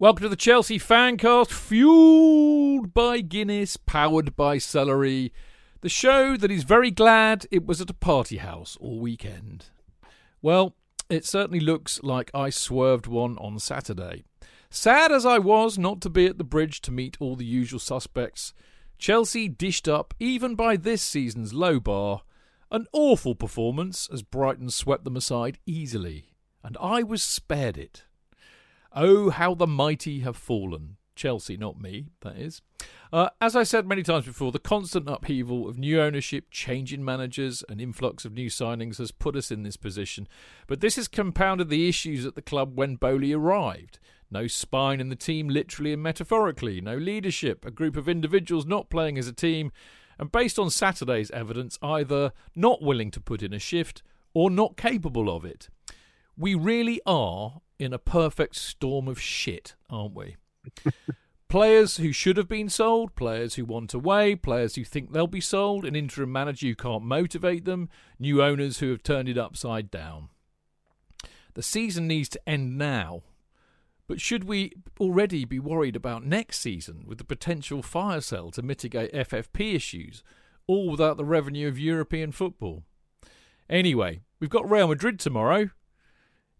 Welcome to the Chelsea Fancast, fueled by Guinness, powered by celery. The show that is very glad it was at a party house all weekend. Well, it certainly looks like I swerved one on Saturday. Sad as I was not to be at the bridge to meet all the usual suspects, Chelsea dished up, even by this season's low bar, an awful performance as Brighton swept them aside easily, and I was spared it. Oh, how the mighty have fallen. Chelsea, not me, that is. Uh, as I said many times before, the constant upheaval of new ownership, change in managers, and influx of new signings has put us in this position. But this has compounded the issues at the club when Boehly arrived. No spine in the team, literally and metaphorically. No leadership, a group of individuals not playing as a team, and based on Saturday's evidence, either not willing to put in a shift or not capable of it. We really are in a perfect storm of shit, aren't we? players who should have been sold, players who want away, players who think they'll be sold, an interim manager who can't motivate them, new owners who have turned it upside down. The season needs to end now. But should we already be worried about next season with the potential fire sale to mitigate FFP issues, all without the revenue of European football? Anyway, we've got Real Madrid tomorrow.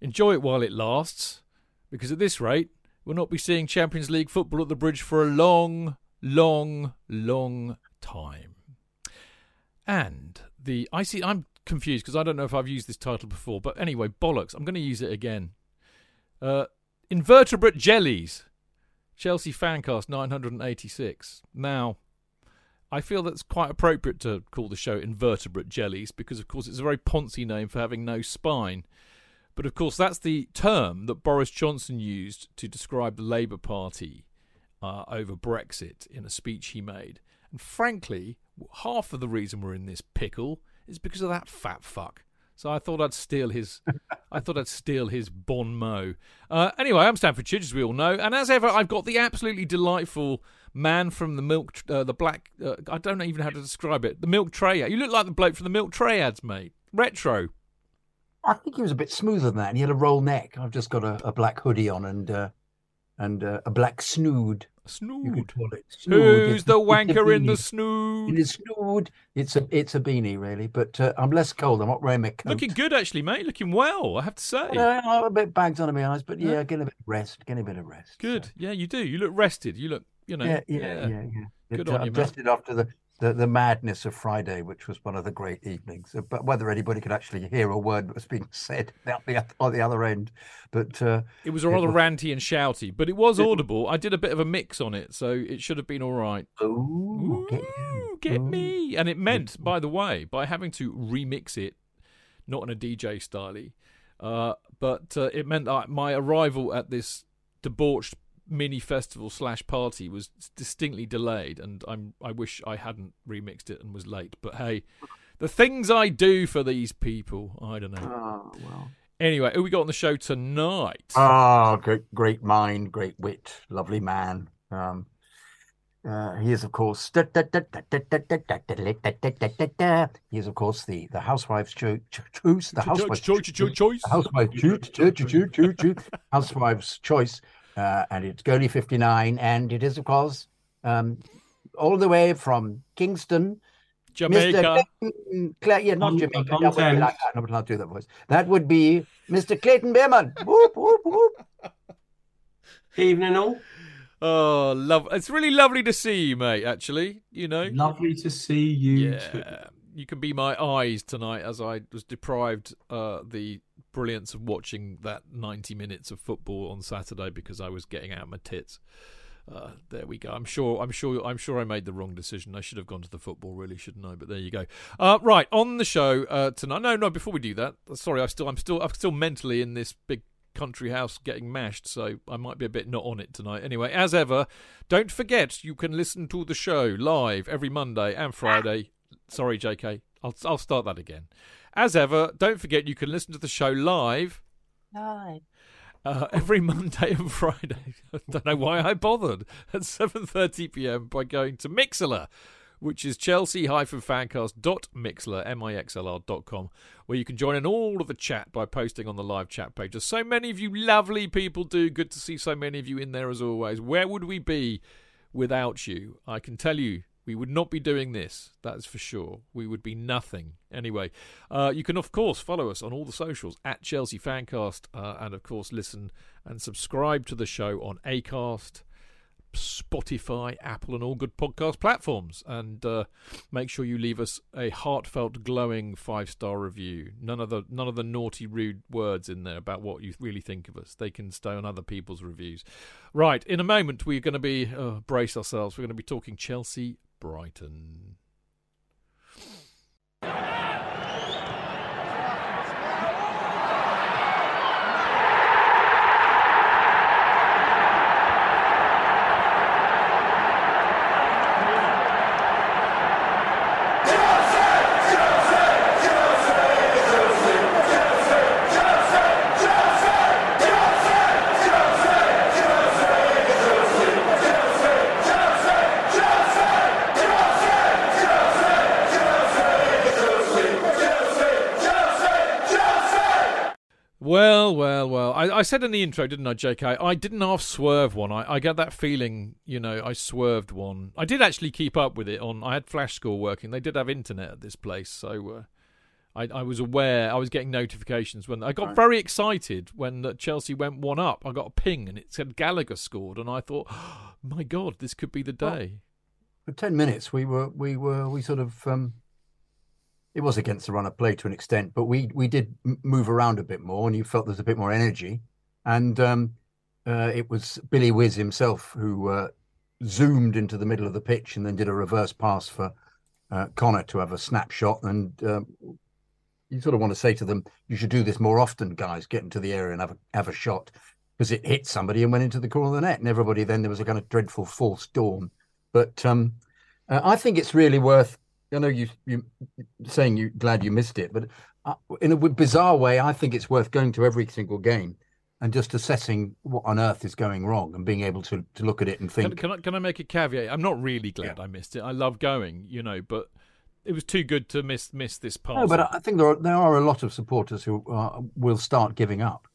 Enjoy it while it lasts, because at this rate, we'll not be seeing Champions League football at the bridge for a long, long, long time. And the I see I'm confused because I don't know if I've used this title before, but anyway, bollocks. I'm going to use it again. Uh, invertebrate jellies. Chelsea Fancast 986. Now, I feel that's quite appropriate to call the show Invertebrate Jellies because, of course, it's a very poncy name for having no spine. But of course, that's the term that Boris Johnson used to describe the Labour Party uh, over Brexit in a speech he made. And frankly, half of the reason we're in this pickle is because of that fat fuck. So I thought I'd steal his, I thought I'd steal his bon mot. Uh, anyway, I'm Stamford Chidge, as we all know, and as ever, I've got the absolutely delightful man from the milk, uh, the black. Uh, I don't even know how to describe it. The milk tray. You look like the bloke from the milk tray ads, mate. Retro. I think he was a bit smoother than that, and he had a roll neck. I've just got a, a black hoodie on and uh, and uh, a black snood. Snood. could call it. Snood. Who's It's the a- it's a wanker in the snood? It is snood. It's a it's a beanie really, but uh, I'm less cold. I'm not wearing my coat. Looking good, actually, mate. Looking well, I have to say. Uh, I'm a bit bags under my eyes, but yeah, Yeah. getting a bit of rest. Getting a bit of rest. Good. so. Yeah, you do. You look rested. You look, you know. Yeah, yeah, yeah, yeah. Good It, on uh, you, man. rested after the, the the madness of Friday, which was one of the great evenings. Uh, But whether anybody could actually hear a word that was being said at the on the other end, but uh, It was rather was- ranty and shouty, but it was It- audible. I did a bit of a mix on it, so it should have been all right. ooh, get you. Get Ooh. me. And it meant, by the way, by having to remix it, not in a DJ style, uh, but uh, it meant that my arrival at this debauched mini festival slash party was distinctly delayed, and I'm I wish I hadn't remixed it and was late. But hey, the things I do for these people, I don't know. Oh, well. Anyway, who we got on the show tonight? Ah, great, great mind, great wit, lovely man. Um, uh, he is, of course, he is, of course, the the housewife's cho- cho- choice, the housewife's Choice, choice, choice. housewife's choice, housewife's choice, uh, and it's Gurney fifty nine, and it is, of course, um, all the way from Kingston. Jamaica. Mr. Clayton, yeah, not On- Jamaica. on That would be like that. No, but I'll do that voice. That would be Mr. Clayton Beerman. Whoop, whoop, whoop. Evening all. Oh, love! It's really lovely to see you, mate. Actually, you know, Lovely to see you too. yeah, you can be my eyes tonight, as I was deprived uh, the brilliance of watching that ninety minutes of football on Saturday because I was getting out my tits. Uh, there we go. I'm sure. I'm sure. I'm sure. I made the wrong decision. I should have gone to the football, really, shouldn't I? But there you go. Uh, right on the show uh, tonight. No, no. Before we do that, sorry. I still. I'm still. I'm still mentally in this big country house getting mashed, so I might be a bit not on it tonight. Anyway, as ever, don't forget you can listen to the show live every Monday and Friday. Sorry, JK. I'll I'll start that again. As ever, don't forget you can listen to the show live uh, every Monday and Friday. I don't know why I bothered at 7:30 p.m. by going to Mixlr, which is chelsea-fancast.mixlr, M-I-X-L-R dot com, where you can join in all of the chat by posting on the live chat page. As so many of you lovely people do. Good to see so many of you in there as always. Where would we be without you? I can tell you. We would not be doing this, that's for sure. We would be nothing. Anyway, uh, you can, of course, follow us on all the socials at Chelsea Fancast, uh, and, of course, listen and subscribe to the show on Acast, Spotify, Apple, and all good podcast platforms. And uh, make sure you leave us a heartfelt, glowing five star review. None of the none of the naughty, rude words in there about what you really think of us. They can stay on other people's reviews. Right, in a moment we're going to be uh, brace ourselves. We're going to be talking Chelsea, Brighton. Well, well, well. I, I said in the intro, didn't I, JK? I didn't half swerve one. I, I get that feeling, you know, I swerved one. I did actually keep up with it on. I had Flash Score working. They did have internet at this place, so uh, I, I was aware. I was getting notifications when I got very excited when uh, Chelsea went one up. I got a ping and it said Gallagher scored, and I thought, my God, this could be the day. For ten minutes, we were we were we sort of um, it was against the run of play to an extent, but we we did move around a bit more, and you felt there's a bit more energy. And um, uh, it was Billy Wiz himself who uh, zoomed into the middle of the pitch and then did a reverse pass for uh, Connor to have a snapshot. And um, you sort of want to say to them, you should do this more often, guys. Get into the area and have a, have a shot because it hit somebody and went into the corner of the net. And everybody then there was a kind of dreadful false dawn. But um, uh, I think it's really worth. I know you you saying you glad you missed it, but uh, in a bizarre way, I think it's worth going to every single game and just assessing what on earth is going wrong and being able to to look at it and think. can I can I make a caveat? I'm not really glad I missed it. I love going, you know, but it was too good to miss miss this part. No, but I think there are there are a lot of supporters who uh, will start giving up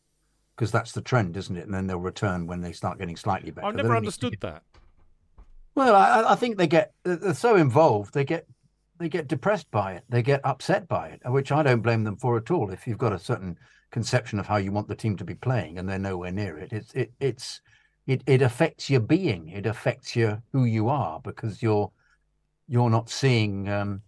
because that's the trend, isn't it? And then they'll return when they start getting slightly better. I've never need understood that. Well, I, I think they get they're so involved, they get they get depressed by it, they get upset by it, which I don't blame them for at all. If you've got a certain conception of how you want the team to be playing and they're nowhere near it, it's it it's it it affects your being, it affects your who you are because you're you're not seeing um,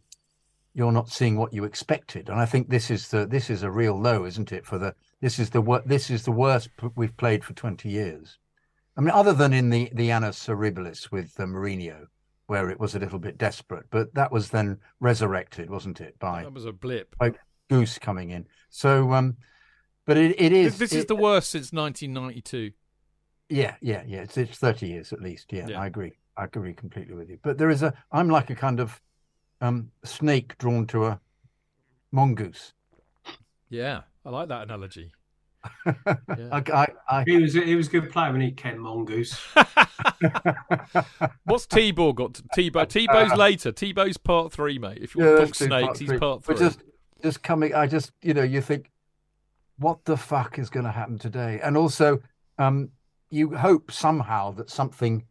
you're not seeing what you expected, and I think this is the this is a real low, isn't it? For the this is the wor- this is the worst we've played for twenty years. I mean, other than in the the Annus Horribilis with uh, Mourinho, where it was a little bit desperate, but that was then resurrected, wasn't it, by That was a blip. by Guus coming in. So, um, but it, it is This, this is the worst since 1992. Yeah, yeah, yeah. It's it's thirty years at least. Yeah, Yeah. I agree. I agree completely with you. But there is a. I'm like a kind of um snake drawn to a mongoose. Yeah, I like that analogy. I, I, I, He was he was a good player when he Ken Mongoose. What's Thibaut got? To, Thibaut. Thibaut's later. Tebow's part three, mate. If you Yeah, want to let's talk do snakes, he's three. part But three. just, just coming. I just, you know, you think, what the fuck is going to happen today? And also, um, you hope somehow that something,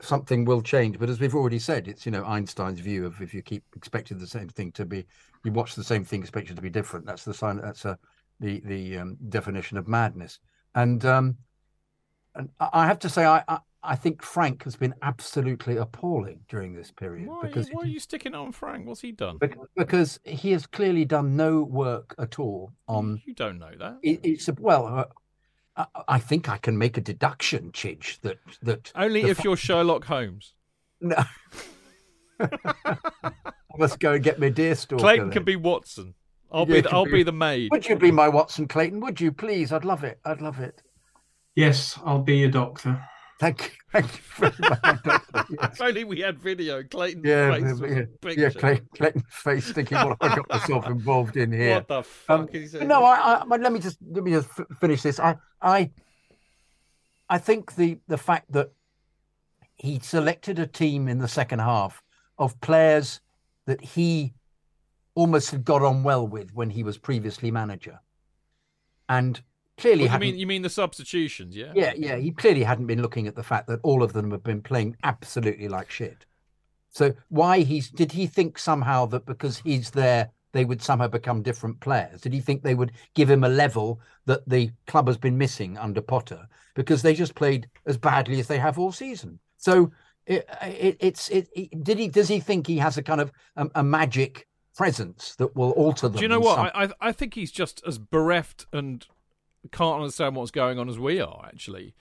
something will change. But as we've already said, it's you know Einstein's view of if you keep expecting the same thing to be, you watch the same thing, expect it to be different. That's the sign. That's a the the um, definition of madness. And um, and I have to say, I. I I think Frank has been absolutely appalling during this period Why, because why are you sticking on Frank? What's he done? Bec- because he has clearly done no work at all on you don't know that. it, it's a, well uh, I, I think i can make a deduction chidge that that Only if fa- you're Sherlock Holmes. no. i must go and get my deer stalker Clayton then. can be Watson. I'll Yeah, be. The, I'll be- be the maid. would you be my watson clayton would you please i'd love it i'd love it yes, I'll be your doctor. thank you thank you very much Doctor. Yes. If only we had video. Clayton's yeah, face was yeah, a yeah, picture. Clayton, Clayton's face thinking what I got myself involved in here. What the fuck Um, is he but no, I, I let me just let me just finish this. I I I think the the fact that he selected a team in the second half of players that he almost had got on well with when he was previously manager, and clearly you mean you mean the substitutions? Yeah. Yeah, yeah, he clearly hadn't been looking at the fact that all of them have been playing absolutely like shit. So why he's did he think somehow that because he's there they would somehow become different players? Did he think they would give him a level that the club has been missing under Potter because they just played as badly as they have all season? So it, it, it's it, it- did he does he think he has a kind of um, a magic presence that will alter them? Do you know what? some- I, I I think he's just as bereft and can't understand what's going on as we are. Actually,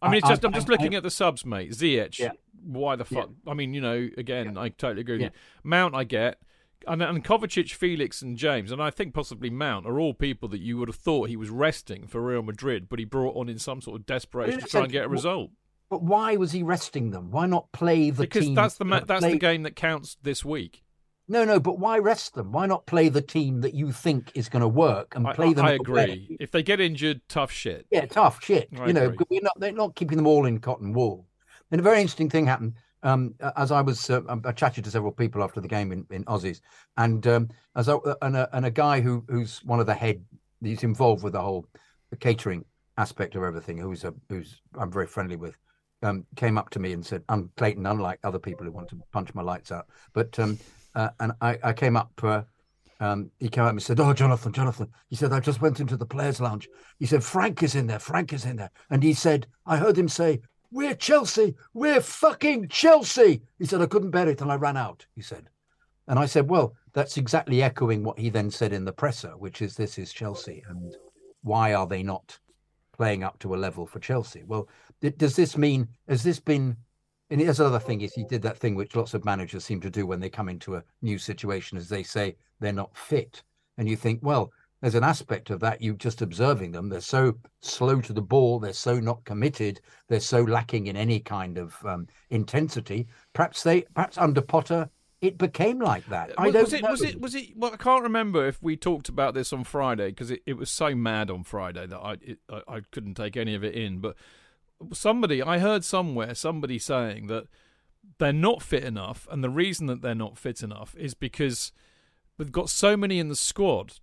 I mean, it's I- just I, am I- just I- looking at the subs, mate. Ziyech. Yeah. Why the Yeah. fuck? I mean, you know, again, I totally agree with Yeah. you. Mount, I get. And, and Kovacic, Felix, and James, and I think possibly Mount are all people that you would have thought he was resting for Real Madrid, but he brought on in some sort of desperation to try and get a result. But why was he resting them? Why not play the Because team? that's the ma- that's the game that counts this week. No, no, but why rest them? Why not play the team that you think is going to work and play I- them? I agree. If they get injured, tough shit. Yeah, tough shit. I you know, we're not they're not keeping them all in cotton wool. And a very interesting thing happened. Um, as I was, uh, I chatted to several people after the game in, in Ossie's, and um, as I, and, a, and a guy who who's one of the head, he's involved with the whole the catering aspect of everything. Who's a who's I'm very friendly with, um, came up to me and said, "I'm Clayton, unlike other people who want to punch my lights out." But um, uh, and I, I came up. Uh, um, he came up and said, "Oh, Jonathan, Jonathan." He said, "I just went into the players' lounge." He said, "Frank is in there. Frank is in there." And he said, "I heard him say." We're Chelsea. We're fucking Chelsea. He said, I couldn't bear it and I ran out. He said. And I said, Well, that's exactly echoing what he then said in the presser, which is this is Chelsea. And why are they not playing up to a level for Chelsea? Well, th- does this mean, has this been, and here's another thing is he did that thing which lots of managers seem to do when they come into a new situation, as they say they're not fit. And you think, well, there's an aspect of that you just observing them. They're so slow to the ball. They're so not committed. They're so lacking in any kind of um, intensity. Perhaps they, perhaps under Potter, it became like that. I Was- don't was it, know. was it? Was it? Well, I can't remember if we talked about this on Friday because it, it was so mad on Friday that I, it, I I couldn't take any of it in. But somebody I heard somewhere somebody saying that they're not fit enough, and the reason that they're not fit enough is because we've got so many in the squad.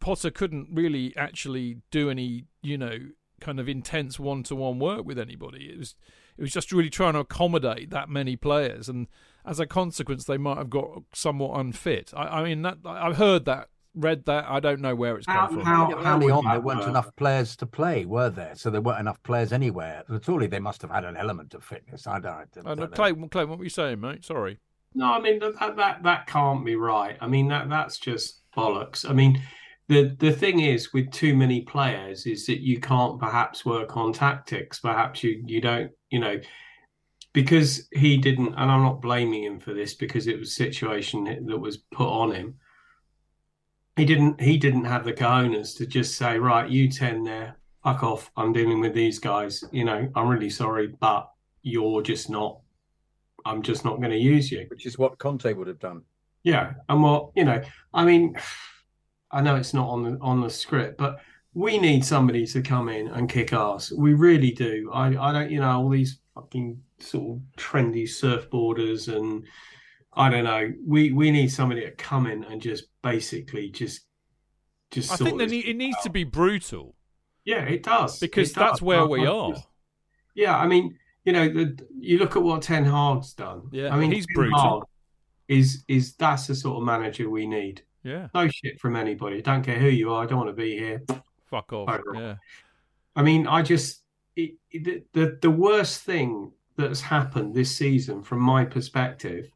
Potter couldn't really actually do any, you know, kind of intense one-to-one work with anybody. It was it was just really trying to accommodate that many players, and as a consequence, they might have got somewhat unfit. I, I mean, that I've heard that, read that. I don't know where it's How- come from. how- how Early on, there weren't work? enough players to play, were there? So there weren't enough players anywhere. But surely they must have had an element of fitness. I don't, I don't Uh, no, know. Clay, Clay, what were you saying, mate? Sorry. No, I mean that, that that that can't be right. I mean that that's just bollocks. I mean, the the thing is with too many players is that you can't perhaps work on tactics. Perhaps you you don't you know because he didn't, and I'm not blaming him for this because it was a situation that was put on him. He didn't he didn't have the cojones to just say right, you ten there, fuck off. I'm dealing with these guys. You know, I'm really sorry, but you're just not. I'm just not going to use you. Which is what Conte would have done. Yeah, and what you know, I mean, I know it's not on the on the script, but we need somebody to come in and kick ass. We really do. I I don't, you know, all these fucking sort of trendy surfboarders and I don't know. We we need somebody to come in and just basically just just. I think need, it needs out. to be brutal. Yeah, it does because it that's does. where we are. Yeah, I mean, you know, the, you look at what Ten Hag's done. Yeah, I mean, he's Ten brutal. Hag is is that's the sort of manager we need. Yeah, no shit from anybody. Don't care who you are. I don't want to be here. Fuck off. Yeah. I mean, I just it, it, the the worst thing that's happened this season, from my perspective,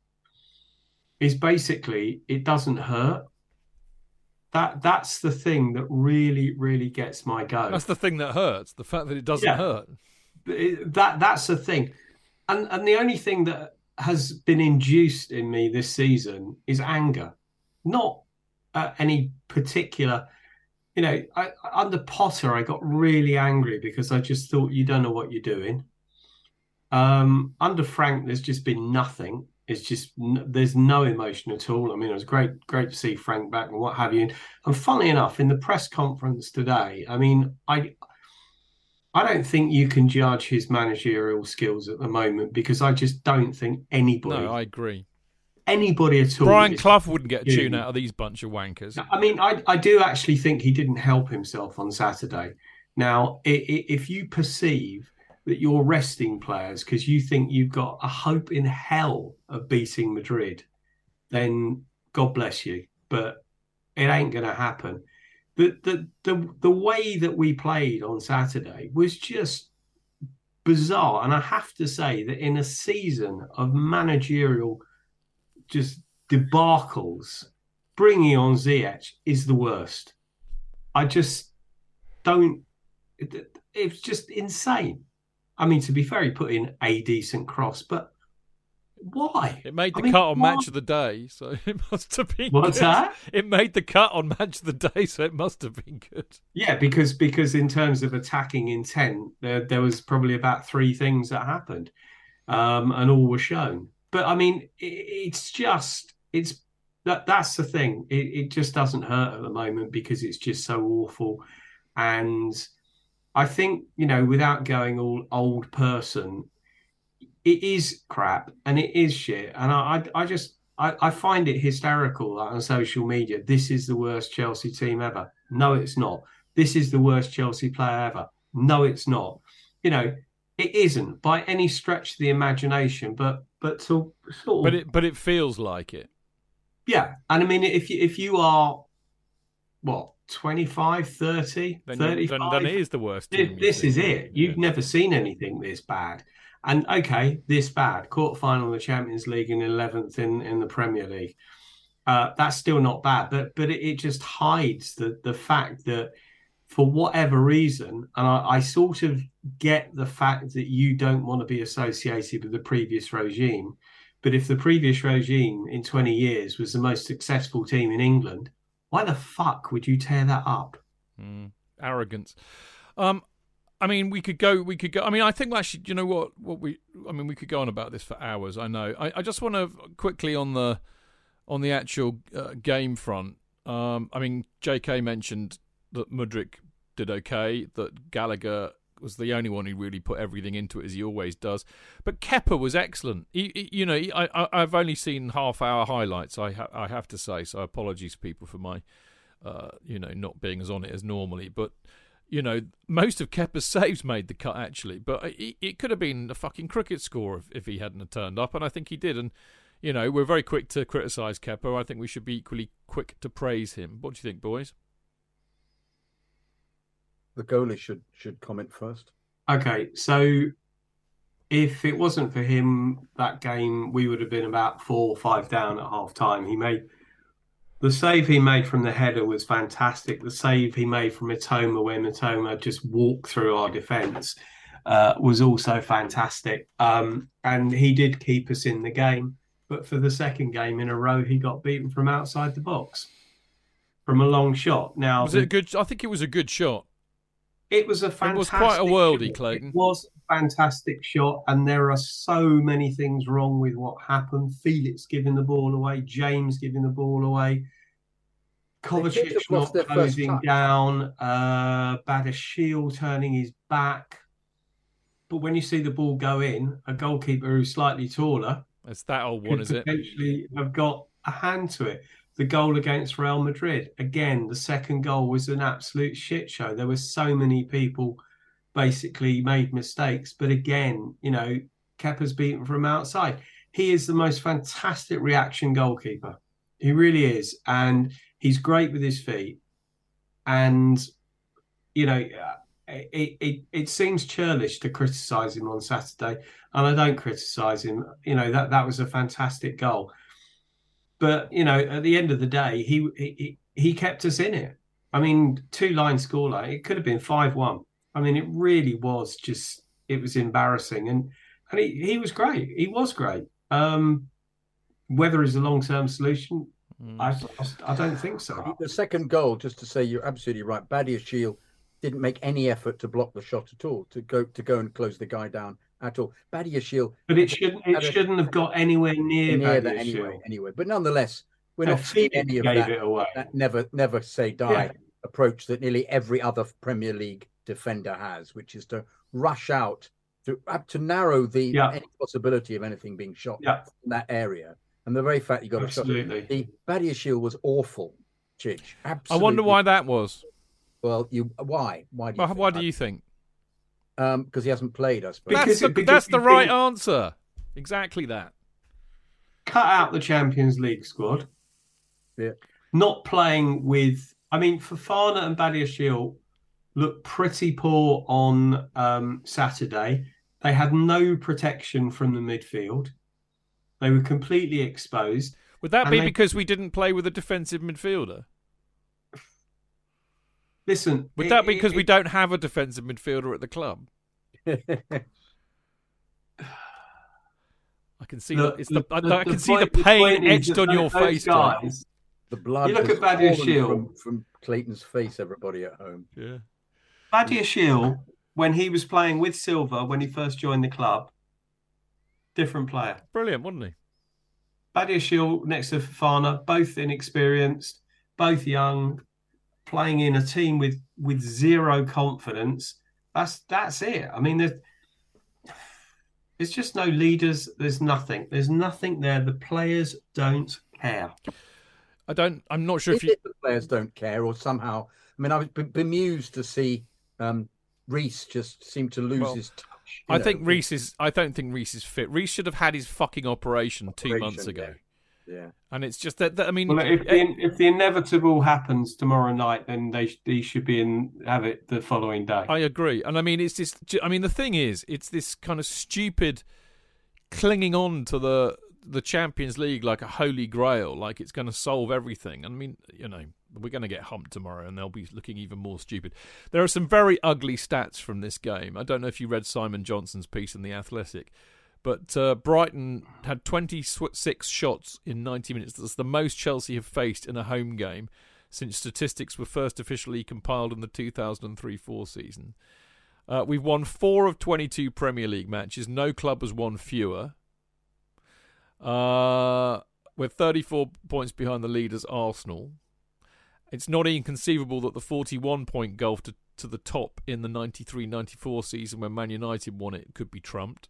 is basically it doesn't hurt. That that's the thing that really really gets my go. That's the thing that hurts. The fact that it doesn't yeah. hurt. that that's the thing, and and the only thing that has been induced in me this season is anger, not uh, any particular. You know, I, under Potter, I got really angry because I just thought you don't know what you're doing. Um, under Frank, there's just been nothing. It's just there's no emotion at all. I mean, it was great, great to see Frank back and what have you. And funnily enough, in the press conference today, I mean, I I don't think you can judge his managerial skills at the moment because I just don't think anybody. No, I agree. Anybody at all. Brian Clough wouldn't get a tune out of these bunch of wankers. I mean, I, I do actually think he didn't help himself on Saturday. Now, if you perceive that you're resting players because you think you've got a hope in hell of beating Madrid, then God bless you. But it ain't going to happen the the the the way that we played on Saturday was just bizarre, and I have to say that in a season of managerial just debacles, bringing on Ziyech is the worst. I just don't. It, it's just insane. I mean, to be fair, he put in a decent cross, but why? It made the I mean, cut on why? Match of the Day, so it must have been. What's good. that? It made the cut on Match of the Day, so it must have been good. Yeah, because because in terms of attacking intent, there there was probably about three things that happened, um, and all were shown. But I mean, it, it's just it's that that's the thing. It, it just doesn't hurt at the moment because it's just so awful, and I think you know, without going all old person, it is crap and it is shit. And I, I, I just, I, I, find it hysterical that on social media, this is the worst Chelsea team ever. No, it's not. This is the worst Chelsea player ever. No, it's not. You know, it isn't by any stretch of the imagination, but but to sort of, but it but it feels like it. Yeah, and I mean, if you if you are what 25, 30, then, 35, then, then it is the worst. This, this is it. You've yeah. never seen anything this bad. And okay, this bad quarter final of the Champions League and eleventh in in the Premier League. Uh, that's still not bad, but but it, it, just hides the the fact that for whatever reason, and I, I sort of get the fact that you don't want to be associated with the previous regime, but if the previous regime in 20 years was the most successful team in England, why the fuck would you tear that up? Mm, arrogance. Um, I mean, we could go. We could go. I mean, I think actually, you know what? What we. I mean, we could go on about this for hours. I know. I, I just want to quickly on the on the actual uh, game front. Um, I mean, J.K. mentioned that Mudryk did okay. That Gallagher was the only one who really put everything into it as he always does. But Kepa was excellent. He, he, you know, he, I, have only seen half hour highlights. I, ha- I have to say, so apologies, people, for my, uh, you know, not being as on it as normally. But you know, most of Kepa's saves made the cut actually, but it, it could have been a fucking cricket score if, if he hadn't turned up, and I think he did. And you know, we're very quick to criticise Kepa. I think we should be equally quick to praise him. What do you think, boys? The goalie should should comment first. Okay, so if it wasn't for him, that game we would have been about four or five down at half time. He made the save he made from the header was fantastic. The save he made from Mitoma, where Mitoma just walked through our defence, uh, was also fantastic. Um, and he did keep us in the game. But for the second game in a row, he got beaten from outside the box from a long shot. Now, was it a good? I think it was a good shot. It was a fantastic. It was quite a worldy, shot. Clayton. It was a fantastic shot, and there are so many things wrong with what happened. Felix giving the ball away, James giving the ball away, Kovacic not closing down, uh, Badiashile turning his back. But when you see the ball go in, a goalkeeper who's slightly taller It's that old one, is it? potentially have got a hand to it. The goal against Real Madrid, again, the second goal was an absolute shit show. There were so many people basically made mistakes, but again, you know, Kepa's beaten from outside. He is the most fantastic reaction goalkeeper. He really is, and he's great with his feet. And you know, it it, it seems churlish to criticise him on Saturday, and I don't criticise him. You know that that was a fantastic goal, but you know, at the end of the day, he he he kept us in it. I mean, two line scoreline. It could have been five one. I mean, it really was just it was embarrassing, and and he, he was great. He was great. Um, whether he's a long term solution, Mm. I, I don't think so. The second goal, just to say, you're absolutely right. Badiashile didn't make any effort to block the shot at all, to go to go and close the guy down at all. Badiashile But it shouldn't it shouldn't have got anywhere near, near that anyway. Anyway, but nonetheless, we're not seeing any of gave that, it away. that never never say die Yeah. approach that nearly every other Premier League defender has, which is to rush out to to narrow the Yeah. any possibility of anything being shot Yeah. in that area. And the very fact you got Absolutely. a shot, the Badiashile was awful. Chidge, I wonder why that was. Well, you why why do you Why, think why that? do you think? Um, because he hasn't played, I suppose. That's Because- the, because that's the right think- answer. Exactly that. Cut out the Champions League squad. Yeah. Not playing with I mean Fofana and Badiashile looked pretty poor on um, Saturday. They had no protection from the midfield. They were completely exposed. Would that be they- because we didn't play with a defensive midfielder? Listen, Would it- that be it- because we don't have a defensive midfielder at the club? I can see Look, the, it's the, the- I, the- I can the see the point- the pain point etched on your face, guys, the blood You look at Badia Shield. from, from Clayton's face. Everybody at home. Yeah. Badiashile, when he was playing with Silva when he first joined the club, different player. Brilliant, wasn't he? Badiashile next to Fofana, both inexperienced, both young, playing in a team with with zero confidence. That's that's it. I mean, there's, there's just no leaders. There's nothing. There's nothing there. The players don't care. I don't. I'm not sure If if you. the players don't care, or somehow, I mean, I was be- bemused to see um, Reece just seem to lose Well, his touch. you I know, think with- Reece is. I don't think Reece is fit. Reece should have had his fucking operation two months ago, Yeah. And it's just that. that I mean, Well, if eh, the, if the inevitable happens tomorrow night, then they they should be in have it the following day. I agree, and I mean, it's this. I mean, the thing is, it's this kind of stupid clinging on to the the Champions League like a holy grail, like it's going to solve everything. I mean, you know, we're going to get humped tomorrow, and they'll be looking even more stupid. There are some very ugly stats from this game. I don't know if you read Simon Johnson's piece in the Athletic. But uh, Brighton had 26 shots in 90 minutes. That's the most Chelsea have faced in a home game since statistics were first officially compiled in the 2003 4 season. Uh, we've won four of 22 Premier League matches. No club has won fewer. Uh, we're 34 points behind the leaders, Arsenal. It's not inconceivable that the 41 point gulf to, to the top in the 93 94 season when Man United won it could be trumped.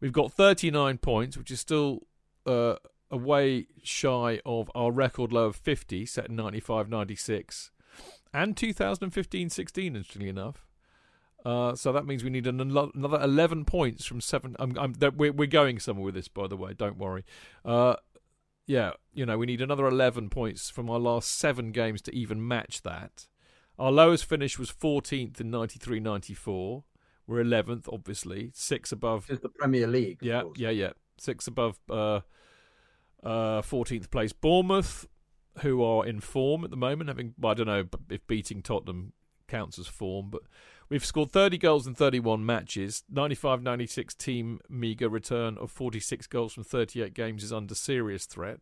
We've got 39 points, which is still uh, away shy of our record low of 50 set in 95 96 and 2015 16, interestingly enough. Uh, so that means we need an, another 11 points from seven. I'm, I'm, we're, we're going somewhere with this, by the way. Don't worry. Uh, yeah, you know, we need another 11 points from our last seven games to even match that. Our lowest finish was 14th in 93 94. We're 11th, obviously. Six above. It's the Premier League. Yeah, yeah, yeah. Six above uh, uh, 14th place. Bournemouth, who are in form at the moment, having, I don't know if beating Tottenham counts as form, but we've scored 30 goals in 31 matches. 95 96 team meagre return of 46 goals from 38 games is under serious threat.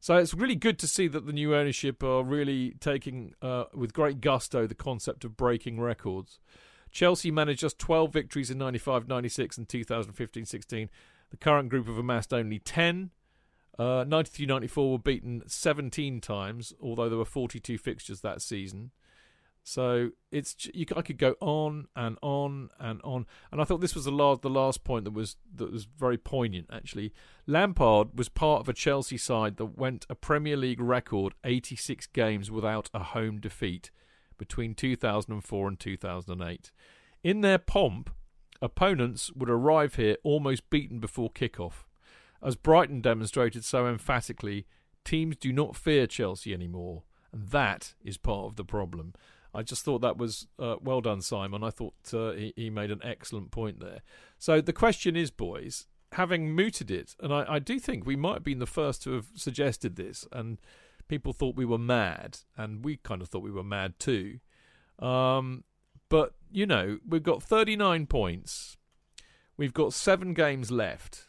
So it's really good to see that the new ownership are really taking uh, with great gusto the concept of breaking records. Chelsea managed just 12 victories in 95 96 and 2015 16. The current group have amassed only 10. Uh, 93 94 were beaten 17 times, although there were 42 fixtures that season. So it's you, I could go on and on and on, and I thought this was the last the last point that was that was very poignant. Actually, Lampard was part of a Chelsea side that went a Premier League record 86 games without a home defeat between 2004 and 2008. In their pomp, opponents would arrive here almost beaten before kickoff. As Brighton demonstrated so emphatically, teams do not fear Chelsea anymore, and that is part of the problem. I just thought that was uh, well done, Simon. I thought uh, he, he, made an excellent point there. So the question is, boys, having mooted it, and I, I, do think we might have been the first to have suggested this, and people thought we were mad, and we kind of thought we were mad too. Um, but you know, we've got 39 points. We've got seven games left.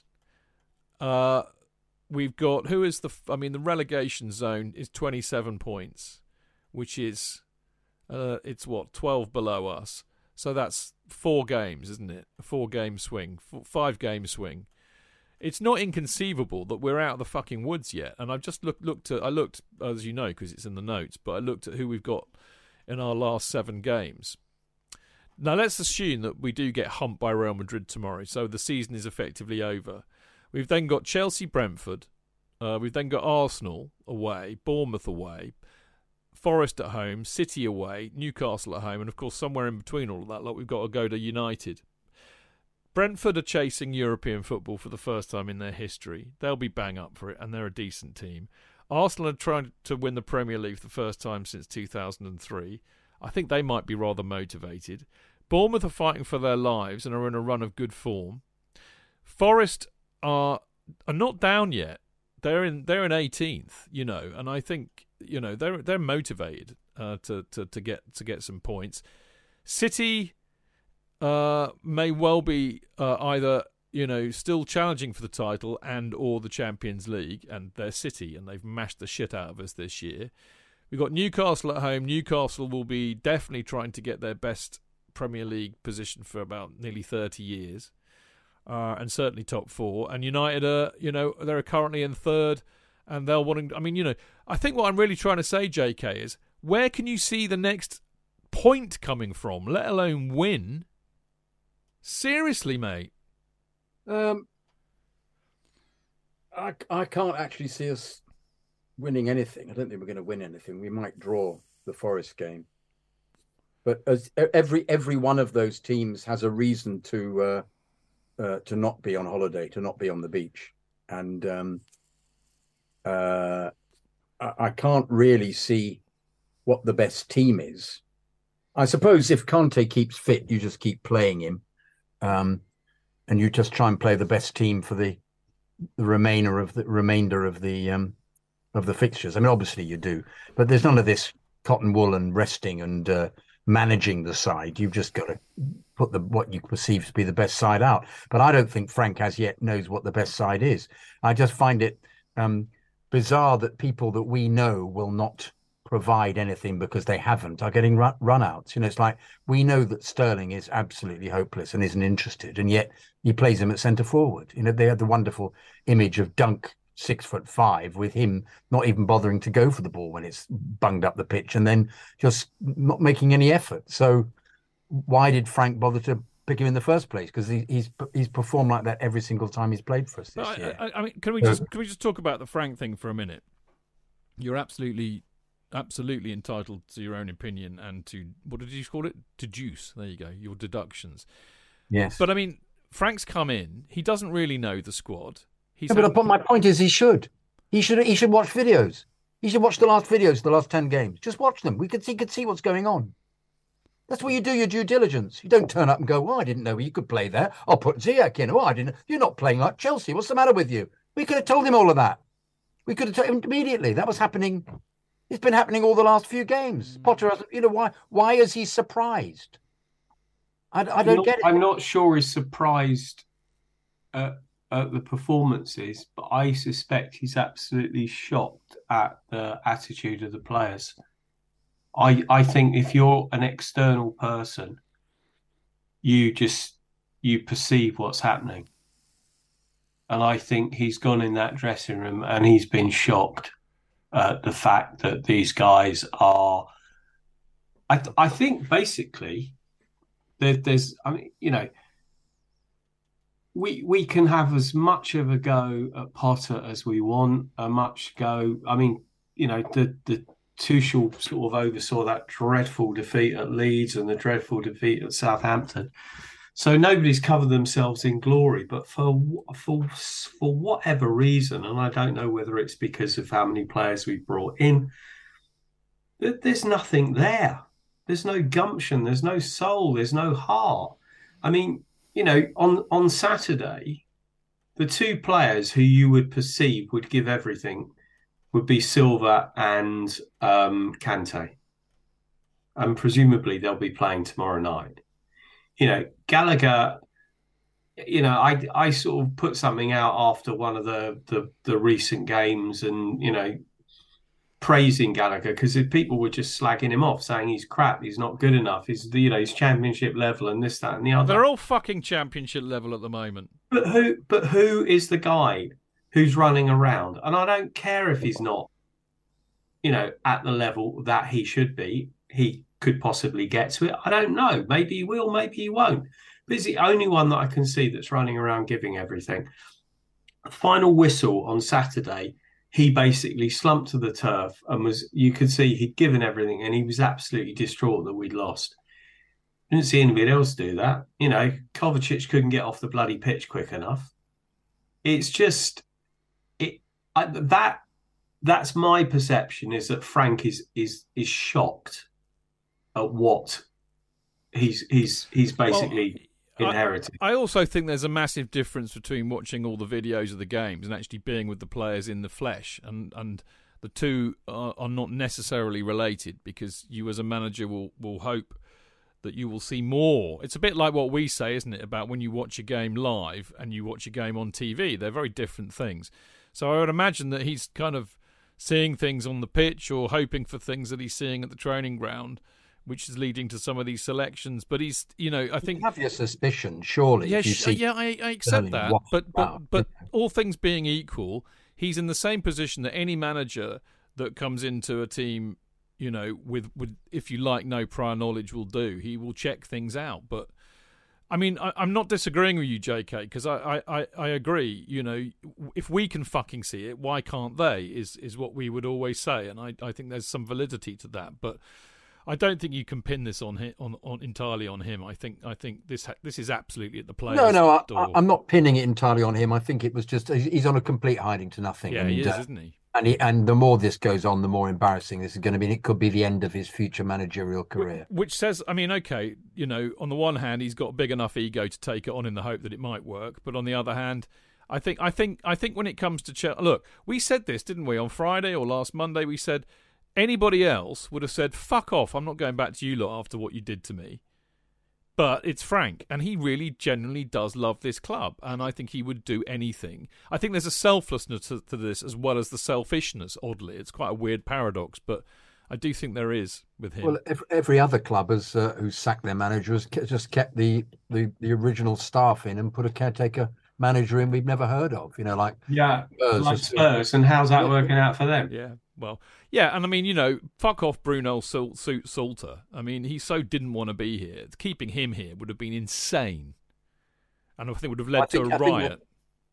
Uh, we've got who is the? I mean, the relegation zone is 27 points, which is uh, it's what twelve below us. So that's four games, isn't it? A four game swing, four, five game swing. It's not inconceivable that we're out of the fucking woods yet. And I've just looked looked at I looked as you know because it's in the notes, but I looked at who we've got in our last seven games. Now let's assume that we do get humped by Real Madrid tomorrow, so the season is effectively over. We've then got Chelsea, Brentford. Uh, we've then got Arsenal away, Bournemouth away, Forest at home, City away, Newcastle at home, and of course somewhere in between all of that, like we've got to go to United. Brentford are chasing European football for the first time in their history. They'll be bang up for it, and they're a decent team. Arsenal are trying to win the Premier League for the first time since 2003. I think they might be rather motivated. Bournemouth are fighting for their lives and are in a run of good form. Forest are are not down yet. They're in they're in 18th, you know, and I think you know they're they're motivated uh, to to to get to get some points. City uh, may well be uh, either you know still challenging for the title and or the Champions League, and they're City, and they've mashed the shit out of us this year. We've got Newcastle at home. Newcastle will be definitely trying to get their best Premier League position for about nearly thirty years, uh, and certainly top four. And United are you know they're currently in third and they'll wanting. I mean, you know, I think what I'm really trying to say, J.K., is where can you see the next point coming from, let alone win? Seriously, mate. Um, I I can't actually see us winning anything. I don't think we're going to win anything. We might draw the Forest game, but as every every one of those teams has a reason to uh, uh, to not be on holiday, to not be on the beach, and um, uh, I, I can't really see what the best team is. I suppose if Kanté keeps fit, you just keep playing him, um, and you just try and play the best team for the the remainder of the remainder of the um, of the fixtures. I mean, obviously you do, but there's none of this cotton wool and resting and uh, managing the side. You've just got to put the what you perceive to be the best side out. But I don't think Frank as yet knows what the best side is. I just find it um, bizarre that people that we know will not provide anything because they haven't are getting run, run outs. You know, it's like we know that Sterling is absolutely hopeless and isn't interested, and yet he plays him at centre forward. You know, they had the wonderful image of Dunk six foot five with him not even bothering to go for the ball when it's bunged up the pitch and then just not making any effort. So why did Frank bother to pick him in the first place because he, he's he's performed like that every single time he's played for us this I, year. I, I, mean, can we just can we just talk about the Frank thing for a minute? You're absolutely absolutely entitled to your own opinion and to what did you call it? To deduce. There you go. Your deductions. Yes. But I mean, Frank's come in. He doesn't really know the squad. He's yeah, but my point is, he should. He should. He should watch videos. He should watch the last videos, the last ten games. Just watch them. We could see, could see what's going on. That's where you do your due diligence. You don't turn up and go, "Oh, I didn't know you could play there. I'll put Ziyech in." Oh, I didn't. You're not playing like Chelsea. What's the matter with you? We could have told him all of that. We could have told him immediately. That was happening. It's been happening all the last few games. Hmm. Potter hasn't. You know why? Why is he surprised? I, I don't not, get it. I'm not sure he's surprised at at the performances, but I suspect he's absolutely shocked at the attitude of the players. I I think if you're an external person, you just you perceive what's happening. And I think he's gone in that dressing room and he's been shocked at the fact that these guys are. I, th- I think basically there, there's, I mean, you know, we we can have as much of a go at Potter as we want, a much go. I mean, you know, the the Tuchel sort of oversaw that dreadful defeat at Leeds and the dreadful defeat at Southampton. So nobody's covered themselves in glory, but for for for whatever reason, and I don't know whether it's because of how many players we've brought in, there's nothing there. There's no gumption. There's no soul. There's no heart. I mean, you know, on on Saturday, the two players who you would perceive would give everything would be Silva and um, Kanté, and presumably they'll be playing tomorrow night you know, Gallagher, you know, I I sort of put something out after one of the the, the recent games, and you know, praising Gallagher because people were just slagging him off, saying he's crap, he's not good enough, he's you know, he's championship level, and this, that, and the other. They're all fucking championship level at the moment. But who? But who is the guy who's running around? And I don't care if he's not, you know, at the level that he should be. He could possibly get to it. I don't know. Maybe he will, maybe he won't. But he's the only one that I can see that's running around giving everything. Final whistle on Saturday, he basically slumped to the turf and was, you could see he'd given everything and he was absolutely distraught that we'd lost. Didn't see anybody else do that. You know, Kovacic couldn't get off the bloody pitch quick enough. It's just, it I, that that's my perception is that Frank is is is shocked at what he's he's he's basically well, inherited. I, I, also think there's a massive difference between watching all the videos of the games and actually being with the players in the flesh, and and the two are, are not necessarily related because you as a manager will will hope that you will see more. It's a bit like what we say, isn't it, about when you watch a game live and you watch a game on TV. They're very different things. So I would imagine that he's kind of seeing things on the pitch or hoping for things that he's seeing at the training ground which is leading to some of these selections. But he's, you know, I think you have your suspicion, surely. Yeah, sh- yeah, I, I accept that. But but but all things being equal, he's in the same position that any manager that comes into a team, you know, with with if you like no prior knowledge will do. He will check things out, but. I mean, I, am not disagreeing with you, JK, because I, I, I agree. You know, if we can fucking see it, why can't they? Is is what we would always say, and I, I think there's some validity to that. But I don't think you can pin this on him, on, on entirely on him. I think I think this this is absolutely at the players. No, no, I, am not pinning it entirely on him. I think it was just he's on a complete hiding to nothing. Yeah, and, he is, uh, isn't he? And he, and the more this goes on, the more embarrassing this is going to be. And It could be the end of his future managerial career. Which says, I mean, okay, you know, on the one hand, he's got a big enough ego to take it on in the hope that it might work, but on the other hand. I think, I think, I think when it comes to Chelsea, look, we said this, didn't we, on Friday or last Monday? We said Anybody else would have said, fuck off, I'm not going back to you lot after what you did to me. But it's Frank, and he really genuinely does love this club, and I think he would do anything. I think there's a selflessness to, to this as well as the selfishness, oddly. It's quite a weird paradox, but I do think there is with him. Well, every other club has uh, who's sacked their manager has just kept the, the, the original staff in and put a caretaker manager in we've never heard of. You know, like yeah, Spurs, like Spurs. And how's that working out for them? Yeah, well, yeah, and I mean, you know, fuck off Bruno Saltor. I mean, he so didn't want to be here. Keeping him here would have been insane, and I think would have led to a riot.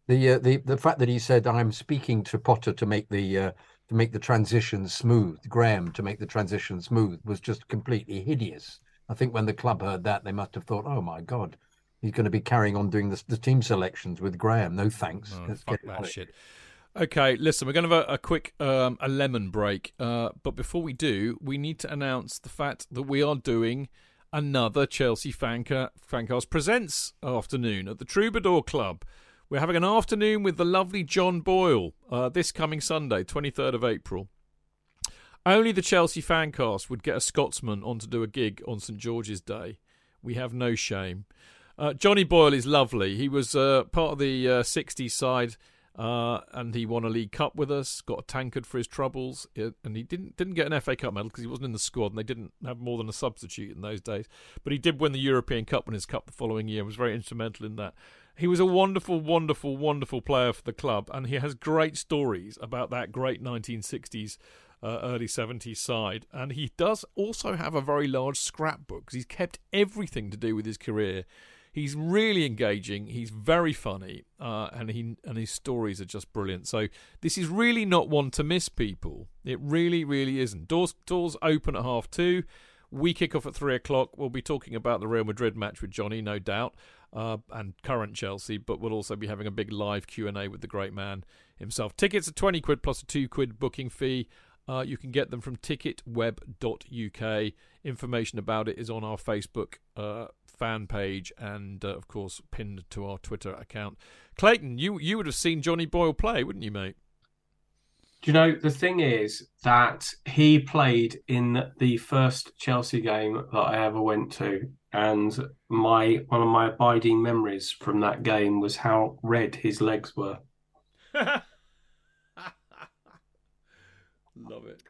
The, uh, the the fact that he said I'm speaking to Potter to make the uh, to make the transition smooth, Graham to make the transition smooth was just completely hideous. I think when the club heard that, they must have thought, "Oh my god, he's going to be carrying on doing the, the team selections with Graham. No thanks. Oh, fuck that shit. Okay, listen, we're going to have a, a quick um, a lemon break, uh, but before we do, we need to announce the fact that we are doing another Chelsea Fanca, Fancast Presents afternoon at the Troubadour Club. We're having an afternoon with the lovely John Boyle uh, this coming Sunday, 23rd of April. Only the Chelsea Fancast would get a Scotsman on to do a gig on St George's Day. We have no shame. Uh, Johnny Boyle is lovely. He was uh, part of the uh, 60s side. Uh, and he won a League Cup with us. Got a tankard for his troubles, and he didn't didn't get an FA Cup medal because he wasn't in the squad, and they didn't have more than a substitute in those days. But he did win the European Cup, Winners' Cup the following year. Was very instrumental in that. He was a wonderful, wonderful, wonderful player for the club, and he has great stories about that great 1960s uh, early 70s side. And he does also have a very large scrapbook because he's kept everything to do with his career. He's really engaging. He's very funny, uh, and he and his stories are just brilliant. So this is really not one to miss, people. It really, really isn't. Doors doors open at half two. We kick off at three o'clock. We'll be talking about the Real Madrid match with Johnny, no doubt, uh, and current Chelsea. But we'll also be having a big live Q and A with the great man himself. Tickets are twenty quid plus a two quid booking fee. Uh, you can get them from ticketweb.uk. Information about it is on our Facebook uh, fan page and, uh, of course, pinned to our Twitter account. Clayton, you you would have seen Johnny Boyle play, wouldn't you, mate? Do you know the thing is that he played in the first Chelsea game that I ever went to, and my one of my abiding memories from that game was how red his legs were. Love it.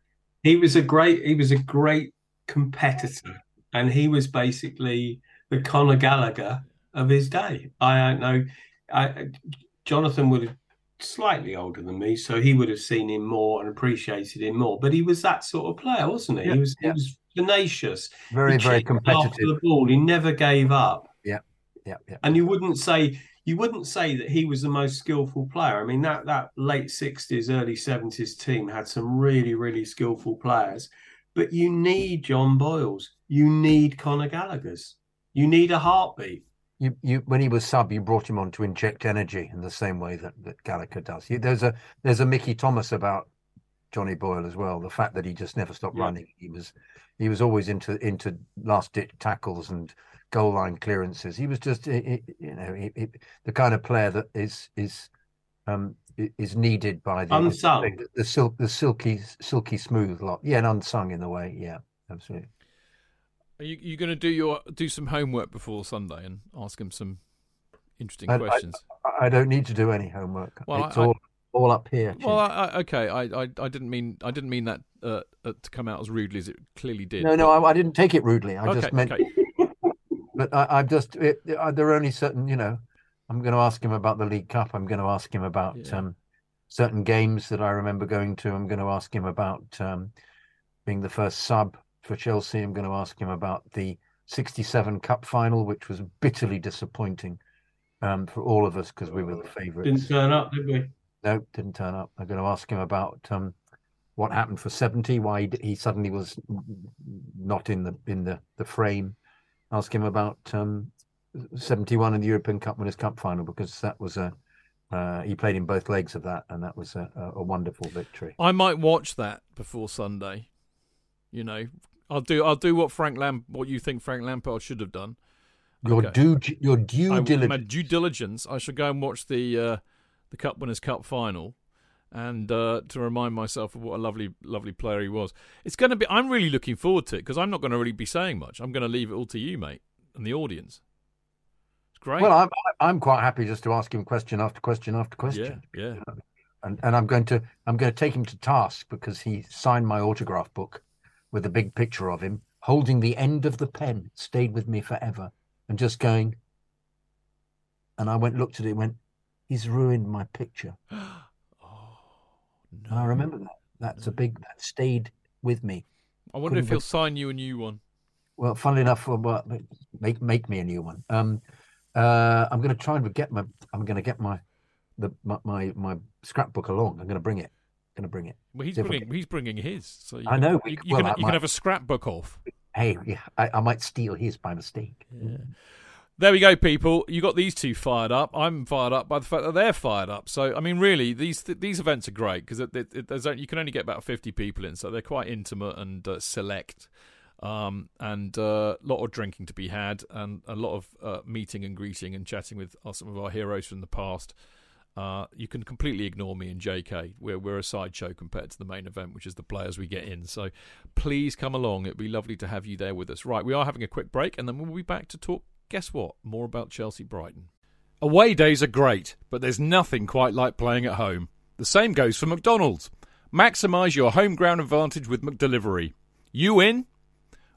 He was a great he was a great competitor and he was basically the Conor Gallagher of his day. I don't know. I, Jonathan would have slightly older than me, so he would have seen him more and appreciated him more. But he was that sort of player, wasn't he? Yeah, he was yeah. he was tenacious. Very, He very kicked after competitive. the ball. He never gave up. Yeah, yeah, yeah. And you wouldn't say you wouldn't say that he was the most skillful player. I mean that that late sixties, early seventies team had some really really skillful players, but you need John Boyles, you need Conor Gallagher's, you need a heartbeat. You, you, when he was sub, you brought him on to inject energy in the same way that, that Gallagher does. You, there's a there's a Mickey Thomas about Johnny Boyle as well. The fact that he just never stopped Yeah. running. He was he was always into into last ditch tackles and goal line clearances. He was just you know he, he, the kind of player that is is um is needed by the Unsung. the, the silk the silky silky smooth lot. Yeah, and unsung in the way. Yeah, absolutely. Are you you going to do your do some homework before Sunday and ask him some interesting I- I- questions? I- I don't need to do any homework. Well, it's I- all all up here. well, I, I, okay, I, I I didn't mean I didn't mean that uh, uh, to come out as rudely as it clearly did. no, no, but- I, I didn't take it rudely. I okay, just meant, okay. but I, I'm just it, uh, there are only certain, you know. I'm going to ask him about the League Cup. I'm going to ask him about Yeah. um, certain games that I remember going to. I'm going to ask him about um, being the first sub for Chelsea. I'm going to ask him about the '67 Cup final, which was bitterly disappointing um, for all of us because we were the favourites. Didn't turn up, did we? No, didn't turn up. I'm going to ask him about um, what happened for 70, why he, he suddenly was not in the in the, the frame. Ask him about um, 71 in the European Cup Winners' Cup final because that was a uh, he played in both legs of that and that was a, a, a wonderful victory. I might watch that before Sunday. You know, I'll do I'll do what Frank Lamp what you think Frank Lampard should have done. Your Okay. due your due I, diligence. my due diligence. I shall go and watch the uh, the Cup Winners' Cup final, and uh, to remind myself of what a lovely, lovely player he was. It's going to be. I'm really looking forward to it because I'm not going to really be saying much. I'm going to leave it all to you, mate, and the audience. It's great. Well, I'm I'm quite happy just to ask him question after question after question. yeah, yeah. and and I'm going to I'm going to take him to task because he signed my autograph book with a big picture of him holding the end of the pen, stayed with me forever, and just going. And I went looked at it, went, he's ruined my picture, Oh and I remember that. That's a big that stayed with me. I wonder if couldn't he'll sign you a new one. Well, funnily enough, well, well, make make me a new one. Um, uh, I'm going to try and get my. I'm going to get my, the my my, my scrapbook along. I'm going to bring it. Going to bring it. Well, he's See if I bringing he's bringing his. So you I can, know, you, you well, can you might- can have a scrapbook off. Hey, yeah, I, I might steal his by mistake. There we go, people. You got these two fired up. I'm fired up by the fact that they're fired up. So, I mean, really, these th- these events are great because there's only, you can only get about 50 people in, so they're quite intimate and uh, select. Um, and a uh, lot of drinking to be had, and a lot of uh, meeting and greeting and chatting with uh, some of our heroes from the past. Uh, you can completely ignore me and JK. We're we're a sideshow compared to the main event, which is the players we get in. So please come along. It'd be lovely to have you there with us. Right, we are having a quick break, and then we'll be back to talk Guess what? More about Chelsea Brighton. Away days are great, but there's nothing quite like playing at home. The same goes for McDonald's. Maximise your home ground advantage with McDelivery. You in?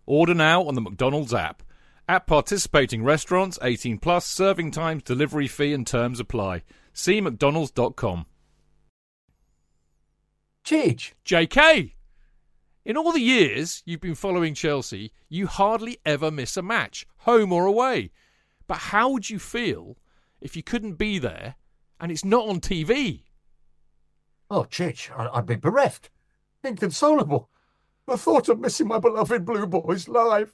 Order now on the McDonald's app. At participating restaurants, 18 plus, serving times, delivery fee and terms apply. See mcdonalds.com. Cheech. JK! In all the years you've been following Chelsea, you hardly ever miss a match, home or away. But how would you feel if you couldn't be there and it's not on TV? Oh, Chidge, I'd be bereft. Inconsolable. The thought of missing my beloved Blue Boys live.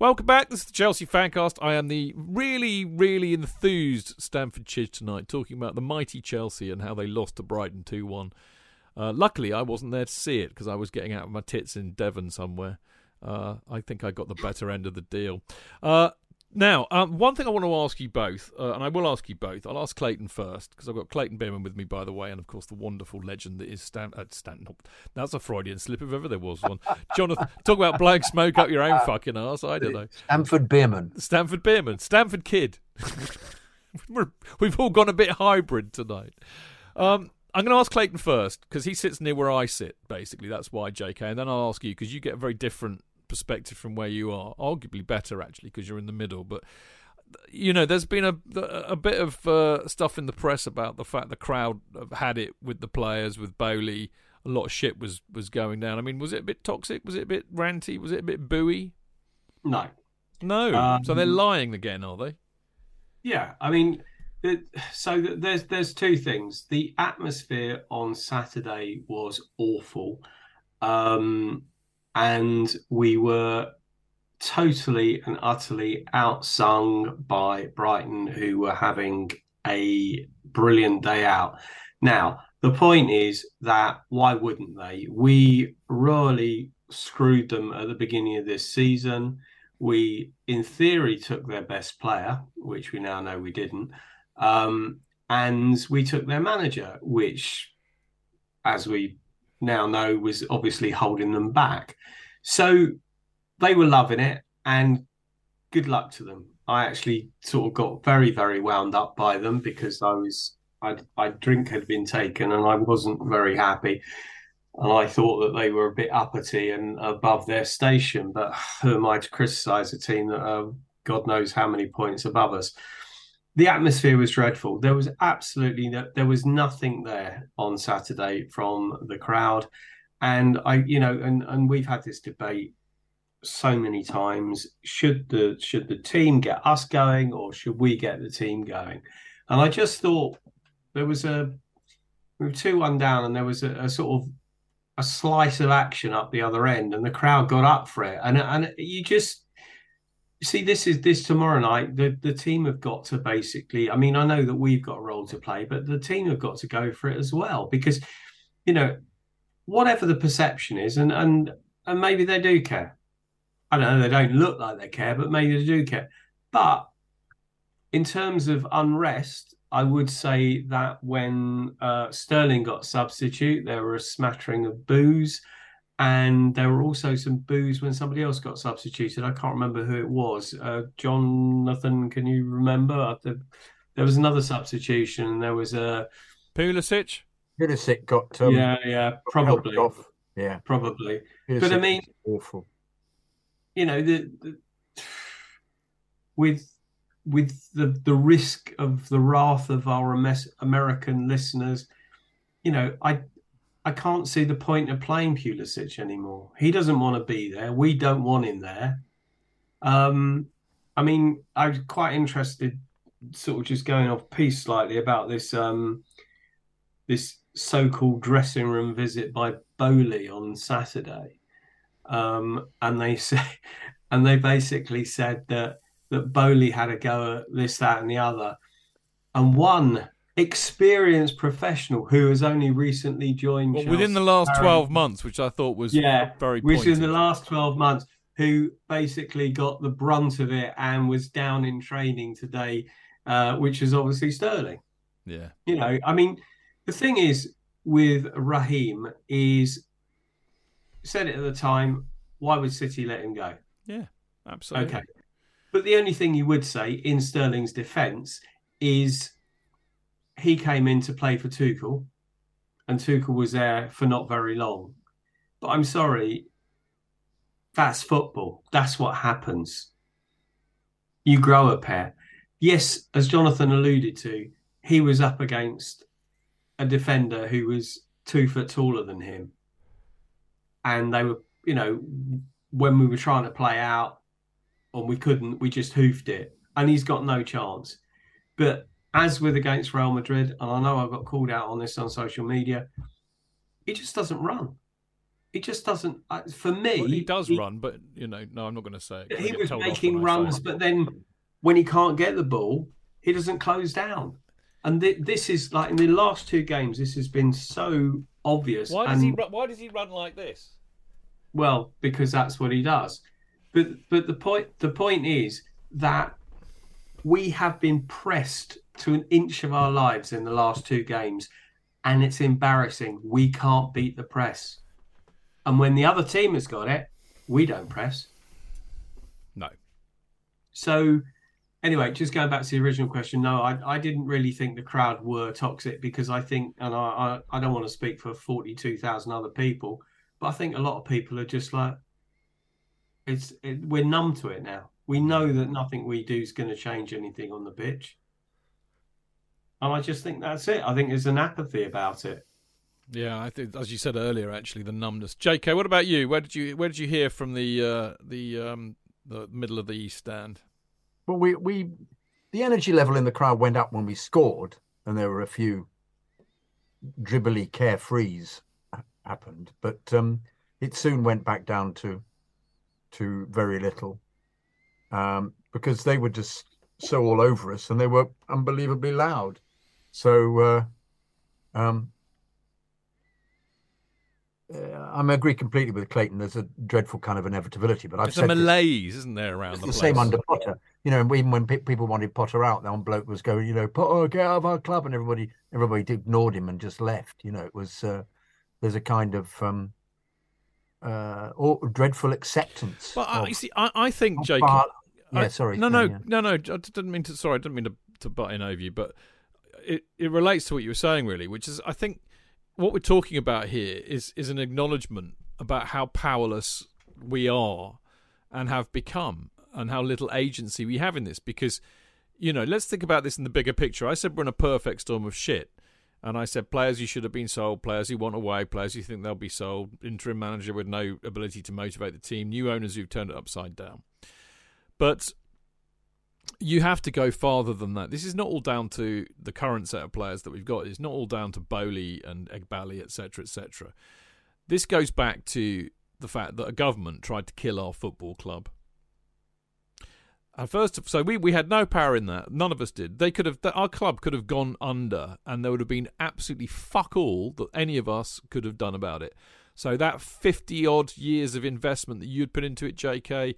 Welcome back. This is the Chelsea Fancast. I am the really, really enthused Stamford Chidge tonight, talking about the mighty Chelsea and how they lost to Brighton 2 1. Uh, luckily, I wasn't there to see it because I was getting out of my tits in Devon somewhere. Uh, I think I got the better end of the deal. Uh, now, um, one thing I want to ask you both, uh, and I will ask you both. I'll ask Clayton first because I've got Clayton Beerman with me, by the way, and of course the wonderful legend that is Stan. Uh, Stan no, that's a Freudian slip if ever there was one. Jonathan, talk about blowing smoke up your own fucking ass. I don't know. Stamford Beerman. Stamford Beerman, Stamford Kydd. We're, we've all gone a bit hybrid tonight. Um, I'm going to ask Clayton first because he sits near where I sit. Basically, that's why, J.K. And then I'll ask you because you get a very different perspective from where you are. Arguably better, actually, because you're in the middle. But you know, there's been a a bit of uh, stuff in the press about the fact the crowd have had it with the players, with Boehly. A lot of shit was was going down. I mean, was it a bit toxic? Was it a bit ranty? Was it a bit booey? No. No. Um, so they're lying again, are they? Yeah, I mean, so there's there's two things. The atmosphere on Saturday was awful, um, and we were totally and utterly outsung by Brighton, who were having a brilliant day out. Now, the point is that why wouldn't they? We really screwed them at the beginning of this season. We, in theory, took their best player, which we now know we didn't. Um, and we took their manager, which, as we now know, was obviously holding them back. So they were loving it, and good luck to them. I actually sort of got very, very wound up by them because I was, I, I drink had been taken, and I wasn't very happy. And I thought that they were a bit uppity and above their station. But who am I to criticise a team that are God knows how many points above us? The atmosphere was dreadful. There was absolutely no, there was nothing there on Saturday from the crowd, and I, you know, and and we've had this debate so many times. Should the should the team get us going, or should we get the team going? And I just thought there was a we were two one down, and there was a, a sort of a slice of action up the other end, and the crowd got up for it. And and you just see this is this tomorrow night. The the team have got to basically. I mean, I know that we've got a role to play, but the team have got to go for it as well because you know whatever the perception is, and and and maybe they do care. I don't know. They don't look like they care, but maybe they do care. But in terms of unrest, I would say that when uh, Sterling got substitute, there were a smattering of boos, and there were also some boos when somebody else got substituted. I can't remember who it was. Uh, Jonathan, can you remember? There was another substitution. There was a Pulisic. Pulisic got um, yeah, yeah, probably off. Yeah, probably. Pulisic but I mean, awful. You know, the, the with with the the risk of the wrath of our American listeners, you know, I I can't see the point of playing Pulisic anymore. He doesn't want to be there. We don't want him there. Um, I mean, I was quite interested, sort of just going off piece slightly about this um, this so-called dressing room visit by Boehly on Saturday, um, and they say, and they basically said that that Boehly had a go at this, that, and the other. And one experienced professional who has only recently joined well, within the last 12 months, which I thought was yeah, very which pointed. in the last 12 months, who basically got the brunt of it and was down in training today, uh, which is obviously Sterling. Yeah. You know, I mean, the thing is with Raheem is said it at the time, why would City let him go? Yeah, absolutely. Okay. But the only thing you would say in Sterling's defence is he came in to play for Tuchel, and Tuchel was there for not very long. But I'm sorry, that's football. That's what happens. You grow a pair. Yes, as Jonathan alluded to, he was up against a defender who was two foot taller than him. And they were, you know, when we were trying to play out, and we couldn't. We just hoofed it, and he's got no chance. But as with against Real Madrid, and I know I got called out on this on social media, he just doesn't run. He just doesn't. Uh, for me, well, he does he, run, but you know, no, I'm not going to say it. He was making runs, but then when he can't get the ball, he doesn't close down. And th- this is like in the last two games, this has been so obvious. Why does and, he? Run, why does he run like this? Well, because that's what he does. But but the point the point is that we have been pressed to an inch of our lives in the last two games, and it's embarrassing. We can't beat the press, and when the other team has got it, we don't press. No. So, anyway, just going back to the original question, no, I, I didn't really think the crowd were toxic because I think, and I, I, I don't want to speak for 42,000 other people, but I think a lot of people are just like, it's it, we're numb to it now. We know that nothing we do is going to change anything on the pitch, and I just think that's it. I think there's an apathy about it. Yeah, I think as you said earlier, actually the numbness. J.K., what about you? Where did you where did you hear from the uh, the um, the middle of the East Stand? Well, we we the energy level in the crowd went up when we scored, and there were a few dribbly carefrees happened, but um, it soon went back down to to very little um, because they were just so all over us and they were unbelievably loud. So uh, um, uh, I'm agree completely with Clayton. There's a dreadful kind of inevitability, but I've There's said a this- isn't there, around it's the, the same under Potter. You know, even when pe- people wanted Potter out, the one bloke was going, you know, Potter, get out of our club, and everybody, everybody ignored him and just left. You know, it was uh, there's a kind of um, uh, or dreadful acceptance. But I, of- you see, I, I think Jake. Bar- I- yeah, sorry, No, no, no, yeah. no, no. I didn't mean to. Sorry, I didn't mean to, to butt in over you, but it it relates to what you were saying, really, which is I think what we're talking about here is is an acknowledgement about how powerless we are and have become, and how little agency we have in this. Because you know, let's think about this in the bigger picture. I said we're in a perfect storm of shit. And I said, players you should have been sold, players who want away, players who think they'll be sold, interim manager with no ability to motivate the team, new owners who've turned it upside down. But you have to go farther than that. This is not all down to the current set of players that we've got. It's not all down to Boehly and Eghbali, etc., etc. This goes back to the fact that a government tried to kill our football club. And first, so we, we had no power in that. None of us did. They could have our club could have gone under, and there would have been absolutely fuck all that any of us could have done about it. So that fifty odd years of investment that you'd put into it, J.K.,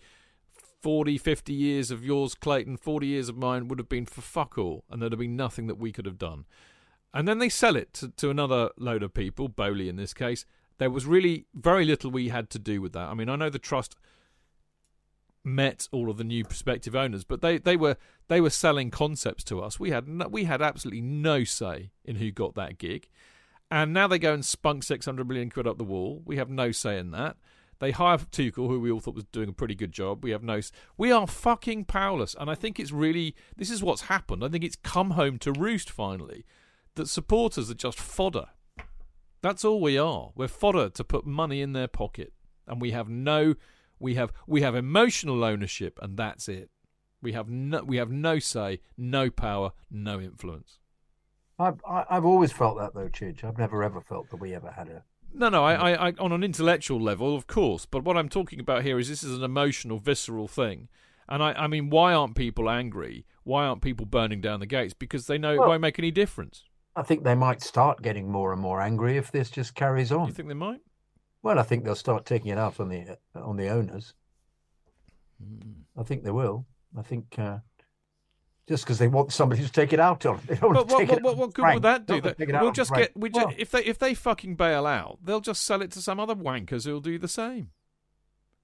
40, 50 years of yours, Clayton, 40 years of mine would have been for fuck all, and there'd have been nothing that we could have done. And then they sell it to, to another load of people, Boehly in this case. There was really very little we had to do with that. I mean, I know the trust met all of the new prospective owners, but they, they were they were selling concepts to us. We had no, we had absolutely no say in who got that gig, and now they go and spunk six hundred million quid up the wall. We have no say in that. They hire Tuchel, who we all thought was doing a pretty good job. We have no. We are fucking powerless, and I think it's really this is what's happened. I think it's come home to roost finally. That supporters are just fodder. That's all we are. We're fodder to put money in their pocket, and we have no. We have we have emotional ownership, and that's it. We have no we have no say, no power, no influence. I've I've always felt that though, Chidge. I've never ever felt that we ever had a no, no, I, I, I, on an intellectual level, of course. But what I'm talking about here is this is an emotional, visceral thing. And I, I mean, why aren't people angry? Why aren't people burning down the gates? Because they know well, it won't make any difference. I think they might start getting more and more angry if this just carries on. You think they might? Well, I think they'll start taking it out on the on the owners. Mm. I think they will. I think uh, just because they want somebody to take it out on. They don't but what, what, what, what good Frank. would that do? That, we'll just get we well, just, if they if they fucking bail out, they'll just sell it to some other wankers who'll do the same.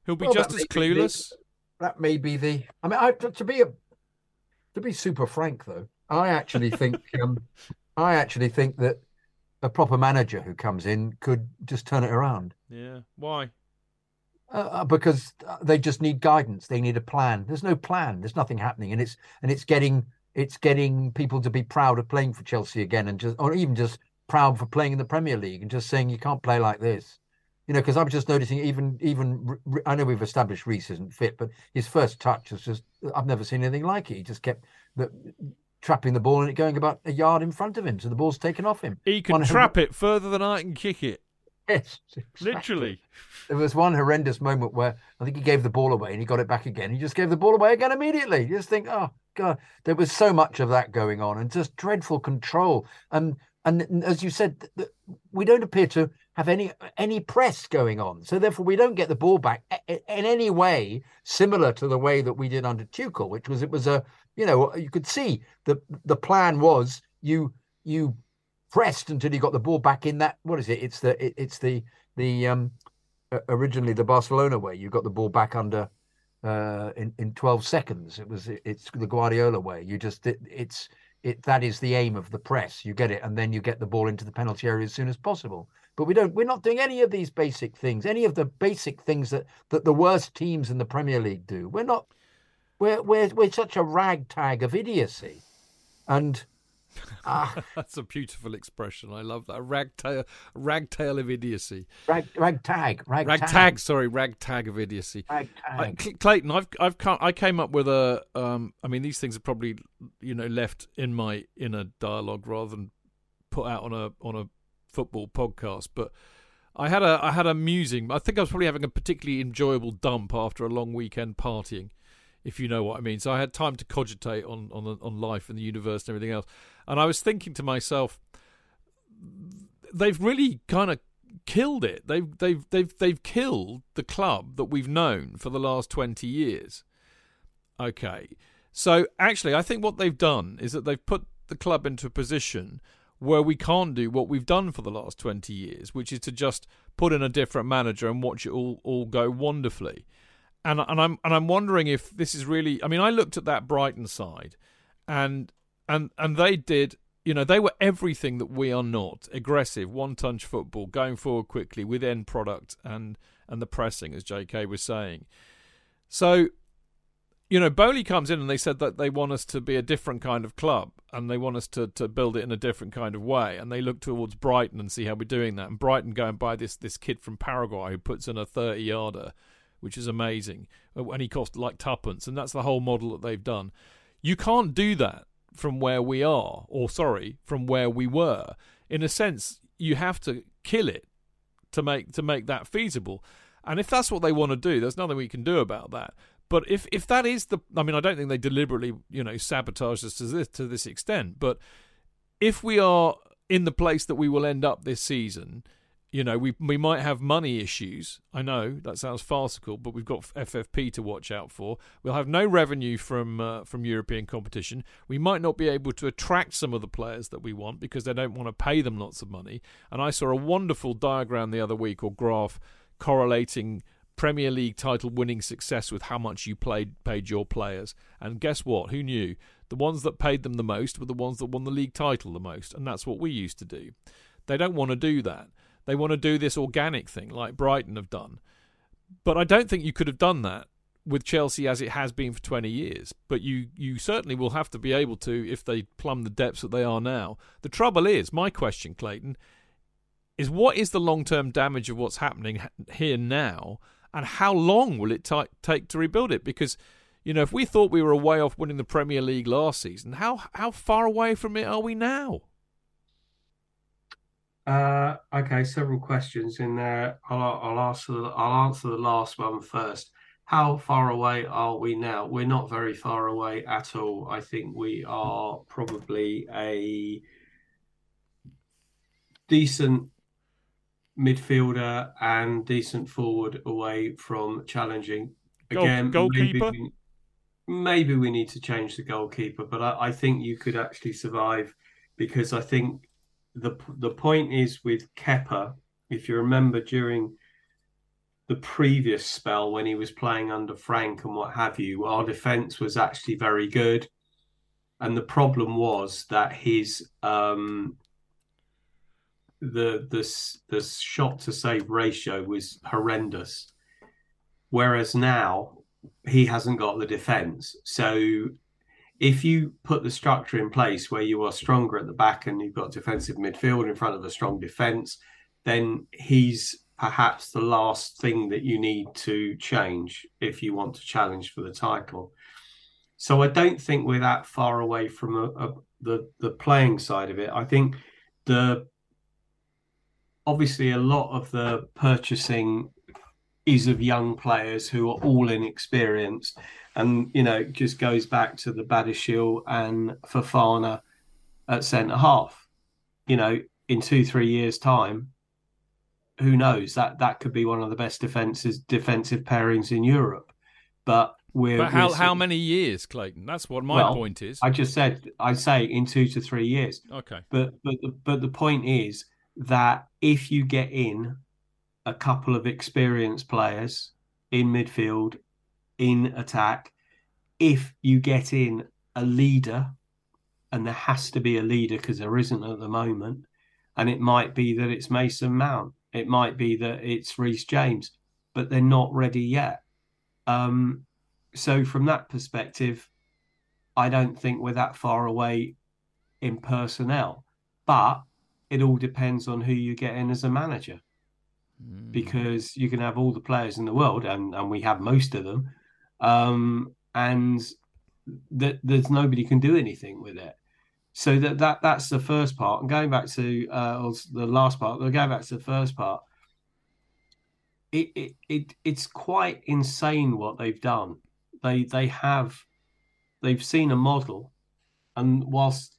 Who'll be well, just as clueless. The, that may be the. I mean, I, to be a to be super frank though, I actually think um, I actually think that a proper manager who comes in could just turn it around. Yeah. Why? Uh, uh, because they just need guidance. They need a plan. There's no plan. There's nothing happening, and it's and it's getting it's getting people to be proud of playing for Chelsea again, and just or even just proud for playing in the Premier League, and just saying you can't play like this. You know, because I'm just noticing even even I know we've established Reece isn't fit, but his first touch was just I've never seen anything like it. He just kept the trapping the ball and it going about a yard in front of him, so the ball's taken off him. He can One trap it further than I can kick it. Yes, exactly. literally. There was one horrendous moment where I think he gave the ball away and he got it back again. He just gave the ball away again immediately. You just think, oh god, there was so much of that going on and just dreadful control. And and as you said, we don't appear to have any any press going on. So therefore, we don't get the ball back in any way similar to the way that we did under Tuchel, which was it was a you know you could see the the plan was you you pressed until he got the ball back in that. What is it? It's the it, it's the the um originally the Barcelona way. You got the ball back under uh in in 12 seconds. It was it's the Guardiola way. You just it, it's it that is the aim of the press. You get it, and then you get the ball into the penalty area as soon as possible. But we don't. We're not doing any of these basic things. Any of the basic things that that the worst teams in the Premier League do. We're not. We're we're we're such a ragtag of idiocy, and Ah. That's a beautiful expression. I love that. Ragtail, ragtail of idiocy. Rag, ragtag, ragtag. Ragtag. Sorry, ragtag of idiocy. Ragtag. I, Clayton, I've I've I came up with a. Um, I mean, these things are probably you know left in my inner dialogue rather than put out on a on a football podcast, but. I had a I had a musing. I think I was probably having a particularly enjoyable dump after a long weekend partying, if you know what I mean. So I had time to cogitate on on on life and the universe and everything else. And I was thinking to myself, they've really kind of killed it. They've they've they've they've killed the club that we've known for the last twenty years. Okay, so actually, I think what they've done is that they've put the club into a position where we can't do what we've done for the last 20 years, which is to just put in a different manager and watch it all, all go wonderfully. And and I'm and I'm wondering if this is really I mean I looked at that Brighton side and and and they did you know they were everything that we are not. Aggressive one touch football going forward quickly with end product and and the pressing as JK was saying. So you know Boehly comes in and they said that they want us to be a different kind of club and they want us to to build it in a different kind of way. And they look towards Brighton and see how we're doing that. And Brighton go and buy this this kid from Paraguay who puts in a 30 yarder which is amazing uh, and he cost like tuppence and that's the whole model that they've done you can't do that from where we are, or sorry, from where we were. In a sense, you have to kill it to make to make that feasible. And if that's what they want to do, there's nothing we can do about that. But if if that is the, I mean, I don't think they deliberately, you know, sabotage us to this to this extent. But if we are in the place that we will end up this season, you know, we we might have money issues. I know that sounds farcical, but we've got FFP to watch out for. We'll have no revenue from uh, from European competition. We might not be able to attract some of the players that we want because they don't want to pay them lots of money. And I saw a wonderful diagram the other week or graph correlating Premier League title winning success with how much you played paid your players. And guess what? Who knew? The ones that paid them the most were the ones that won the league title the most, and that's what we used to do. They don't want to do that. They want to do this organic thing like Brighton have done. But I don't think you could have done that with Chelsea as it has been for 20 years. But you, you certainly will have to be able to if they plumb the depths that they are now. The trouble is, my question, Clayton, is what is the long term damage of what's happening here now? and how long will it t- take to rebuild it? Because you know, if we thought we were a way off winning the Premier League last season, how how far away from it are we now? Uh, okay, several questions in there. I'll, I'll answer the, I'll answer the last one first. How far away are we now? We're not very far away at all. I think we are probably a decent midfielder and decent forward away from challenging. Again, Goal, goalkeeper. Maybe we, maybe we, need to change the goalkeeper, but I, I, think you could actually survive because I think the the point is with Kepa. If you remember during the previous spell when he was playing under Frank and what have you, our defence was actually very good. And the problem was that his um, the the the shot to save ratio was horrendous. Whereas now he hasn't got the defense. So if you put the structure in place where you are stronger at the back and you've got defensive midfield in front of a strong defense, then he's perhaps the last thing that you need to change if you want to challenge for the title. So I don't think we're that far away from a, a, the the playing side of it. I think the obviously a lot of the purchasing is of young players who are all inexperienced. And, you know, it just goes back to the Badiashile and Fofana at centre half. You know, in two, three years' time, who knows? That that could be one of the best defenses defensive pairings in Europe. But we're But how we're, how many years, Clayton? That's what my well, point is. I just said I say in two to three years. Okay. But but the, but the point is that if you get in a couple of experienced players in midfield, in attack, if you get in a leader, and there has to be a leader because there isn't at the moment, and it might be that it's Mason Mount, it might be that it's Reece James, but they're not ready yet. Um, so from that perspective, I don't think we're that far away in personnel. But it all depends on who you get in as a manager. Mm. Because you can have all the players in the world, and, and we have most of them, um, and that there's nobody can do anything with it. So that, that that's the first part. And going back to uh, the last part, going back to the first part, it, it, it it's quite insane what they've done. They they have they've seen a model, and whilst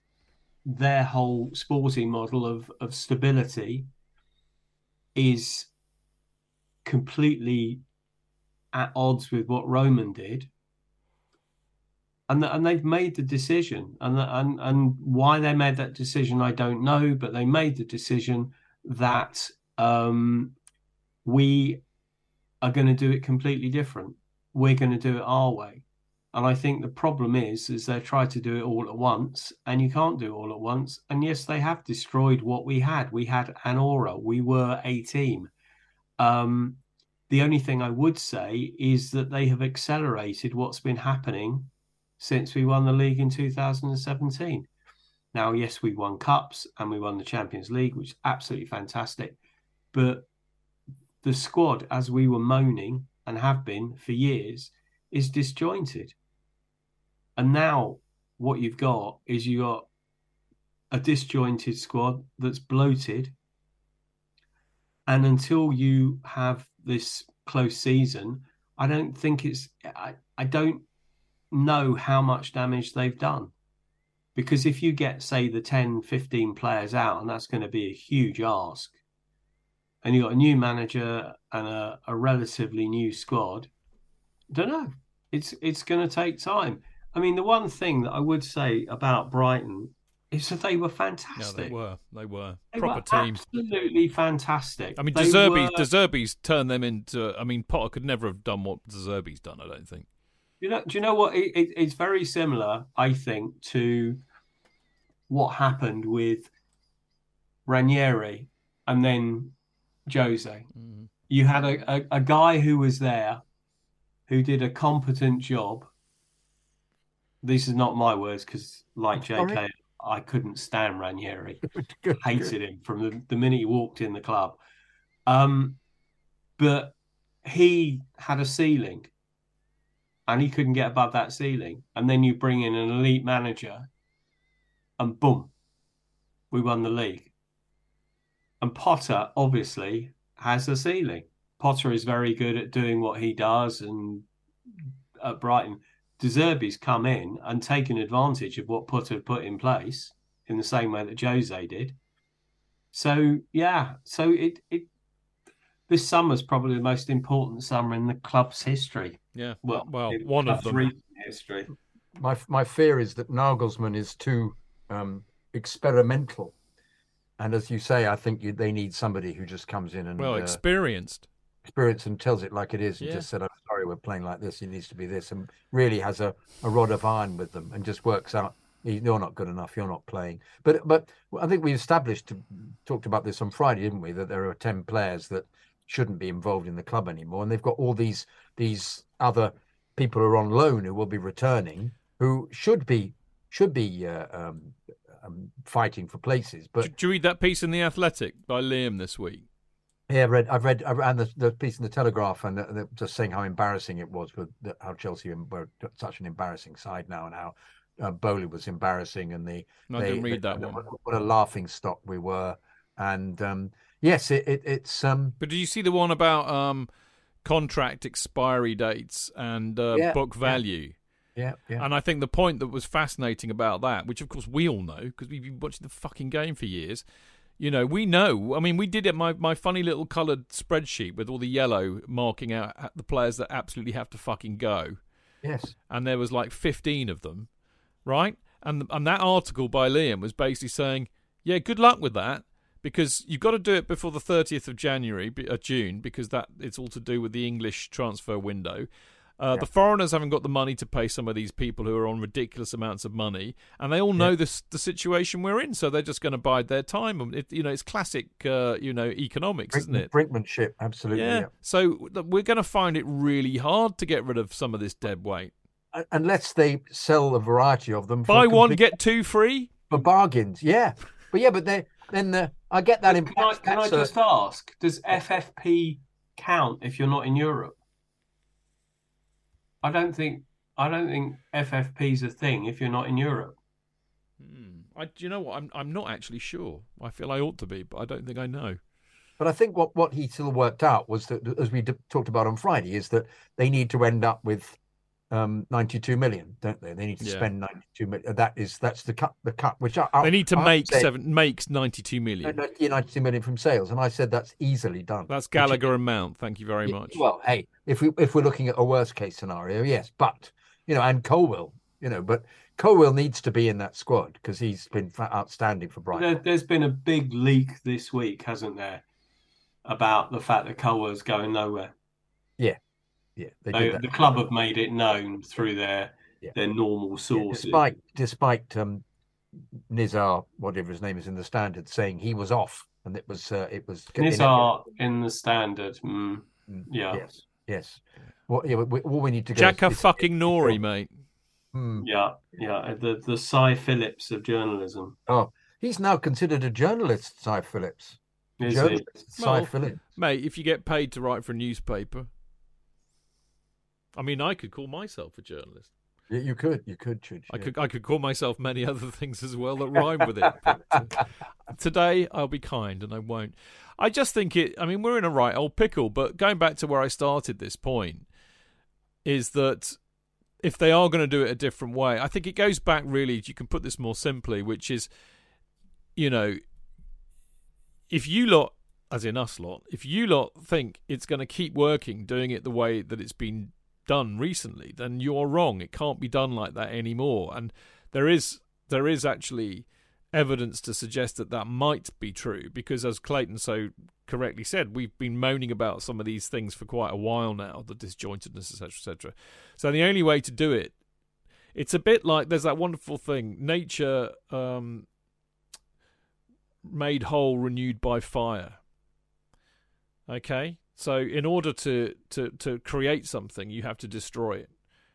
their whole sporting model of of stability is completely at odds with what Roman did. And, and they've made the decision, and, and and why they made that decision, I don't know. But they made the decision that um, we are going to do it completely different. We're going to do it our way. And I think the problem is, is they try to do it all at once, and you can't do it all at once. And yes, they have destroyed what we had. We had an aura. We were a team. Um, the only thing I would say is that they have accelerated what's been happening since we won the league in 2017. Now, yes, we won cups and we won the Champions League, which is absolutely fantastic. But the squad, as we were moaning and have been for years, is disjointed. And now what you've got is you got a disjointed squad that's bloated and until you have this close season, I don't think it's. I, I don't know how much damage they've done. Because if you get, say, the 10, 15 players out, and that's going to be a huge ask, and you've got a new manager and a, a relatively new squad, I don't know. It's it's going to take time. I mean, the one thing that I would say about Brighton is that they were fantastic. Yeah, fantastic. they were. They were They proper were team. absolutely fantastic. I mean, They De Zerbi's, were- De Zerbi's turned them into. I mean, Potter could never have done what De Zerbi's done. I don't think. You know, do you know what? It, it, it's very similar, I think, to what happened with Ranieri and then Jose. Mm-hmm. You had a, a, a guy who was there who did a competent job. This is not my words because, like Sorry? JK, I couldn't stand Ranieri. Good, hated him from the, the minute he walked in the club. Um, but he had a ceiling and he couldn't get above that ceiling. And then you bring in an elite manager and boom, we won the league. And Potter obviously has a ceiling. Potter is very good at doing what he does and at Brighton. De Zerbi's come in and taken advantage of what Potter put in place in the same way that Jose did. So yeah, so it it this summer's probably the most important summer in the club's history. Yeah. Well, well, one of club's them. history. My my fear is that Nagelsmann is too um, experimental, and as you say, I think you, they need somebody who just comes in and Well, uh, experienced. experience and tells it like it is, and Yeah. just said, "I'm sorry, we're playing like this. He needs to be this," and really has a, a rod of iron with them, and just works out. You're not good enough. You're not playing. But but I think we established talked about this on Friday, didn't we? That there are ten players that shouldn't be involved in the club anymore, and they've got all these these other people who are on loan who will be returning, who should be should be uh, um, um, fighting for places. But Did you read that piece in the Athletic by Liam this week? Yeah, I've read, I've read, I ran the, the piece in the Telegraph, and uh, just saying how embarrassing it was with the, how Chelsea were such an embarrassing side now, and how uh, Boehly was embarrassing, and the I didn't read that one. What a laughing stock we were, and um, yes, it, it it's um, But did you see the one about um, contract expiry dates and uh, Yeah, book yeah. value? yeah, yeah, And I think the point that was fascinating about that, which of course we all know because we've been watching the fucking game for years, you know, we know. I mean, we did it. My my funny little coloured spreadsheet with all the yellow marking out the players that absolutely have to fucking go, yes, and there was like fifteen of them, right? And and that article by Liam was basically saying, yeah, good luck with that because you've got to do it before the 30th of January, be- uh, June, because that it's all to do with the English transfer window. Uh, The foreigners haven't got the money to pay some of these people who are on ridiculous amounts of money, and they all know this the situation we're in, so they're just going to bide their time. And It, you know, it's classic, uh, you know, economics, isn't it? brinkmanship, absolutely. Yeah. Yeah. So th- we're going to find it really hard to get rid of some of this dead weight. Unless they sell a variety of them, for Buy one, get two free. for bargains. Yeah, but yeah, but they then the, I get that in. Can I, can I just ask, does FFP count if you're not in Europe? I don't think I don't think FFP is a thing if you're not in Europe. Hmm. I, do you know what? I'm I'm not actually sure. I feel I ought to be, but I don't think I know. But I think what, what he still worked out was that, as we d- talked about on Friday, is that they need to end up with um, 92 million, don't they? They need to Yeah. spend 92 million. That is that's the cut, the cut, which I, I They need to I make said- seven makes ninety two no, million. no, yeah, 92 million from sales, and I said that's easily done. That's Gallagher and Mount. Thank you very Yeah, much. Well, hey, if we if we're looking at a worst case scenario, yes, but you know, and Colwill, you know, but Colwill needs to be in that squad because he's been outstanding for Brighton. There, there's been a big leak this week, hasn't there, about the fact that Colwill's going nowhere. Yeah, yeah, they They, did that. the club have made it known through their Yeah. their normal Yeah, sources. despite despite um, Nizaar, whatever his name is in the standard, saying he was off and it was uh, it was Nizaar in the standard. Mm, Mm, yeah. Yes, yes. What? Yeah, we, all we need to go. Jacka is- is- fucking Nori, mate. Hmm. yeah, yeah, the the Cy Phillips of journalism. Oh, he's now considered a journalist, Cy Phillips. Is he? journalist, Cy Well, Phillips. Mate, if you get paid to write for a newspaper, I mean, I could call myself a journalist. Yeah, you could, you could, Chidge. I yeah. could I could call myself many other things as well that rhyme with it. Uh, today I'll be kind and I won't. I just think it. I mean, we're in a right old pickle. But going back to where I started this point, is that if they are going to do it a different way, I think it goes back really. You can put this more simply, which is, you know, if you lot, as in us lot, if you lot think it's going to keep working, doing it the way that it's been done recently, then you're wrong. It can't be done like that anymore. And there is there is actually evidence to suggest that that might be true because, as Clayton so correctly said, we've been moaning about some of these things for quite a while now, the disjointedness, etc., etc. So the only way to do it, it's a bit like there's that wonderful thing, nature um, made whole, renewed by fire. Okay, so in order to, to, to create something, you have to destroy it.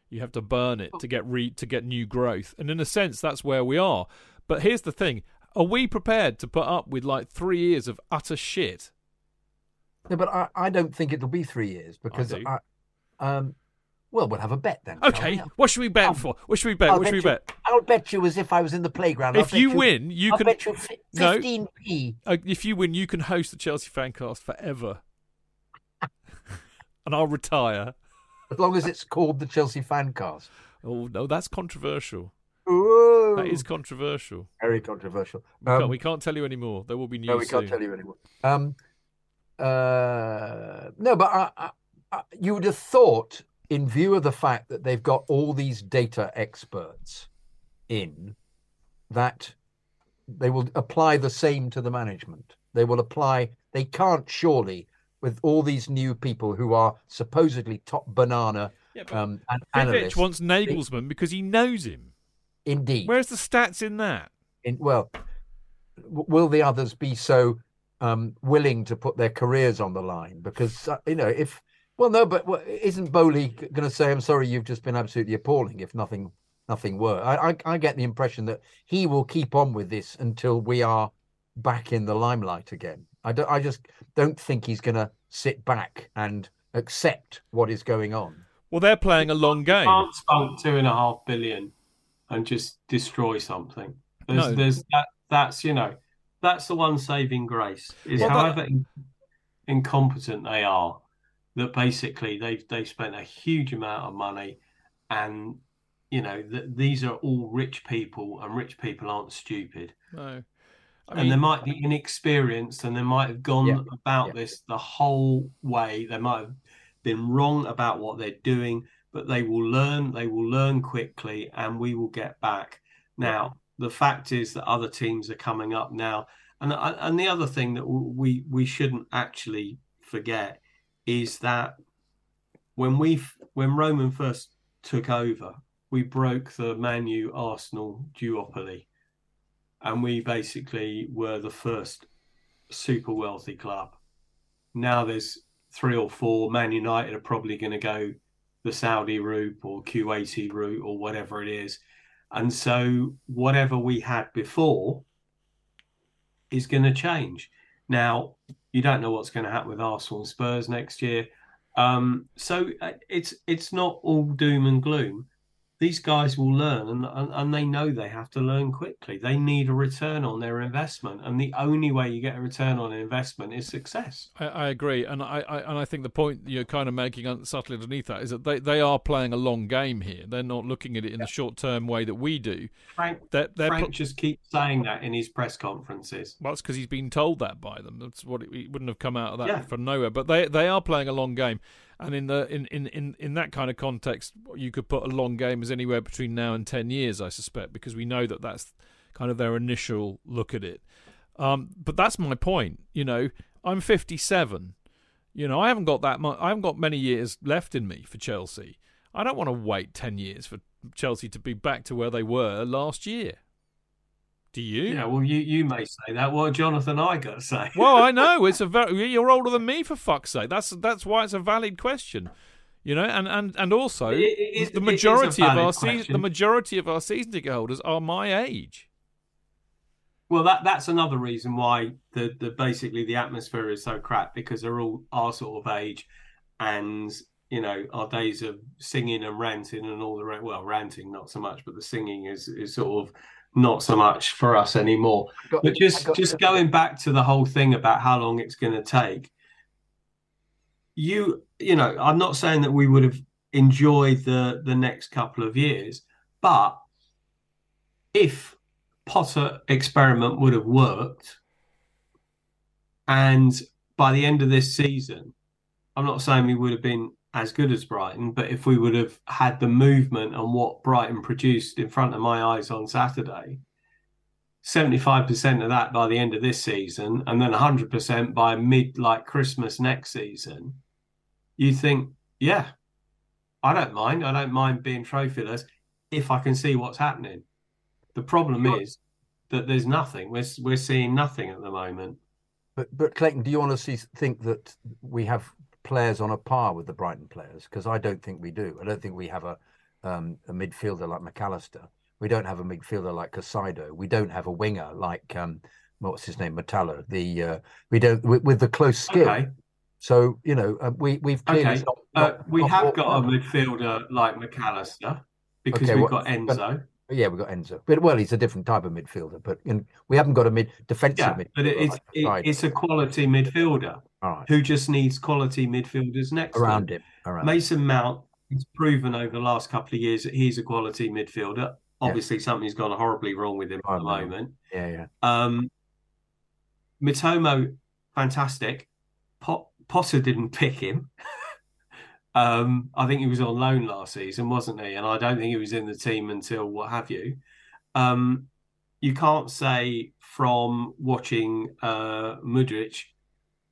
You have to burn it to get re- to get new growth, and in a sense, that's where we are. But here's the thing: Are we prepared to put up with like three years of utter shit? No, but I, I don't think it'll be three years because do. I, um, well, we'll have a bet then. Okay, what should we bet I'll- for? What should we bet? I'll what should we you, bet? I'll bet you as if I was in the playground. I'll If bet you win, you I'll can. bet you fifteen p. Uh, if you win, you can host the Chelsea Fancast forever, and I'll retire. As long as it's called the Chelsea Fancast. Oh no, that's controversial. Ooh, That is controversial. very controversial. We, can't, Um, we can't tell you anymore. There will be news no, we can't soon. tell you anymore. Um, uh, no, but I, I, I, you would have thought, in view of the fact that they've got all these data experts in, that they will apply the same to the management. They will apply. They can't surely, with all these new people who are supposedly top banana Yeah, um, an- Vivell analysts. wants Nagelsmann because he knows him. Indeed. Where's the stats in that? in well w- will the others be so um willing to put their careers on the line because uh, you know if well no but well, isn't Boehly going to say i'm sorry you've just been absolutely appalling if nothing nothing were I, I i get the impression that he will keep on with this until we are back in the limelight again i don't i just don't think he's going to sit back and accept what is going on Well, they're playing a long game. can't spunk two and a half billion and just destroy something. There's, No. there's that. That's you know, that's the one saving grace is Well, that- however in- incompetent they are, that basically they've they've spent a huge amount of money, and you know that these are all rich people, and rich people aren't stupid. No. I and they might be inexperienced and they might have gone Yeah, about yeah. this the whole way. They might have been wrong about what they're doing but they will learn they will learn quickly and we will get back. Now the fact is that other teams are coming up now. And uh, and the other thing that we we shouldn't actually forget is that when we when Roman first took over we broke the Manu Arsenal duopoly and we basically were the first super wealthy club. Now there's three or four. Man United are probably going to go the Saudi route or Kuwaiti route or whatever it is. And so whatever we had before is going to change. Now, you don't know what's going to happen with Arsenal and Spurs next year. Um, so uh, it's it's not all doom and gloom these guys will learn and, and, and they know they have to learn quickly. They need a return on their investment. And the only way you get a return on investment is success. I, I agree, and I, I and I think the point you're kind of making subtly underneath that is that they, they are playing a long game here. They're not looking at it in the short term way that we do. Frank, They're, they're Frank pl- just keeps saying that in his press conferences. well, that's because he's been told that by them. That's what it, it wouldn't have come out of that Yeah. from nowhere. But they they are playing a long game, and in the in, in, in, in that kind of context, you could put a long game as anywhere between now and ten years, I suspect, because we know that that's kind of their initial look at it. Um, but that's my point. You know, I'm 57. You know, I haven't got that much. I haven't got many years left in me for Chelsea. I don't want to wait 10 years for Chelsea to be back to where they were last year. Do you? Yeah, well, you, you may say that. What Jonathan I got to say? Well, I know it's a very you're older than me for fuck's sake. That's that's why it's a valid question. You know, and and and also It- it the it is a majority of our season the majority of our season ticket holders are my age. Well, that that's another reason why the, the basically the atmosphere is so crap because they're all our sort of age, and you know our days of singing and ranting and all the well ranting not so much, but the singing is is sort of not so much for us anymore. got- But just got- just going back to the whole thing about how long it's going to take. You you know, I'm not saying that we would have enjoyed the the next couple of years, but if Potter experiment would have worked, and by the end of this season, I'm not saying we would have been as good as Brighton, but if we would have had the movement and what Brighton produced in front of my eyes on Saturday, 75% of that by the end of this season, and then 100% by mid like Christmas next season, you think, yeah, I don't mind. I don't mind being trophyless if I can see what's happening. The problem Sure. is that there's nothing. We're we're seeing nothing at the moment. But but Clayton, do you honestly think that we have players on a par with the Brighton players? Because I don't think we do. I don't think we have a um, a midfielder like Mac Allister. We don't have a midfielder like Caicedo. We don't have a winger like um, what's his name, Metallo. The uh, we don't with, with the close skill. Okay, So you know uh, we we've clearly okay. not, Uh, we not have got a midfielder like Mac Allister because Okay, we've what- got Enzo. Yeah, we've got Enzo. But well, he's a different type of midfielder. But in, we haven't got a mid defensive Yeah, midfielder. but it's like it, it's a quality midfielder right who just needs quality midfielders next around to him. Around. Mason Mount has proven over the last couple of years that he's a quality midfielder. Obviously, something's gone horribly wrong with him at the moment. Yeah, yeah. Um, Mitoma, fantastic. Pot, Potter didn't pick him. um, I think he was on loan last season, wasn't he? And I don't think he was in the team until what have you. Um, you can't say from watching uh, Mudryk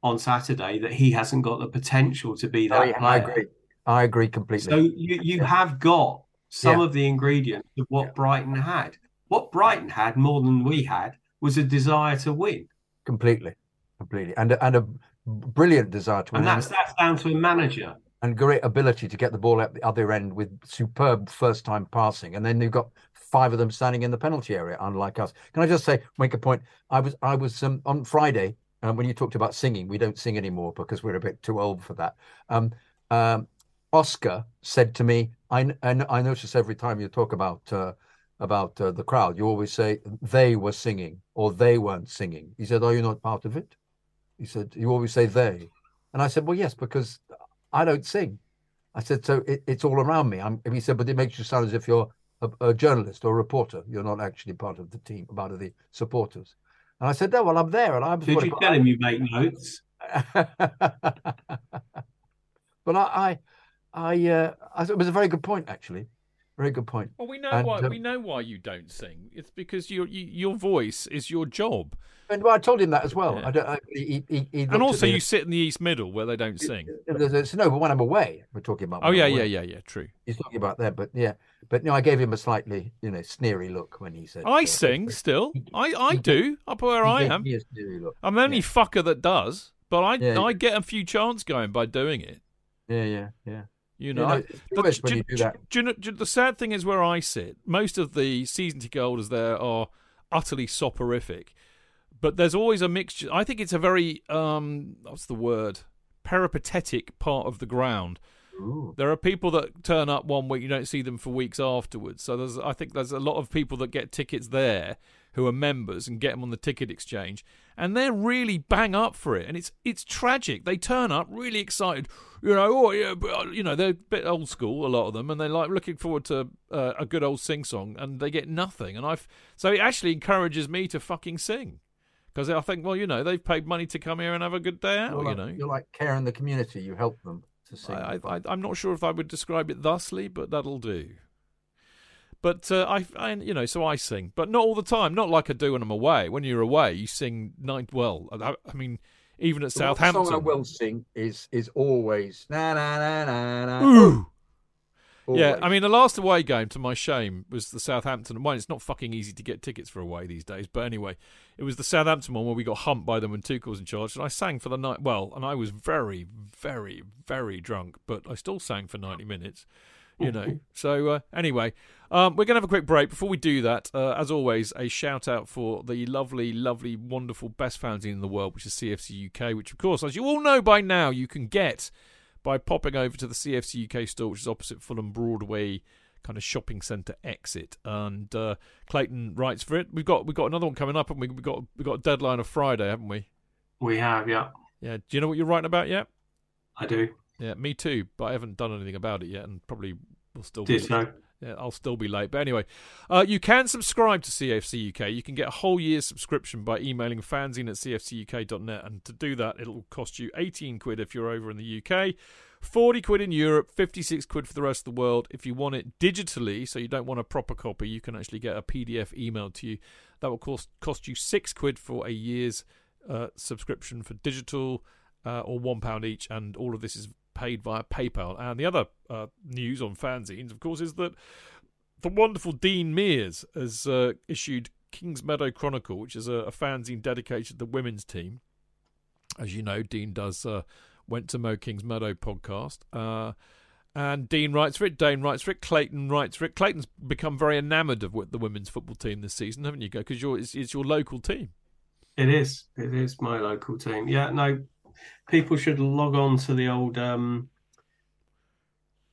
on Saturday that he hasn't got the potential to be Oh, that yeah, I agree. I agree completely. So you you have got some Yeah. of the ingredients of what Yeah. Brighton had. What Brighton had more than we had was a desire to win, completely, completely, and a- and a brilliant desire to win, and that's that's down to a manager. And great ability to get the ball at the other end with superb first time passing, and then you've got five of them standing in the penalty area, unlike us. Can I just say, make a point? I was I was um, on Friday um, when you talked about singing. We don't sing anymore because we're a bit too old for that. Um, um, Oscar said to me, I and I notice every time you talk about uh, about uh, the crowd, you always say they were singing or they weren't singing. He said, "Are you not part of it?" He said, "You always say they," and I said, "Well, yes, because I don't sing." I said, "So it, it's all around me." I'm, he said, "But it makes you sound as if you're a, a journalist or a reporter. You're not actually part of the team, part of the supporters." And I said, "No, well, I'm there, and I'm." Did you tell him you make notes? but I, I, I, uh, I, it was a very good point, actually. Very good point. Well, we know And, why um, we know why you don't sing. It's because your you, your voice is your job, And well, I told him that as well. Yeah. I don't. I, he, he, he and also you sit in the East Middle where they don't sing. There's- no, but when I'm away, we're talking about. Oh yeah, yeah, yeah, yeah. True. He's talking about that, but yeah, but no, I gave him a slightly, you know, sneery look when he said. I uh, sing still. I I do up where he I am. me a sneery look. I'm the only Yeah. fucker that does, but I Yeah, I get a few chants going by doing it. Yeah, yeah, yeah. You You know, do- you do do- do you know- do the sad thing is where I sit. Most of the season ticket holders there are utterly soporific, but there's always a mixture. I think it's a very um, what's the word? Peripatetic part of the ground. Ooh. There are people that turn up one week, you don't see them for weeks afterwards. So there's, I think there's a lot of people that get tickets there who are members and get them on the ticket exchange, and they're really bang up for it. And it's it's tragic. They turn up really excited, you know. Oh yeah, but, uh, you know they're a bit old school, a lot of them, and they're like looking forward to uh, a good old sing song, and they get nothing. And I've so it actually encourages me to fucking sing. Because I think, well, you know, they've paid money to come here and have a good day out. You're you like, know, you're like caring the community. You help them to sing. I, I. I'm not sure if I would describe it thusly, but that'll do. But uh, I, I, you know, so I sing, but not all the time. Not like I do when I'm away. When you're away, you sing nine. Well, I, I mean, even at The Southampton. song I will sing is is always na na na na na. Ooh. oh, Yeah. I mean, the last away game, to my shame, was the Southampton one. It's not fucking easy to get tickets for away these days, but anyway, it was the Southampton one where we got humped by them when Tuchel's in charge, and I sang for the night. Well, and I was very, very, very drunk, but I still sang for ninety minutes. You know. So uh, anyway, um, we're gonna have a quick break. Before we do that, uh, as always, a shout out for the lovely, lovely, wonderful best fanzine in the world, which is CFC UK, which of course, as you all know by now, you can get by popping over to the CFC UK store, which is opposite Fulham Broadway kind of shopping centre exit. And uh, Clayton writes for it. We've got we've got another one coming up, and we we've got we've got a deadline of Friday, haven't we? We have, yeah. Yeah. Do you know what you're writing about yet? I do. Yeah, me too. But I haven't done anything about it yet, and probably will still. Did be, so. Yeah, I'll still be late. But anyway, uh, you can subscribe to CFC UK. You can get a whole year's subscription by emailing fanzine at cfcuk.net. And to do that, it'll cost you 18 quid if you're over in the UK, 40 quid in Europe, 56 quid for the rest of the world. If you want it digitally, so you don't want a proper copy, you can actually get a PDF emailed to you. That will cost, cost you six quid for a year's uh, subscription for digital uh, or one pound each. And all of this is paid via PayPal. And the other uh, news on fanzines, of course, is that the wonderful Dean Mears has uh, issued Kings Meadow Chronicle, which is a, a, fanzine dedicated to the women's team. As you know, Dean does uh, Went to Mo Kings Meadow podcast. Uh, and Dean writes for it, Dane writes for it, Clayton writes for it. Clayton's become very enamoured of the women's football team this season, haven't you? Go? Because it's, it's your local team. It is. It is my local team. Yeah, no, people should log on to the old um,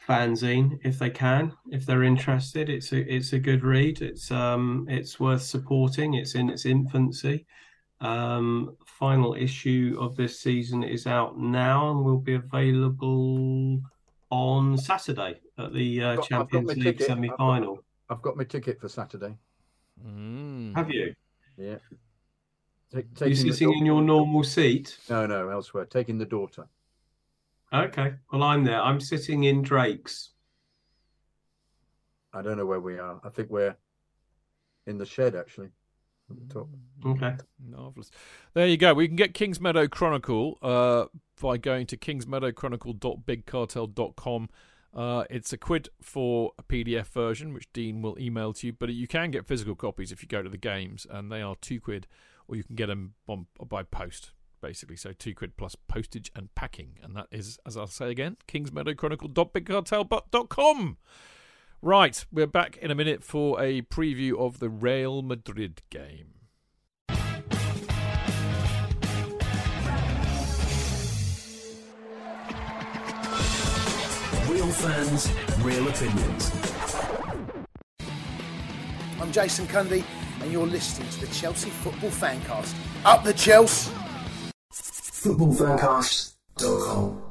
fanzine if they can, if they're interested. It's a it's a good read. It's um it's worth supporting. It's in its infancy. Um, final issue of this season is out now and will be available on Saturday at the uh, got, Champions League semi final. I've, I've, got my ticket for Saturday. Mm. Have you? Yeah. Take, Are you sitting in your normal seat? No, no, elsewhere. Taking the daughter. Okay. Well, I'm there. I'm sitting in Drake's. I don't know where we are. I think we're in the shed, actually. The. Okay. Marvelous. There you go. We can get Kings Meadow Chronicle uh, by going to kingsmeadowchronicle.bigcartel.com. Uh, it's a quid for a PDF version, which Dean will email to you, but you can get physical copies if you go to the games, and they are two quid or you can get them on, by post, basically. So two quid plus postage and packing. And that is, as I'll say again, kingsmeadowchronicle.bigcartel.com. Right, we're back in a minute for a preview of the Real Madrid game. Real fans, real opinions. I'm Jason Cundy and you're listening to the Chelsea Football Fancast. Up the Chelsea! Footballfancast.com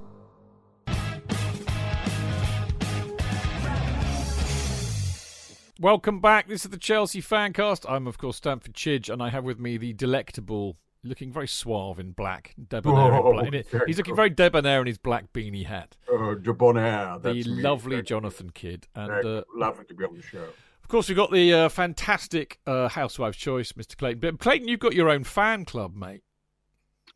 Welcome back. This is the Chelsea Fancast. I'm, of course, Stamford Chidge, and I have with me the delectable, looking very suave in black, debonair. Oh, in black. He's looking very debonair in his black beanie hat. Oh, debonair. the lovely Jonathan Kydd. And, uh, lovely to be on the show. Of course, we've got the uh, fantastic uh, Housewife's Choice, Mr. Clayton. But Clayton, you've got your own fan club, mate.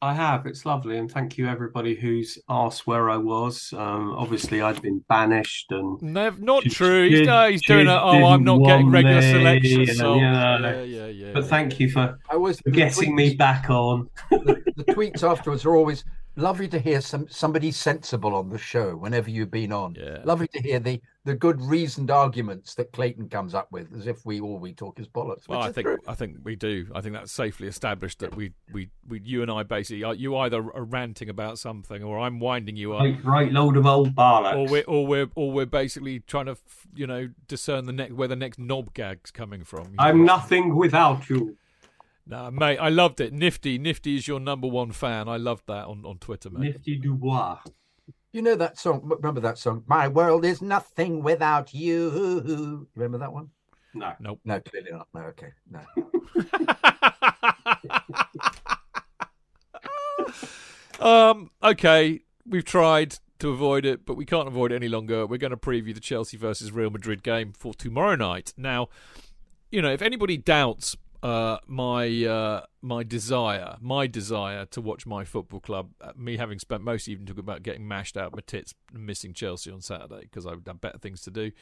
I have. It's lovely, and thank you everybody who's asked where I was. Um, obviously, I'd been banished, and Never, not true. He's, uh, he's doing a, oh, I'm not getting regular selection. So yeah, yeah, yeah, yeah. But thank you for, I was, for getting tweets, me back on. the, the tweets afterwards are always lovely to hear some somebody sensible on the show whenever you've been on. Yeah. Lovely to hear the the good reasoned arguments that Clayton comes up with, as if we all we talk is bollocks. Well, I think true. I think we do. I think that's safely established that we we, we you and I basically uh, you either are ranting about something or I'm winding you up. Right, right load of old bollocks. Or we're or we're or we're basically trying to you know discern the next where the next knob gag's coming from. I'm nothing without you. No, mate, I loved it. Nifty, Nifty is your number one fan. I loved that on, on Twitter, mate. Nifty Dubois. You know that song? Remember that song? My world is nothing without you. Remember that one? No. Nope. No, clearly not. No, okay. No. um, okay. We've tried to avoid it, but we can't avoid it any longer. We're going to preview the Chelsea versus Real Madrid game for tomorrow night. Now, you know, if anybody doubts uh, my uh, my desire, my desire to watch my football club. Uh, me having spent most evening talking about getting mashed out my tits, missing Chelsea on Saturday because I've better things to do.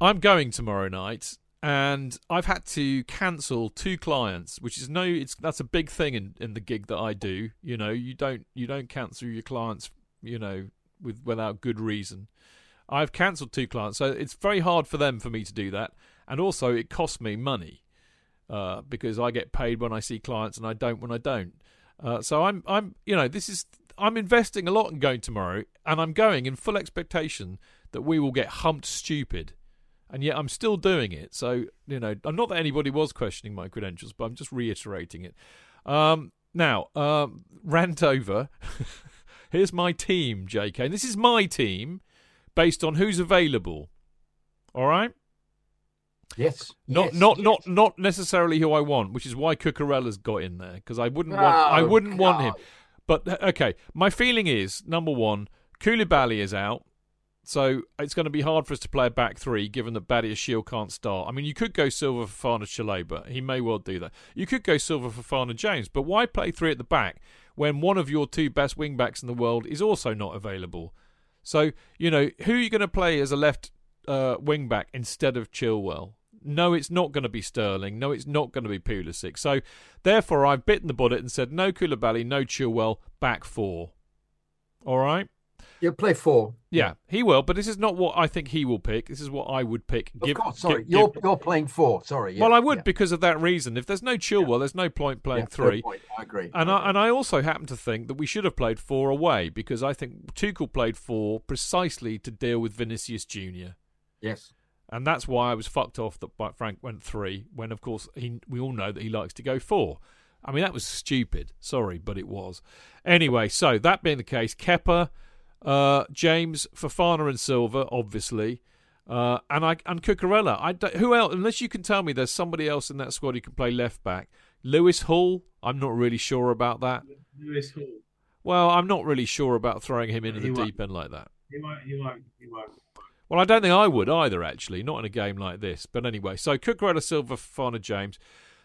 I'm going tomorrow night, and I've had to cancel two clients, which is no, it's that's a big thing in, in the gig that I do. You know, you don't you don't cancel your clients, you know, with without good reason. I've cancelled two clients, so it's very hard for them for me to do that, and also it costs me money uh, because I get paid when I see clients and I don't when I don't. Uh, so I'm I'm you know this is I'm investing a lot in going tomorrow, and I'm going in full expectation that we will get humped stupid, and yet I'm still doing it. So you know, I'm not that anybody was questioning my credentials, but I'm just reiterating it. Um, now, um, rant over. Here's my team, JK. And this is my team based on who's available. All right? Yes. Not yes, not yes. not not necessarily who I want, which is why Cucurella's got in there because I wouldn't want Oh, I wouldn't want him. But uh, okay, my feeling is number one, Koulibaly is out, so it's going to be hard for us to play a back three given that Badiashile can't start. I mean, you could go Silva for Fana Chalobah, he may well do that. You could go Silva Fofana James, but why play three at the back when one of your two best wing backs in the world is also not available? So you know who are you going to play as a left uh, wing back instead of Chilwell? No, it's not going to be Sterling. No, it's not going to be Pulisic. So, therefore, I've bitten the bullet and said no Koulibaly, no Chilwell, back four. All right. You'll play four. Yeah, he will, but this is not what I think he will pick. This is what I would pick. Of course, sorry. you're you're playing four. Sorry. yeah, well, I would yeah. because of that reason. If there's no Chilwell, there's no point playing Yeah, three. point. I agree. And I I, and I also happen to think that we should have played four away because I think Tuchel played four precisely to deal with Vinicius Junior. Yes. And that's why I was fucked off that Frank went three, when of course he, we all know that he likes to go four. I mean, that was stupid. Sorry, but it was. Anyway, so that being the case, Kepa, uh, James, Fofana, and Silva, obviously. Uh, and I and Cucurella. I who else? Unless you can tell me there's somebody else in that squad who can play left back. Lewis Hall. I'm not really sure about that. Lewis Hall. Well, I'm not really sure about throwing him in at He the won't. deep end like that. He won't. He won't. He won't. Well, I don't think I would either, actually, not in a game like this. But anyway, so Cucurella, Silva, Fofana, James.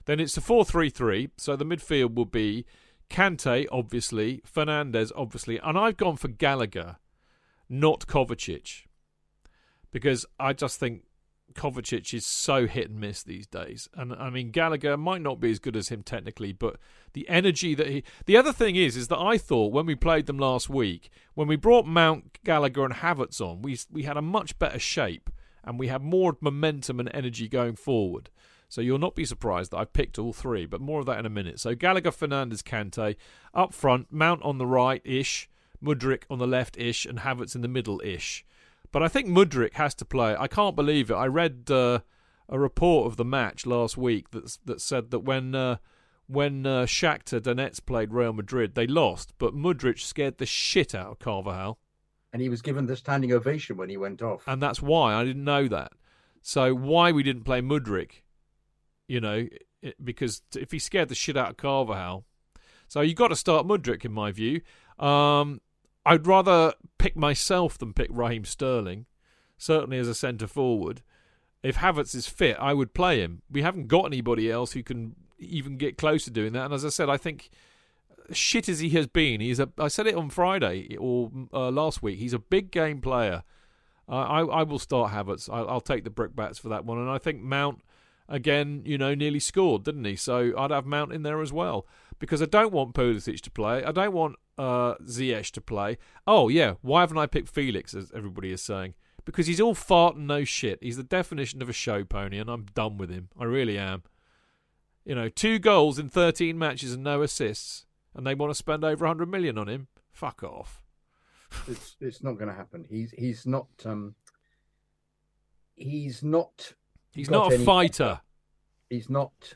Then it's a 4 3 3. So the midfield will be Kanté, obviously, Fernandez, obviously. And I've gone for Gallagher, not Kovacic. Because I just think Kovacic is so hit and miss these days. And I mean, Gallagher might not be as good as him technically, but the energy that he. The other thing is, is that I thought when we played them last week, when we brought Mount Gallagher and Havertz on, we we had a much better shape and we had more momentum and energy going forward. So you'll not be surprised that I've picked all three, but more of that in a minute. So Gallagher, Fernandez, Kanté up front, Mount on the right ish, Mudryk on the left ish, and Havertz in the middle ish. But I think Mudryk has to play. I can't believe it. I read uh, a report of the match last week that that said that when uh, when uh, Shakhtar Donetsk played Real Madrid, they lost, but Mudryk scared the shit out of Carvajal, And he was given the standing ovation when he went off. and that's why I didn't know that. So why we didn't play Mudryk, you know, it, because if he scared the shit out of Carvajal, so you got to start Mudryk in my view. Um, I'd rather pick myself than pick Raheem Sterling, certainly as a centre forward. If Havertz is fit, I would play him. We haven't got anybody else who can even get close to doing that. And as I said, I think shit as he has been, he's a. I said it on Friday or uh, last week. He's a big game player. I I, I will start Havertz. I, I'll take the brickbats for that one, and I think Mount again. You know, nearly scored, didn't he? So I'd have Mount in there as well because I don't want Pulisic to play. I don't want uh, Ziyech to play. Oh yeah, why haven't I picked Felix? As everybody is saying. Because he's all fart and no shit. He's the definition of a show pony, and I'm done with him. I really am. You know, two goals in 13 matches and no assists, and they want to spend over 100 million on him. Fuck off. it's it's not going to happen. He's he's not um he's not He's not a any- fighter. He's not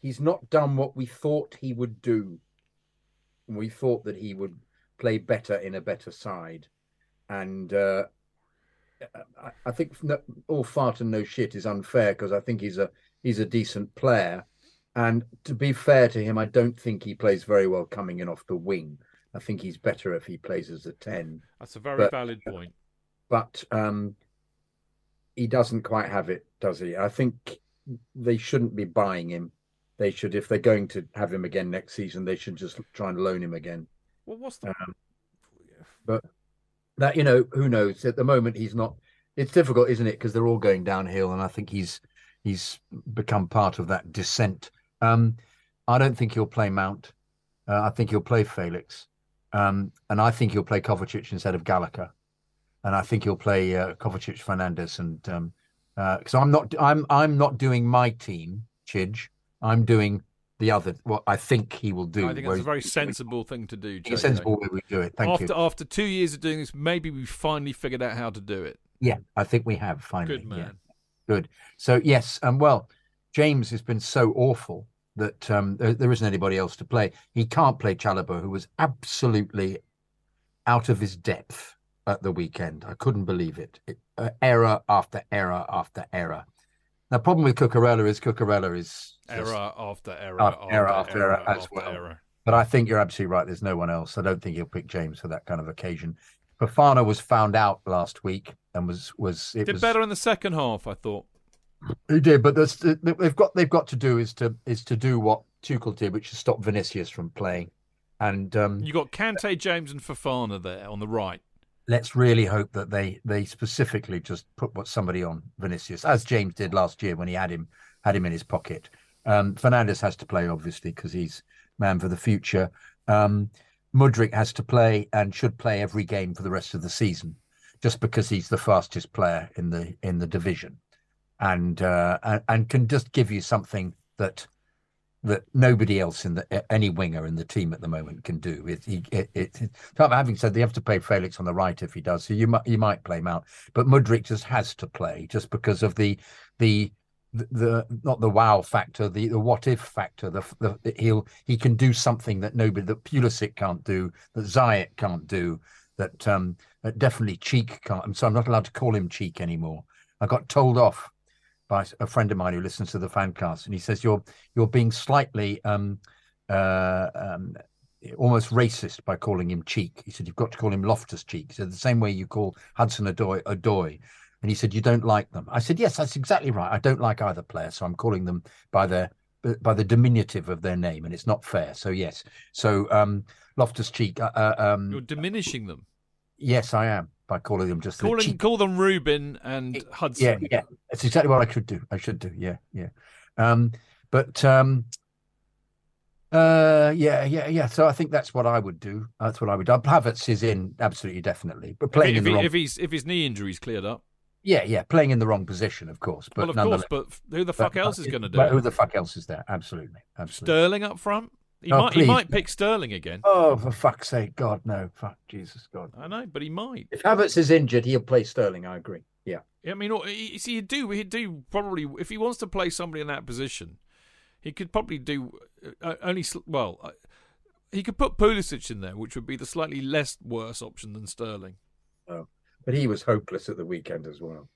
he's not done what we thought he would do. We thought that he would play better in a better side, and uh, I, I think no, all fart and no shit is unfair because I think he's a he's a decent player, and to be fair to him, I don't think he plays very well coming in off the wing. I think he's better if he plays as a ten. That's a very But- valid point. but um, he doesn't quite have it, does he? I think they shouldn't be buying him. They should, if they're going to have him again next season, they should just try and loan him again. Well, what's the. Um, but that you know, who knows? At the moment, he's not. It's difficult, isn't it? Because they're all going downhill, and I think he's he's become part of that descent. Um, I don't think he'll play Mount. Uh, I think he'll play Felix, um, and I think he'll play Kovacic instead of Gallagher, and I think he'll play uh, Kovacic, Fernandez, and um, because I'm not I'm I'm not doing my team, Chidge. I'm doing the other what I think he will do. I think that's a very sensible thing to do. It's a JJ. sensible way we do it. Thank after you. after two years of doing this, maybe we finally figured out how to do it. Yeah, I think we have finally. Good yeah. man. Good. So yes, um, well, James has been so awful that um, there, there isn't anybody else to play. He can't play Chalobah, who was absolutely out of his depth at the weekend. I couldn't believe it. it uh, error after error after error. The problem with Cucurella is Cucurella is Error after error, After after error after error as well. error. But I think you're absolutely right. There's no one else. I don't think he'll pick James for that kind of occasion. Fofana was found out last week and was was it Did was, better in the second half, I thought. He did, but they've got they've got to do is to is to do what Tuchel did, which is stop Vinicius from playing. And um, You got Kanté, James, and Fofana there on the right. Let's really hope that they they specifically just put what somebody on Vinicius, as James did last year when he had him had him in his pocket. Um, Fernandez has to play obviously because he's man for the future. Um, Mudryk has to play and should play every game for the rest of the season, just because he's the fastest player in the in the division, and uh, and, and can just give you something that that nobody else in the any winger in the team at the moment can do. It, it, it, it- having said they have to play Felix on the right if he does, so you might you might play Mount, but Mudryk just has to play just because of the the the, not the wow factor, the, the what if factor. The, the he'll he can do something that nobody that Pulisic can't do, that Ziyech can't do, that um that definitely Cheek can't. So I'm not allowed to call him Cheek anymore. I got told off by a friend of mine who listens to the fancast, and he says you're you're being slightly um uh um almost racist by calling him Cheek. He said you've got to call him Loftus Cheek. He said the same way you call Hudson Odoi Odoi. And he said you don't like them. I said yes, that's exactly right. I don't like either player, so I'm calling them by their by the diminutive of their name, and it's not fair. So yes, so um Loftus Cheek. Uh, uh, um, You're diminishing them. yes, I am by calling them just the Call, call them Ruben and yeah, Hudson. yeah, yeah. that's exactly what I should do. I should do. Yeah, yeah. Um, but um, uh, yeah, yeah, yeah. So I think that's what I would do. That's what I would do. Havertz is in absolutely, definitely, but playing If, in he, wrong. if he's if his knee injury's cleared up, Yeah, yeah, playing in the wrong position, of course. But well, of course. But who the fuck but- else is going to do but Who the fuck else is there? Absolutely, absolutely. Sterling up front. He Oh, might. He might pick Sterling again. Oh, for fuck's sake, God, no, fuck, Jesus, God. I know, but he might. If Havertz is injured, he'll play Sterling. I agree. Yeah, I mean, you see, he'd do. He'd do probably if he wants to play somebody in that position. He could probably do uh, only well. Uh, he could put Pulisic in there, which would be the slightly less worse option than Sterling. Oh, but he was hopeless at the weekend as well.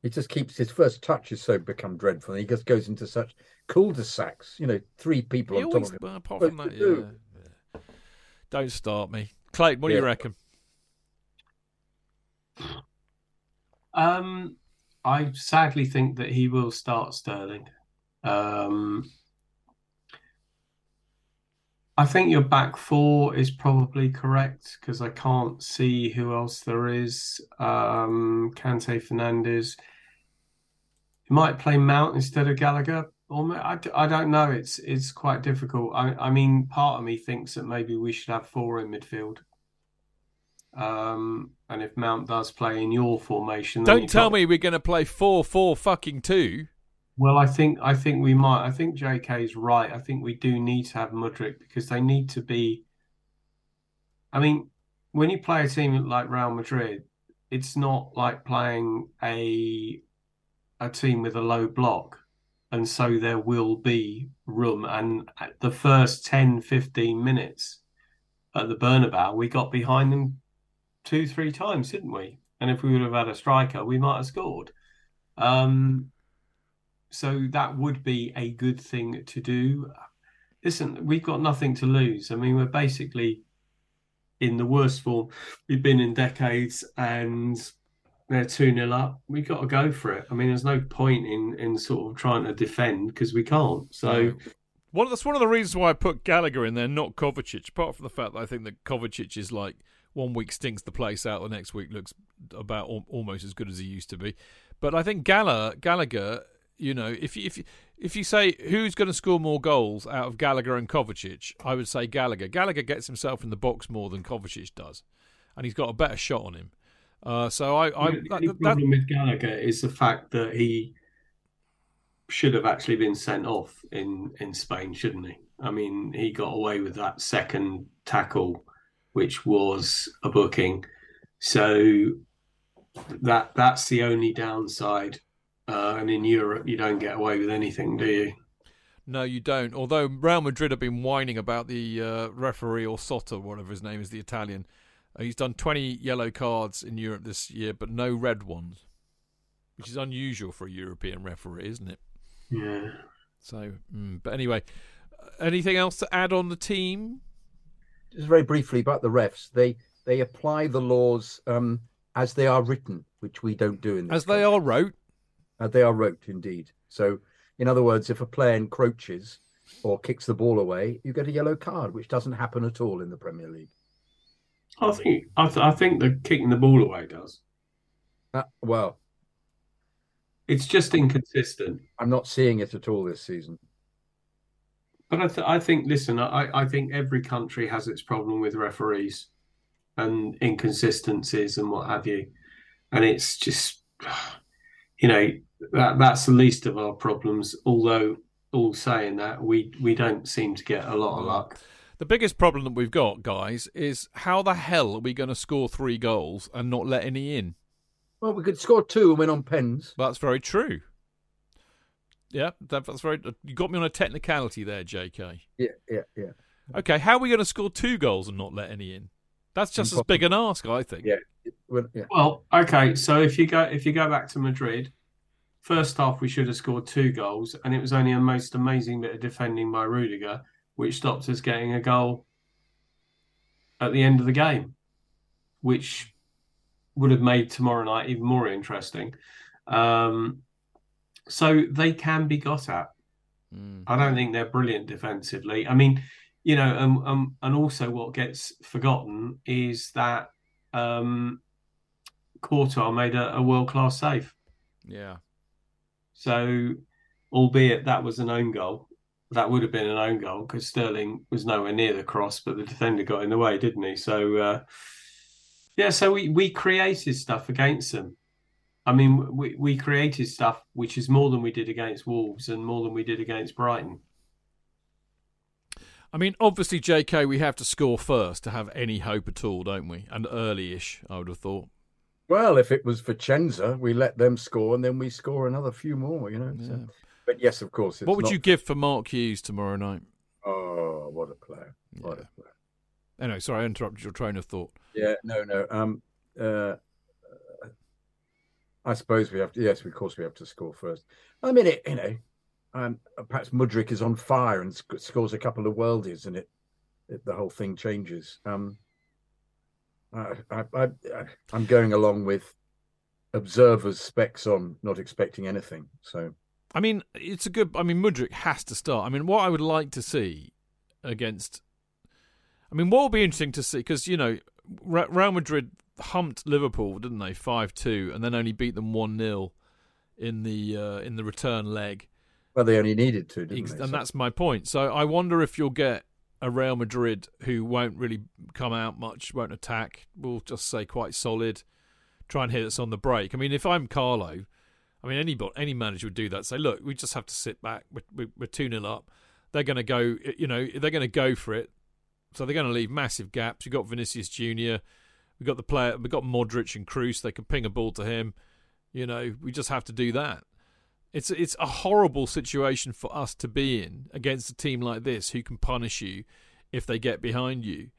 He just keeps his first touch is so become dreadful. He just goes into such cul-de-sacs. You know, three people He on always, top of him. apart from that, do? yeah, yeah. Don't start me, Clayton. What do you reckon? Um, I sadly think that he will start Sterling. Um, I think your back four is probably correct because I can't see who else there is. Um, Kanté Fernandez. You might play Mount instead of Gallagher, or ma- I, I don't know. It's it's quite difficult. I, I mean, part of me thinks that maybe we should have four in midfield. Um, and if Mount does play in your formation, then Don't you've tell got- me we're going to play four four fucking two. Well, I think I think we might. I think JK is right. I think we do need to have Mudryk because they need to be. I mean, when you play a team like Real Madrid, it's not like playing a a team with a low block, and so there will be room. And the first 10, 15 minutes at the Bernabeu, we got behind them two, three times, didn't we? And if we would have had a striker, we might have scored. Um, so that would be a good thing to do. Listen, we've got nothing to lose. I mean, we're basically in the worst form we've been in decades, and they're 2 0 up. We've got to go for it. I mean, there's no point in, in sort of trying to defend because we can't. So, that's one of the reasons why I put Gallagher in there, not Kovacic. Apart from the fact that I think that Kovacic is like one week stinks the place out, the next week looks about al- almost as good as he used to be. But I think Galla, Gallagher, you know, if you, if if you say who's going to score more goals out of Gallagher and Kovacic, I would say Gallagher. Gallagher gets himself in the box more than Kovacic does, and he's got a better shot on him. Uh, so I, I the that, only that, problem with Gallagher is the fact that he should have actually been sent off in in Spain, shouldn't he? I mean, he got away with that second tackle, which was a booking. So that that's the only downside. Uh, and in Europe, you don't get away with anything, do you? No, you don't. Although Real Madrid have been whining about the uh, referee Orsato, whatever his name is, the Italian. Uh, he's done 20 yellow cards in Europe this year, but no red ones, which is unusual for a European referee, isn't it? Yeah. So, mm, but anyway, uh, anything else to add on the team? Just very briefly about the refs. They they apply the laws um, as they are written, which we don't do in this as they are wrote. Uh, they are wrote indeed. So, in other words, if a player encroaches or kicks the ball away, you get a yellow card, which doesn't happen at all in the Premier League. I think I, th- I think the kicking the ball away does. Uh, well, It's just inconsistent. I'm not seeing it at all this season. But I, th- I think, listen, I, I think every country has its problem with referees and inconsistencies and what have you. And it's just, you know, that that's the least of our problems. Although, all saying that, we, we don't seem to get a lot of luck. The biggest problem that we've got, guys, is how the hell are we going to score three goals and not let any in? Well, we could score two and win on pens. That's very true. Yeah, that, that's very. You got me on a technicality there, J.K. Yeah, yeah, yeah. Okay, how are we going to score two goals and not let any in? That's just as big an ask, I think. Yeah. Well, yeah. Well, okay. So if you go if you go back to Madrid, first half we should have scored two goals, and it was only a most amazing bit of defending by Rudiger, which stopped us getting a goal at the end of the game, which would have made tomorrow night even more interesting. Um, so they can be got at. Mm. I don't think they're brilliant defensively. I mean, you know, um, um, and also what gets forgotten is that um, Courtois made a, a world class save. Yeah. So, albeit that was an own goal, that would have been an own goal because Sterling was nowhere near the cross, but the defender got in the way, didn't he? So, uh, yeah, so we, we created stuff against them. I mean, we, we created stuff which is more than we did against Wolves and more than we did against Brighton. I mean, obviously, J.K., we have to score first to have any hope at all, don't we? And early-ish, I would have thought. Well, if it was for Chenza, we let them score and then we score another few more, you know. So. But yes, of course. It's What would not- you give for Mark Hughes tomorrow night? Oh, what a player! What Yeah. a player! Anyway, sorry, I interrupted your train of thought. Yeah, no, no. Um, uh, I suppose we have to. Yes, of course we have to score first. I mean, it. You know, um, perhaps Mudryk is on fire and sc- scores a couple of worldies, and it, it the whole thing changes. Um, I, I, I, I'm going along with observers' specs on, not expecting anything. So I mean, it's a good. I mean, Mudryk has to start. I mean, what I would like to see against. I mean, what will be interesting to see because you know Real Madrid humped Liverpool, didn't they, five two, and then only beat them one 0 in the uh, in the return leg. well, they only needed to, didn't Ex- they? and that's my point. So I wonder if you'll get a Real Madrid who won't really come out much, won't attack. We'll just say quite solid, try and hit us on the break. I mean, if I'm Carlo, I mean any any manager would do that. Say, look, we just have to sit back. We're, we're, we're two 0 up. They're going to go. You know, they're going to go for it. So they're going to leave massive gaps. You've got Vinicius Junior. We've got the player. We've got Modric and Kroos. They can ping a ball to him. You know, we just have to do that. It's it's a horrible situation for us to be in against a team like this who can punish you if they get behind you.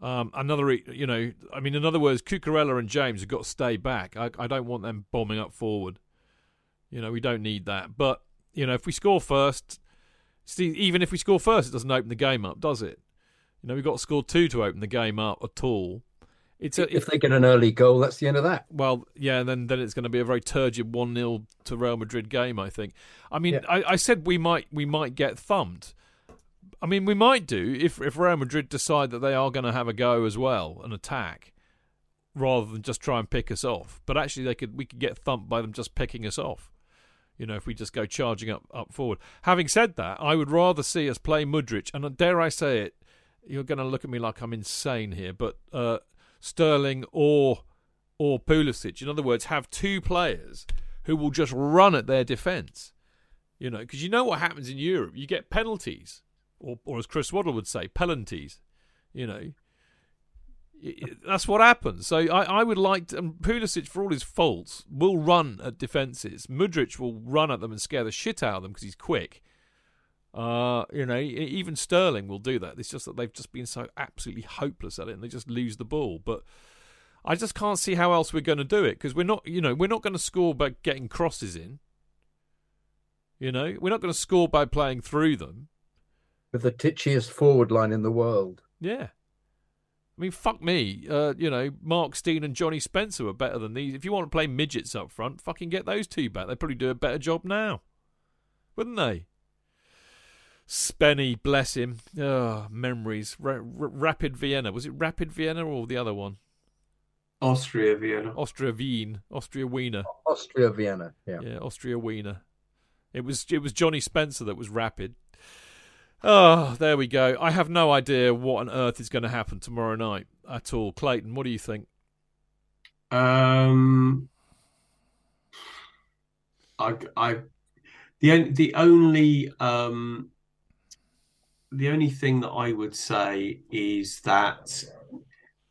Um, another, you know, I mean, in other words, Cucurella and James have got to stay back. I, I don't want them bombing up forward. You know, we don't need that. But you know, if we score first, see, even if we score first, it doesn't open the game up, does it? You know, we've got to score two to open the game up at all. It's a, if they get an early goal, that's the end of that. well, yeah, then then it's going to be a very turgid one 0 to Real Madrid game. I think. I mean, Yeah. I, I said we might we might get thumped. I mean, we might do if if Real Madrid decide that they are going to have a go as well, an attack, rather than just try and pick us off. But actually, they could we could get thumped by them just picking us off. You know, if we just go charging up up forward. Having said that, I would rather see us play Mudryk, and dare I say it, you're going to look at me like I'm insane here, but uh, Sterling or or Pulisic. In other words, have two players who will just run at their defence. You know, because you know what happens in Europe. You get penalties, or, or as Chris Waddle would say, penalties. You know, that's what happens. So I, I would like to, and Pulisic, for all his faults, will run at defences. Mudryk will run at them and scare the shit out of them because he's quick. Uh, you know, even Sterling will do that. It's just that they've just been so absolutely hopeless at it, and they just lose the ball. But I just can't see how else we're going to do it because we're not, you know, we're not going to score by getting crosses in. You know, we're not going to score by playing through them. With the titchiest forward line in the world. Yeah. I mean, fuck me. Uh, you know, Mark Stein and Johnny Spencer were better than these. If you want to play midgets up front, fucking get those two back. They'd probably do a better job now. Wouldn't they? Spenny, bless him. Oh, memories. Ra- Rapid Vienna. Was it Rapid Vienna or the other one? Austria Vienna. Austria Wien. Austria Wiener. Austria Vienna. Yeah. Yeah, Austria Wiener. It was it was Johnny Spencer that was rapid. Oh, there we go. I have no idea what on earth is going to happen tomorrow night at all. Clayton, what do you think? Um, I, I, the the only um, the only thing that I would say is that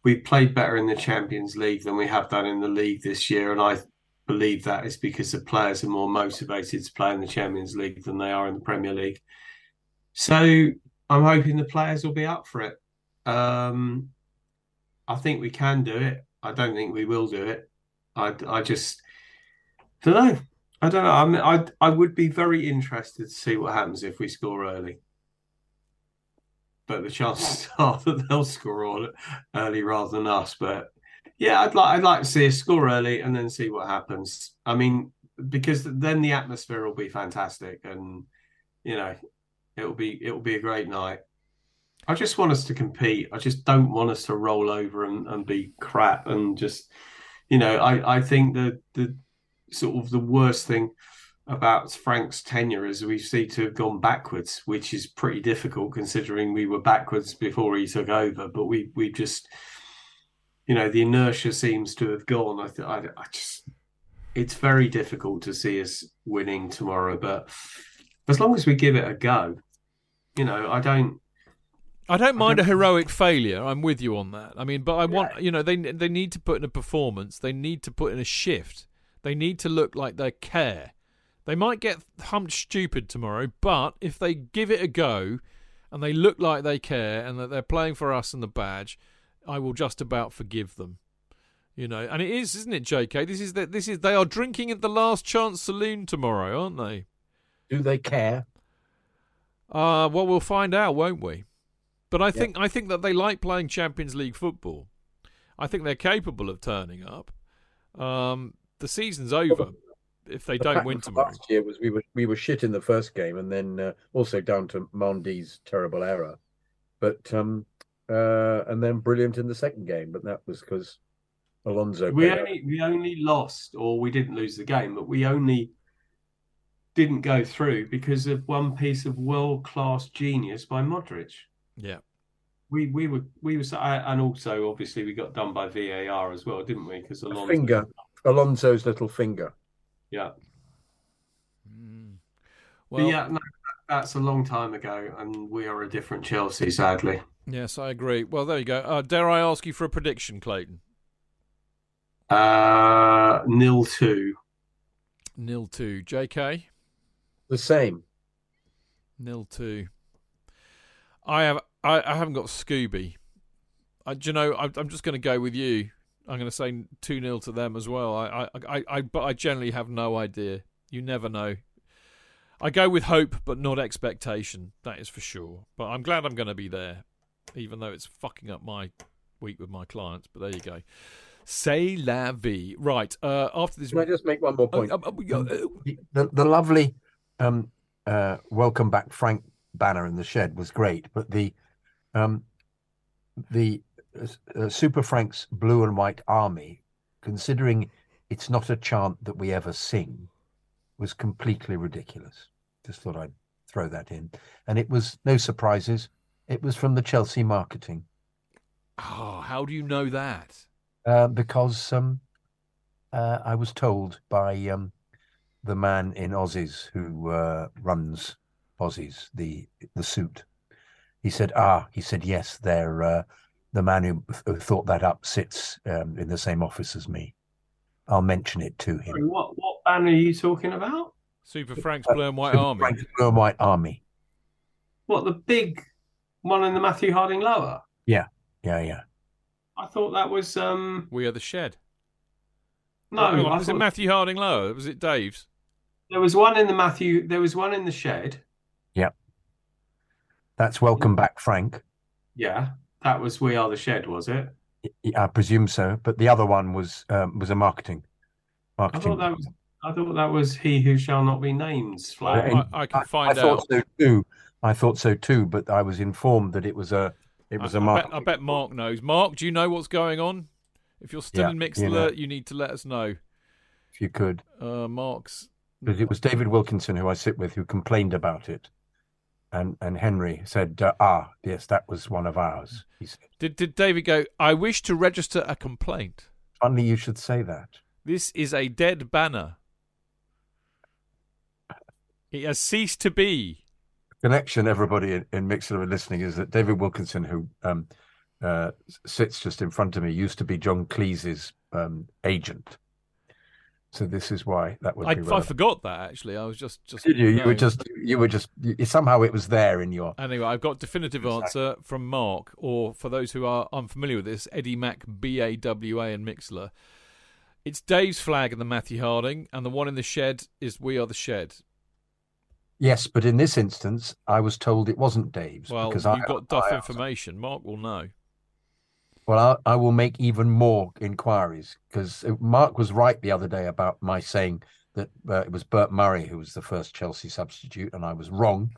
we've played better in the Champions League than we have done in the league this year, and I believe that is because the players are more motivated to play in the Champions League than they are in the Premier League. So I'm hoping the players will be up for it. Um, I think we can do it. I don't think we will do it. I, I just don't know. I don't know. I mean, I I would be very interested to see what happens if we score early. But the chances are that they'll score early rather than us. But yeah, I'd like I'd like to see us score early and then see what happens. I mean, because then the atmosphere will be fantastic, and you know, It'll be it'll be a great night. I just want us to compete. I just don't want us to roll over and, and be crap and just you know, I, I think the the sort of the worst thing about Frank's tenure is we seem to have gone backwards, which is pretty difficult considering we were backwards before he took over. But we we just, you know, the inertia seems to have gone. I, th- I, I just, it's very difficult to see us winning tomorrow. But as long as we give it a go, you know, I don't. I don't mind a heroic failure. I'm with you on that. I mean, but I want you know they they need to put in a performance. They need to put in a shift. They need to look like they care. They might get humped stupid tomorrow, but if they give it a go and they look like they care and that they're playing for us and the badge, I will just about forgive them. You know, and it is, isn't it, J.K.? This is that. This is they are drinking at the Last Chance Saloon tomorrow, aren't they? Do they care? Uh, well, we'll find out, won't we? But I think I think that they like playing Champions League football. I think they're capable of turning up. Um, the season's over if they the don't win tomorrow. Last year was we were we were shit in the first game, and then uh, also down to Mendy's terrible error, but um, uh, and then brilliant in the second game. But that was because Alonso. We only we only lost, or we didn't lose the game, but we only didn't go through because of one piece of world class genius by Modric. Yeah. We we were we were and also obviously we got done by VAR as well, didn't we? Because Alonso finger, Alonso's little finger. Yeah. Mm. Well, but yeah, no, that's a long time ago, and we are a different Chelsea, sadly. Yes, I agree. Well, there you go. Uh, dare I ask you for a prediction, Clayton? Uh, nil two. Nil two. J.K. The same. Nil two. I have. I, I haven't got Scooby. I, do you know? I, I'm just going to go with you. I'm going to say two 0 to them as well. I, I, I, I, but I generally have no idea. You never know. I go with hope, but not expectation. That is for sure. But I'm glad I'm going to be there, even though it's fucking up my week with my clients. But there you go. Say la vie. Right. Uh, after this, can I just make one more point? Uh, uh, the, the, the lovely um, uh, welcome back Frank banner in the shed was great, but the um, the uh, Super Frank's blue and white army, considering it's not a chant that we ever sing, was completely ridiculous. Just thought I'd throw that in, and it was no surprises. It was from the Chelsea marketing. Oh, how do you know that? Uh, because um, uh, I was told by um, the man in Ossie's who uh, runs Ossie's, the the suit. He said, "Ah," he said, "Yes, they're uh, the man who, who thought that up sits um, in the same office as me. I'll mention it to him." What what band are you talking about? Super Frank's Blue and White Army. Frank's Blue and White Army. What the big one in the Matthew Harding Lower? Yeah, yeah, yeah. I thought that was um We are the shed. no. Oh, I was it Matthew Harding Lower? Was it Dave's? There was one in the Matthew. There was one in the shed. Yeah. That's welcome back, Frank. Yeah, that was We Are the Shed, was it? I presume so. But the other one was um, was a marketing. I Marketing. thought that was. I thought that was He Who Shall Not Be named. flag. I, I can I find thought out. so too. I thought so too, but I was informed that it was a it was I, a I bet, marketing. I bet Mark knows. Mark, do you know what's going on? If you're still Yeah, in Mixed you know. Alert, you need to let us know. If you could, Uh, Mark's. Because it was David Wilkinson who I sit with who complained about it, and and Henry said, uh, "Ah, yes, that was one of ours." He said, Did, did David go, I wish to register a complaint. "Funny you should say that." This is a dead banner. It has ceased to be. connection everybody in, in Mixlr and listening is that David Wilkinson, who um, uh, sits just in front of me, used to be John Cleese's um, agent. So this is why that would I, be I forgot that actually. I was just just. Did you? You were just you were just you, somehow it was there in your. Anyway, I've got definitive answer from Mark, or for those who are unfamiliar with this, Eddie Mac B A W A and Mixlr. It's Dave's flag and the Matthew Harding, and the one in the shed is We Are the Shed. Yes, but in this instance, I was told it wasn't Dave's Well, because you've I got duff I- information. Mark will know. Well, I, I will make even more inquiries because Mark was right the other day about my saying that uh, it was Bert Murray who was the first Chelsea substitute, and I was wrong,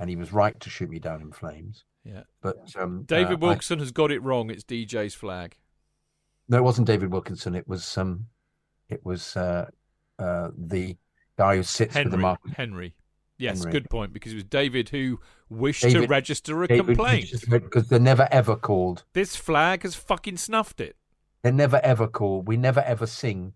and he was right to shoot me down in flames. Yeah. But um, David uh, I- has got it wrong. It's DJ's flag. no, it wasn't David Wilkinson. It was um, it was uh, uh, the guy who sits with the mark. Henry. Yes, Henry. good point. Because it was David who wished to register a David complaint. because they're never ever called. This flag has fucking snuffed it. They're never ever called. We never ever sing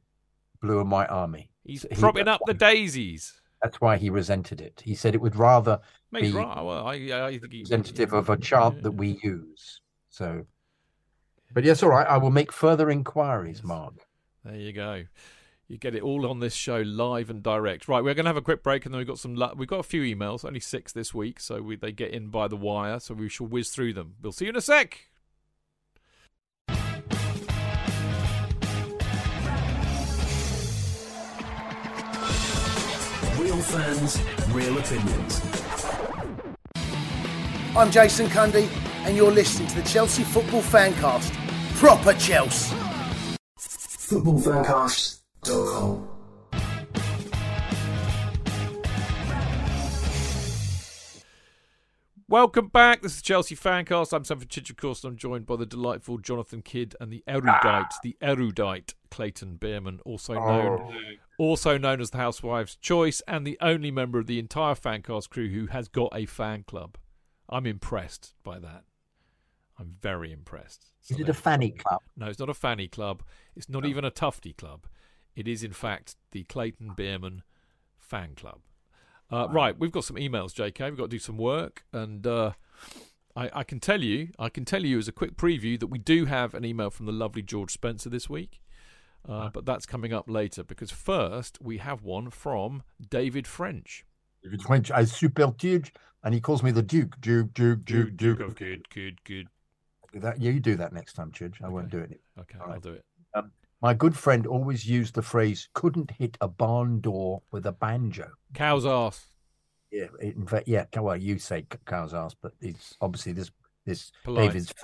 "Blue and White Army." He's So propping that's up the daisies. That's why he resented it. He said it would rather Maybe be right. Well, I, I think he, representative of a chant that we use. So, but yes, all right. I will make further inquiries, Mark. There you go. You get it all on this show live and direct. Right, we're going to have a quick break, and then we've got some. We've got a few emails, only six this week, so we, they get in by the wire. So we shall whiz through them. We'll see you in a sec. Real fans, real opinions. I'm Jason Cundy, and you're listening to the Chelsea Football Fancast. Proper Chelsea. Footballfancast.com. Welcome back. This is Chelsea Fancast. I'm Stamford Chidge, of course. and I'm joined by the delightful Jonathan Kydd and the erudite, the erudite Clayton Beerman, also known, oh. also known as the Housewife's Choice, and the only member of the entire Fancast crew who has got a fan club. I'm impressed by that. I'm very impressed. So Is it a fanny club? No, it's not a fanny club. It's not even a tufty club. It is, in fact, the Clayton Beerman fan club. Uh, right, we've got some emails, JK. We've got to do some work, and uh, I, I can tell you, I can tell you as a quick preview that we do have an email from the lovely George Spencer this week, uh, but that's coming up later because first we have one from David French. If it's French, I super Duke, and he calls me the Duke, Duke, Duke, Duke, Duke. of good, good, good. That, yeah, you do that next time, Chidge. I won't do it. Okay, All I'll right. do it. My good friend always used the phrase "couldn't hit a barn door with a banjo." Cow's ass. Yeah, in fact, yeah. Well, you say cow's ass, but it's obviously this this Polite. David's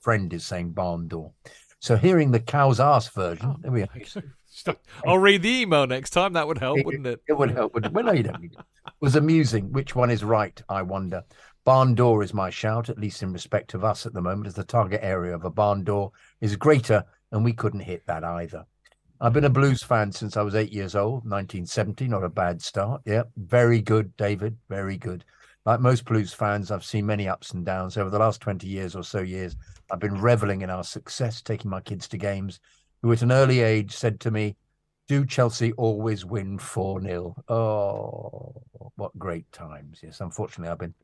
friend- is saying barn door. So hearing the cow's ass version, oh, there we are. I'll read the email next time. That would help, wouldn't it? It would help. Wouldn't it? Well, no, you don't need it. Was amusing. Which one is right? I wonder. Barn door is my shout, at least in respect of us at the moment, as the target area of a barn door is greater, and we couldn't hit that either. I've been a blues fan since I was eight years old, 1970. Not a bad start. Yeah, very good, David. Very good. Like most blues fans, I've seen many ups and downs over the last 20 years or so years. I've been reveling in our success, taking my kids to games, who at an early age said to me, Do Chelsea always win 4 0? Oh, what great times. Yes, unfortunately, I've been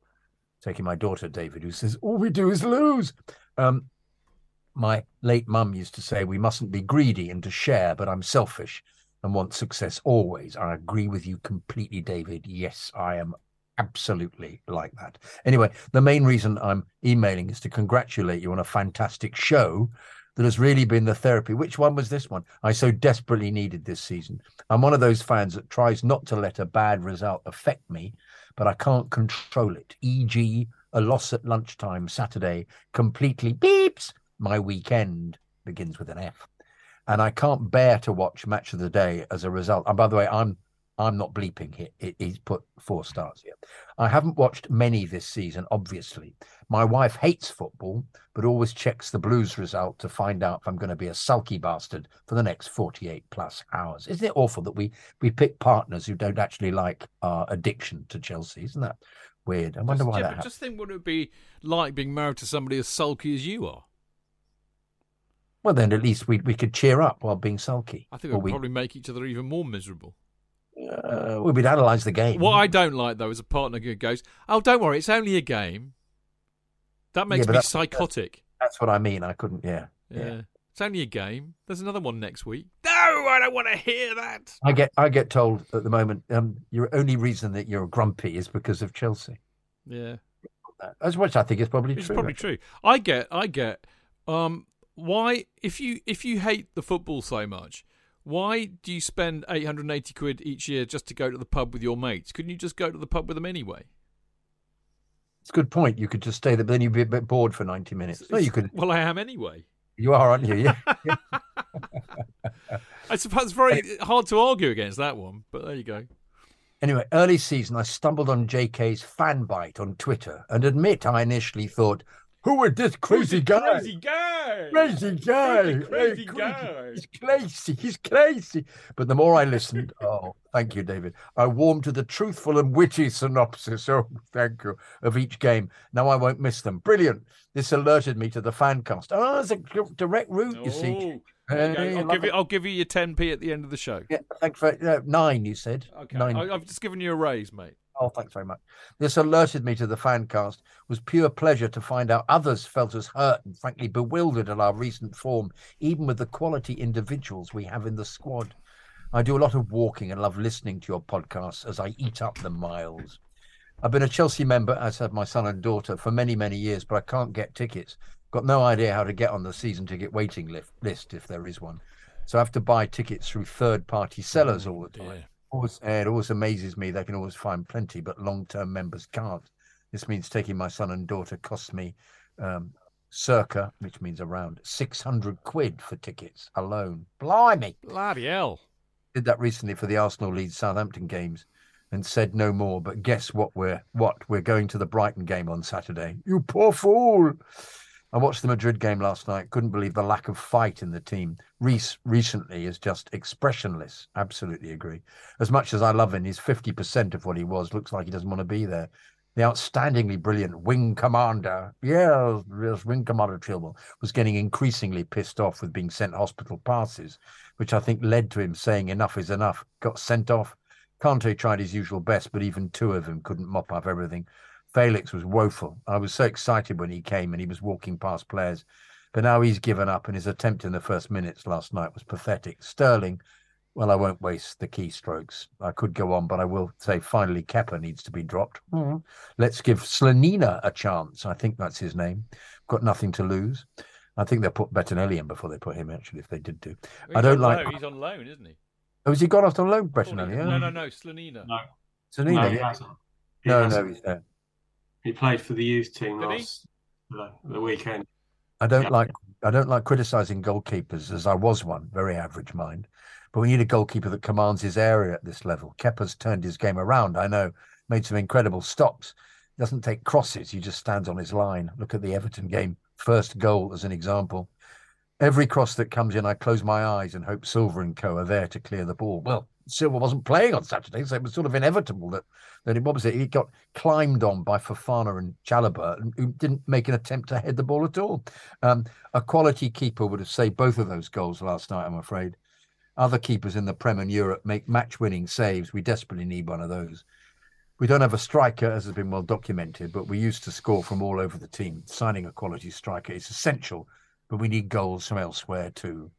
taking my daughter, David, who says, All we do is lose. Um, my late mum used to say, We mustn't be greedy and to share, but I'm selfish and want success always. I agree with you completely, David. Yes, I am absolutely like that. Anyway, the main reason I'm emailing is to congratulate you on a fantastic show that has really been the therapy. Which one was this one? I so desperately needed this season. I'm one of those fans that tries not to let a bad result affect me, but I can't control it. E.g., a loss at lunchtime Saturday completely beeps my weekend begins with an F. And I can't bear to watch match of the day as a result. And by the way, I'm I'm not bleeping here. It, he's put four stars here. I haven't watched many this season, obviously. My wife hates football, but always checks the Blues result to find out if I'm going to be a sulky bastard for the next 48 plus hours. Isn't it awful that we we pick partners who don't actually like our addiction to Chelsea? Isn't that weird? I wonder just, why yeah, that happens. Just think what it would be like being married to somebody as sulky as you are. Well, then at least we we could cheer up while being sulky. I think we'd we, probably make each other even more miserable. uh, well, we'd analyse the game. What I don't like though is a partner who goes, "Oh, don't worry, it's only a game." That makes but me that's- psychotic. That's what I mean. I couldn't. Yeah, Yeah. It's only a game. There's another one next week. No, I don't want to hear that. I get I get told at the moment. Um, your only reason that you're grumpy is because of Chelsea. Yeah. As which I think is probably It's true. probably true. I get I get um why if you if you hate the football so much, why do you spend 880 quid each year just to go to the pub with your mates? Couldn't you just go to the pub with them anyway? It's a good point. You could just stay there, but then you'd be a bit bored for ninety minutes. No, you could. Well, I am anyway. You are, aren't you? Yeah. I suppose it's very hard to argue against that one, but there you go. Anyway, early season, I stumbled on JK's fan bite on Twitter and admit I initially thought, "Who is this crazy guy? Crazy guy. Crazy guy, Crazy, crazy Hey, guy. He's crazy. He's crazy." But the more I listened, oh, thank you, David. I warmed to the truthful and witty synopsis. Oh, thank you of each game. Now I won't miss them. Brilliant. This alerted me to the fan cast. Oh, it's a direct route. You see. Oh, go. Hey, I'll give you. I'll give you your 10p at the end of the show. Yeah, thanks for uh, nine. You said Okay. nine. I, I've just given you a raise, mate. Oh, thanks very much. This alerted me to the fan cast. It was pure pleasure to find out others felt as hurt and frankly bewildered at our recent form, even with the quality individuals we have in the squad. I do a lot of walking and love listening to your podcasts as I eat up the miles. I've been a Chelsea member, as have my son and daughter, for many, many years, but I can't get tickets. Got no idea how to get on the season ticket waiting list, if there is one. So I have to buy tickets through third party oh, sellers all the time. Always, uh, it always amazes me they can always find plenty, but long term members can't. This means taking my son and daughter costs me um, circa, which means around 600 quid for tickets alone. Blimey. Bloody hell. Did that recently for the Arsenal Leeds Southampton games and said no more. But guess what? We're what? We're going to the Brighton game on Saturday. You poor fool. I watched the Madrid game last night. Couldn't believe the lack of fight in the team. Reece recently is just expressionless. Absolutely agree. As much as I love him, he's 50% of what he was. Looks like he doesn't want to be there. The outstandingly brilliant wing commander, yes, yes, wing commander Chilwell, was getting increasingly pissed off with being sent hospital passes, which I think led to him saying enough is enough. Got sent off. Kanté tried his usual best, but even two of them couldn't mop up everything. Felix was woeful. I was so excited when he came and he was walking past players, but now he's given up, and his attempt in the first minutes last night was pathetic. Sterling, well, I won't waste the keystrokes. I could go on, but I will say finally Kepa needs to be dropped. Mhm. Let's give Slonina a chance. I think that's his name. Got nothing to lose. I think they'll put Bettinelli in before they put him, actually, if they did do. I don't like. Loan. He's on loan, isn't he? Oh, has he gone off on loan, Thought Bettinelli? he- Yeah. No, no, no. Slonina. No, Slonina, no, he yeah. hasn't. He No, hasn't. no, he's there. He played for the youth team Did last the, the weekend. I don't Yeah. like I don't like criticizing goalkeepers as I was one, very average mind. But we need a goalkeeper that commands his area at this level. Kepa's turned his game around. I know, made some incredible stops. Doesn't take crosses. He just stands on his line. Look at the Everton game, first goal as an example. Every cross that comes in, I close my eyes and hope Silva and Co are there to clear the ball. Well, Silva wasn't playing on Saturday, so it was sort of inevitable that that it was it? He got climbed on by Fofana and Chalobah, who didn't make an attempt to head the ball at all. Um, a quality keeper would have saved both of those goals last night, I'm afraid. other keepers in the Prem and Europe make match-winning saves. We desperately need one of those. We don't have a striker, as has been well documented, but we used to score from all over the team. Signing a quality striker is essential, but we need goals from elsewhere too.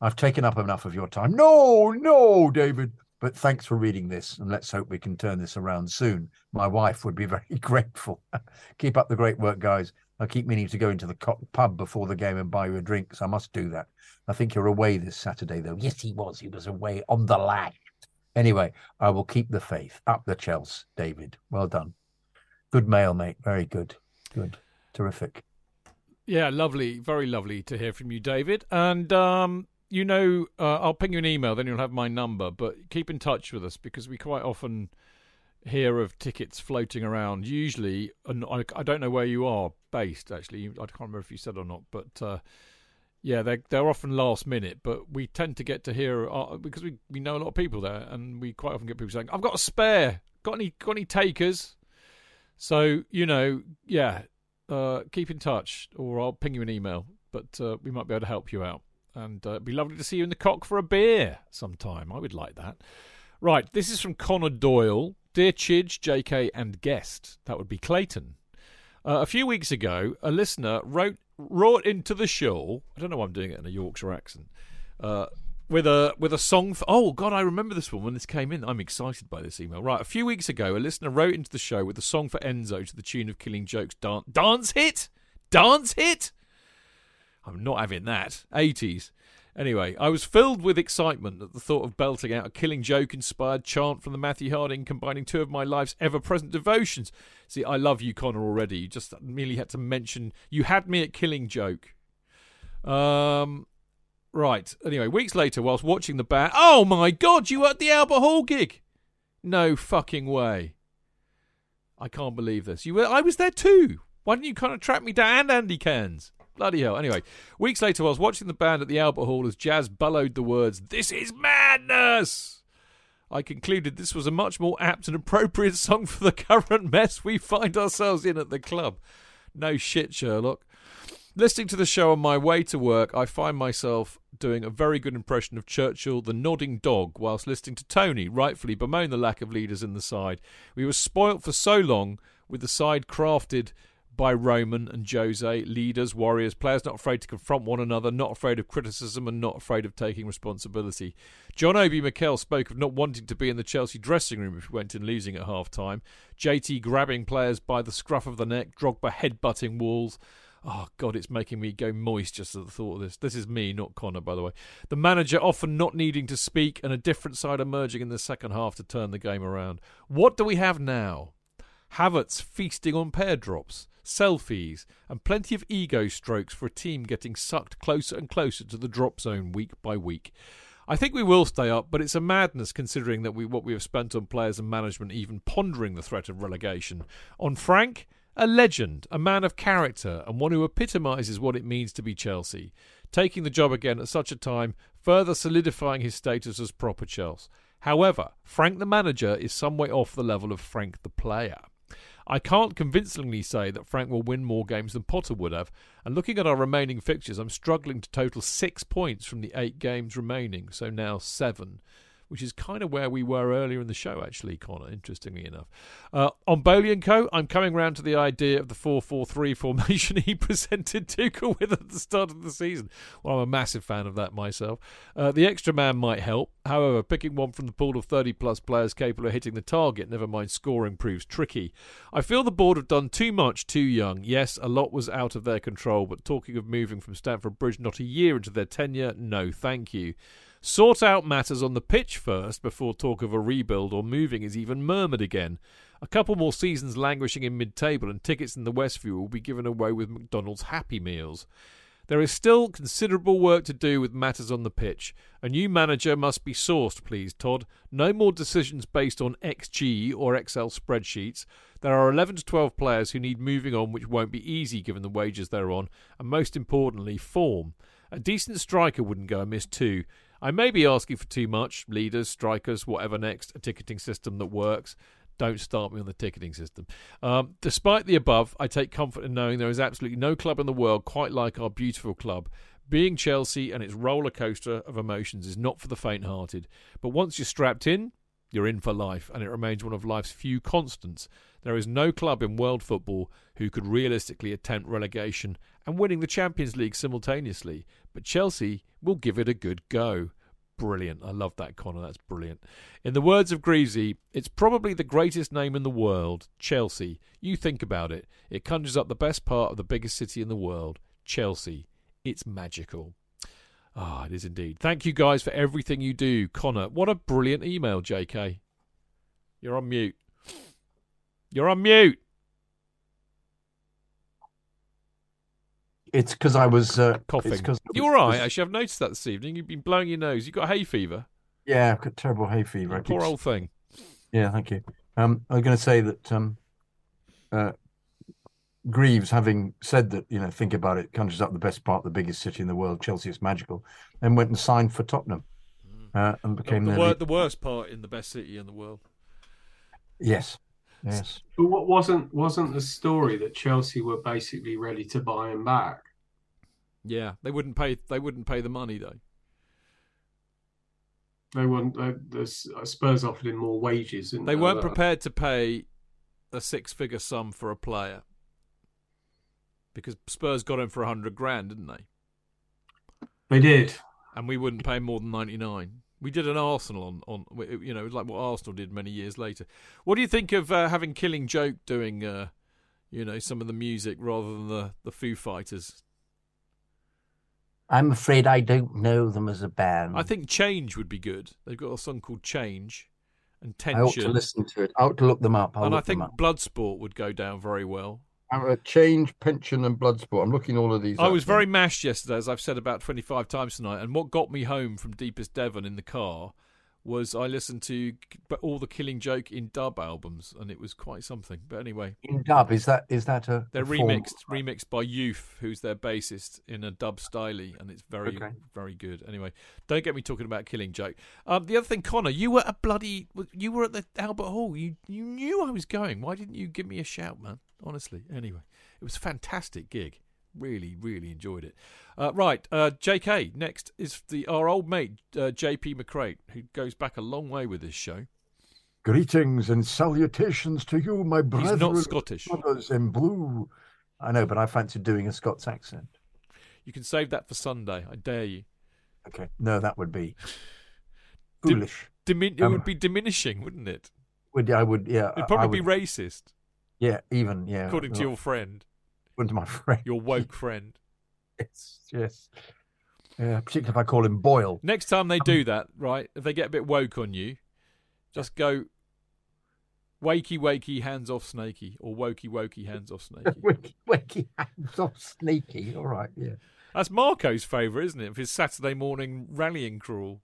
I've taken up enough of your time. No, no, David. But thanks for reading this, and let's hope we can turn this around soon. My wife would be very grateful. keep up the great work, guys. I keep meaning to go into the pub before the game and buy you a drink, so I must do that. I think you're away this Saturday, though. Yes, he was. He was away on the lash. Anyway, I will keep the faith. Up the Chelsea, David. Well done. Good mail, mate. Very good. Good. Terrific. Yeah, lovely. Very lovely to hear from you, David. And um, you know, uh, I'll ping you an email, then you'll have my number. But keep in touch with us because we quite often hear of tickets floating around. Usually, and I, I don't know where you are based. Actually, I can't remember if you said or not, but uh, yeah, they're they're often last minute. But we tend to get to hear uh, because we we know a lot of people there, and we quite often get people saying, "I've got a spare. Got any got any takers?" So you know, yeah, uh, keep in touch, or I'll ping you an email. But uh, we might be able to help you out and uh, it'd be lovely to see you in the cock for a beer sometime. I would like that. Right, this is from Connor Doyle. Dear Chidge, JK, and guest. That would be Clayton. Uh, a few weeks ago, a listener wrote wrote into the show. I don't know why I'm doing it in a Yorkshire accent. Uh, with a with a song for oh god I remember this one when this came in I'm excited by this email right a few weeks ago a listener wrote into the show with a song for Enzo to the tune of Killing Joke's dance dance hit dance hit I'm not having that. 80s. Anyway, I was filled with excitement at the thought of belting out a killing joke inspired chant from the Matthew Harding, combining two of my life's ever present devotions. See, I love you, Connor, already. You just merely had to mention you had me at killing joke. Um, right. Anyway, weeks later, whilst watching the band, oh my god, you were at the Albert Hall gig! No fucking way. I can't believe this. You were. I was there too. Why didn't you kind of track me down, and Andy Cairns? Bloody hell. Anyway, weeks later, I was watching the band at the Albert Hall as Jazz bellowed the words, This is madness! I concluded this was a much more apt and appropriate song for the current mess we find ourselves in at the club. No shit, Sherlock. Listening to the show on my way to work, I find myself doing a very good impression of Churchill, the nodding dog, whilst listening to Tony rightfully bemoan the lack of leaders in the side. We were spoilt for so long with the side crafted by Roman and Jose, leaders, warriors, players not afraid to confront one another, not afraid of criticism, and not afraid of taking responsibility. John Obi Mikel spoke of not wanting to be in the Chelsea dressing room if we went in losing at half time. JT grabbing players by the scruff of the neck, Drogba headbutting walls. Oh, God, it's making me go moist just at the thought of this. This is me, not Connor, by the way. The manager often not needing to speak and a different side emerging in the second half to turn the game around. What do we have now? Havertz feasting on pair drops selfies, and plenty of ego strokes for a team getting sucked closer and closer to the drop zone week by week. I think we will stay up, but it's a madness considering that we what we have spent on players and management even pondering the threat of relegation. On Frank, a legend, a man of character, and one who epitomises what it means to be Chelsea. Taking the job again at such a time, further solidifying his status as proper Chelsea. However, Frank the manager is some way off the level of Frank the player. I can't convincingly say that Frank will win more games than Potter would have, and looking at our remaining fixtures, I'm struggling to total six points from the eight games remaining, so now seven which is kind of where we were earlier in the show, actually, Connor, interestingly enough. Uh, on and Co., I'm coming round to the idea of the 4 4 3 formation he presented Tuchel with at the start of the season. Well, I'm a massive fan of that myself. Uh, the extra man might help. However, picking one from the pool of 30 plus players capable of hitting the target, never mind scoring, proves tricky. I feel the board have done too much too young. Yes, a lot was out of their control, but talking of moving from Stamford Bridge not a year into their tenure, no thank you. Sort out matters on the pitch first before talk of a rebuild or moving is even murmured again. A couple more seasons languishing in mid table and tickets in the Westview will be given away with McDonald's Happy Meals. There is still considerable work to do with matters on the pitch. A new manager must be sourced, please, Todd. No more decisions based on XG or Excel spreadsheets. There are 11 to 12 players who need moving on, which won't be easy given the wages they're on, and most importantly, form. A decent striker wouldn't go amiss too. I may be asking for too much. Leaders, strikers, whatever next, a ticketing system that works. Don't start me on the ticketing system. Um, despite the above, I take comfort in knowing there is absolutely no club in the world quite like our beautiful club. Being Chelsea and its roller coaster of emotions is not for the faint hearted, but once you're strapped in, you're in for life, and it remains one of life's few constants. There is no club in world football who could realistically attempt relegation and winning the Champions League simultaneously, but Chelsea will give it a good go. Brilliant. I love that, Connor. That's brilliant. In the words of Greaves, it's probably the greatest name in the world, Chelsea. You think about it. It conjures up the best part of the biggest city in the world, Chelsea. It's magical. Ah, it is indeed. Thank you guys for everything you do, Connor. What a brilliant email, JK. You're on mute. You're on mute. It's because I was uh, Coughing. It's 'cause I You're all right. Actually, I've noticed that this evening. You've been blowing your nose. You've got hay fever. Yeah, I've got terrible hay fever. Poor keep- old thing. Yeah, thank you. Um, I was going to say that um, uh, Greaves, having said that, you know, think about it, conjures up the best part, the biggest city in the world, Chelsea, it's magical, then went and signed for Tottenham uh, and became the, wor- the worst part in the best city in the world. Yes, yes. But what wasn't wasn't the story that Chelsea were basically ready to buy him back? Yeah, they wouldn't pay. They wouldn't pay the money though. They weren't. They, the uh, Spurs offered him more wages, and They weren't prepared to pay a six-figure sum for a player because Spurs got him for a hundred grand, didn't they? They did. And we wouldn't pay more than ninety-nine. We did an Arsenal on, on you know, like what Arsenal did many years later. What do you think of uh, having Killing Joke doing, uh, you know, some of the music rather than the the Foo Fighters? I'm afraid I don't know them as a band. I think Change would be good. They've got a song called Change and Tension. I ought to listen to it. I ought to look them up. I'll and I think. Bloodsport would go down very well. Change, Tension, and bloodsport. I'm looking all of these. I was now. very mashed yesterday, as I've said about 25 times tonight. And what got me home from deepest Devon in the car was I listened to all the Killing Joke in dub albums, and it was quite something. But anyway, in dub. Is that is that a? they're form? remixed, remixed by Youth, who's their bassist in a dub style, and it's very, Okay. very good. Anyway, don't get me talking about Killing Joke. Um, the other thing, Connor, you were a bloody, you were at the Albert Hall. You you knew I was going. Why didn't you give me a shout, man? Honestly. Anyway, it was a fantastic gig. Really, really enjoyed it. Uh, right, uh, J.K. Next is the our old mate uh, J.P. McCrate, who goes back a long way with this show. Greetings and salutations to you, my brethren. not Scottish. Brothers in blue. I know, but I fancy doing a Scots accent. You can save that for Sunday. I dare you. Okay. No, that would be Dim- foolish. Dimin- it Um, would be diminishing, wouldn't it? Would I would yeah. It'd probably would, be racist, Yeah, even yeah. according to your friend, according to my friend. your woke friend. Yes, yes. Yeah, particularly if I call him Boyle. Next time they do that, right? If they get a bit woke on you, just go wakey wakey hands off snaky or wokey wokey hands off snaky. Wakey, wakey hands off sneaky. All right, yeah. That's Marco's favourite, isn't it? Of his Saturday morning rallying crawl,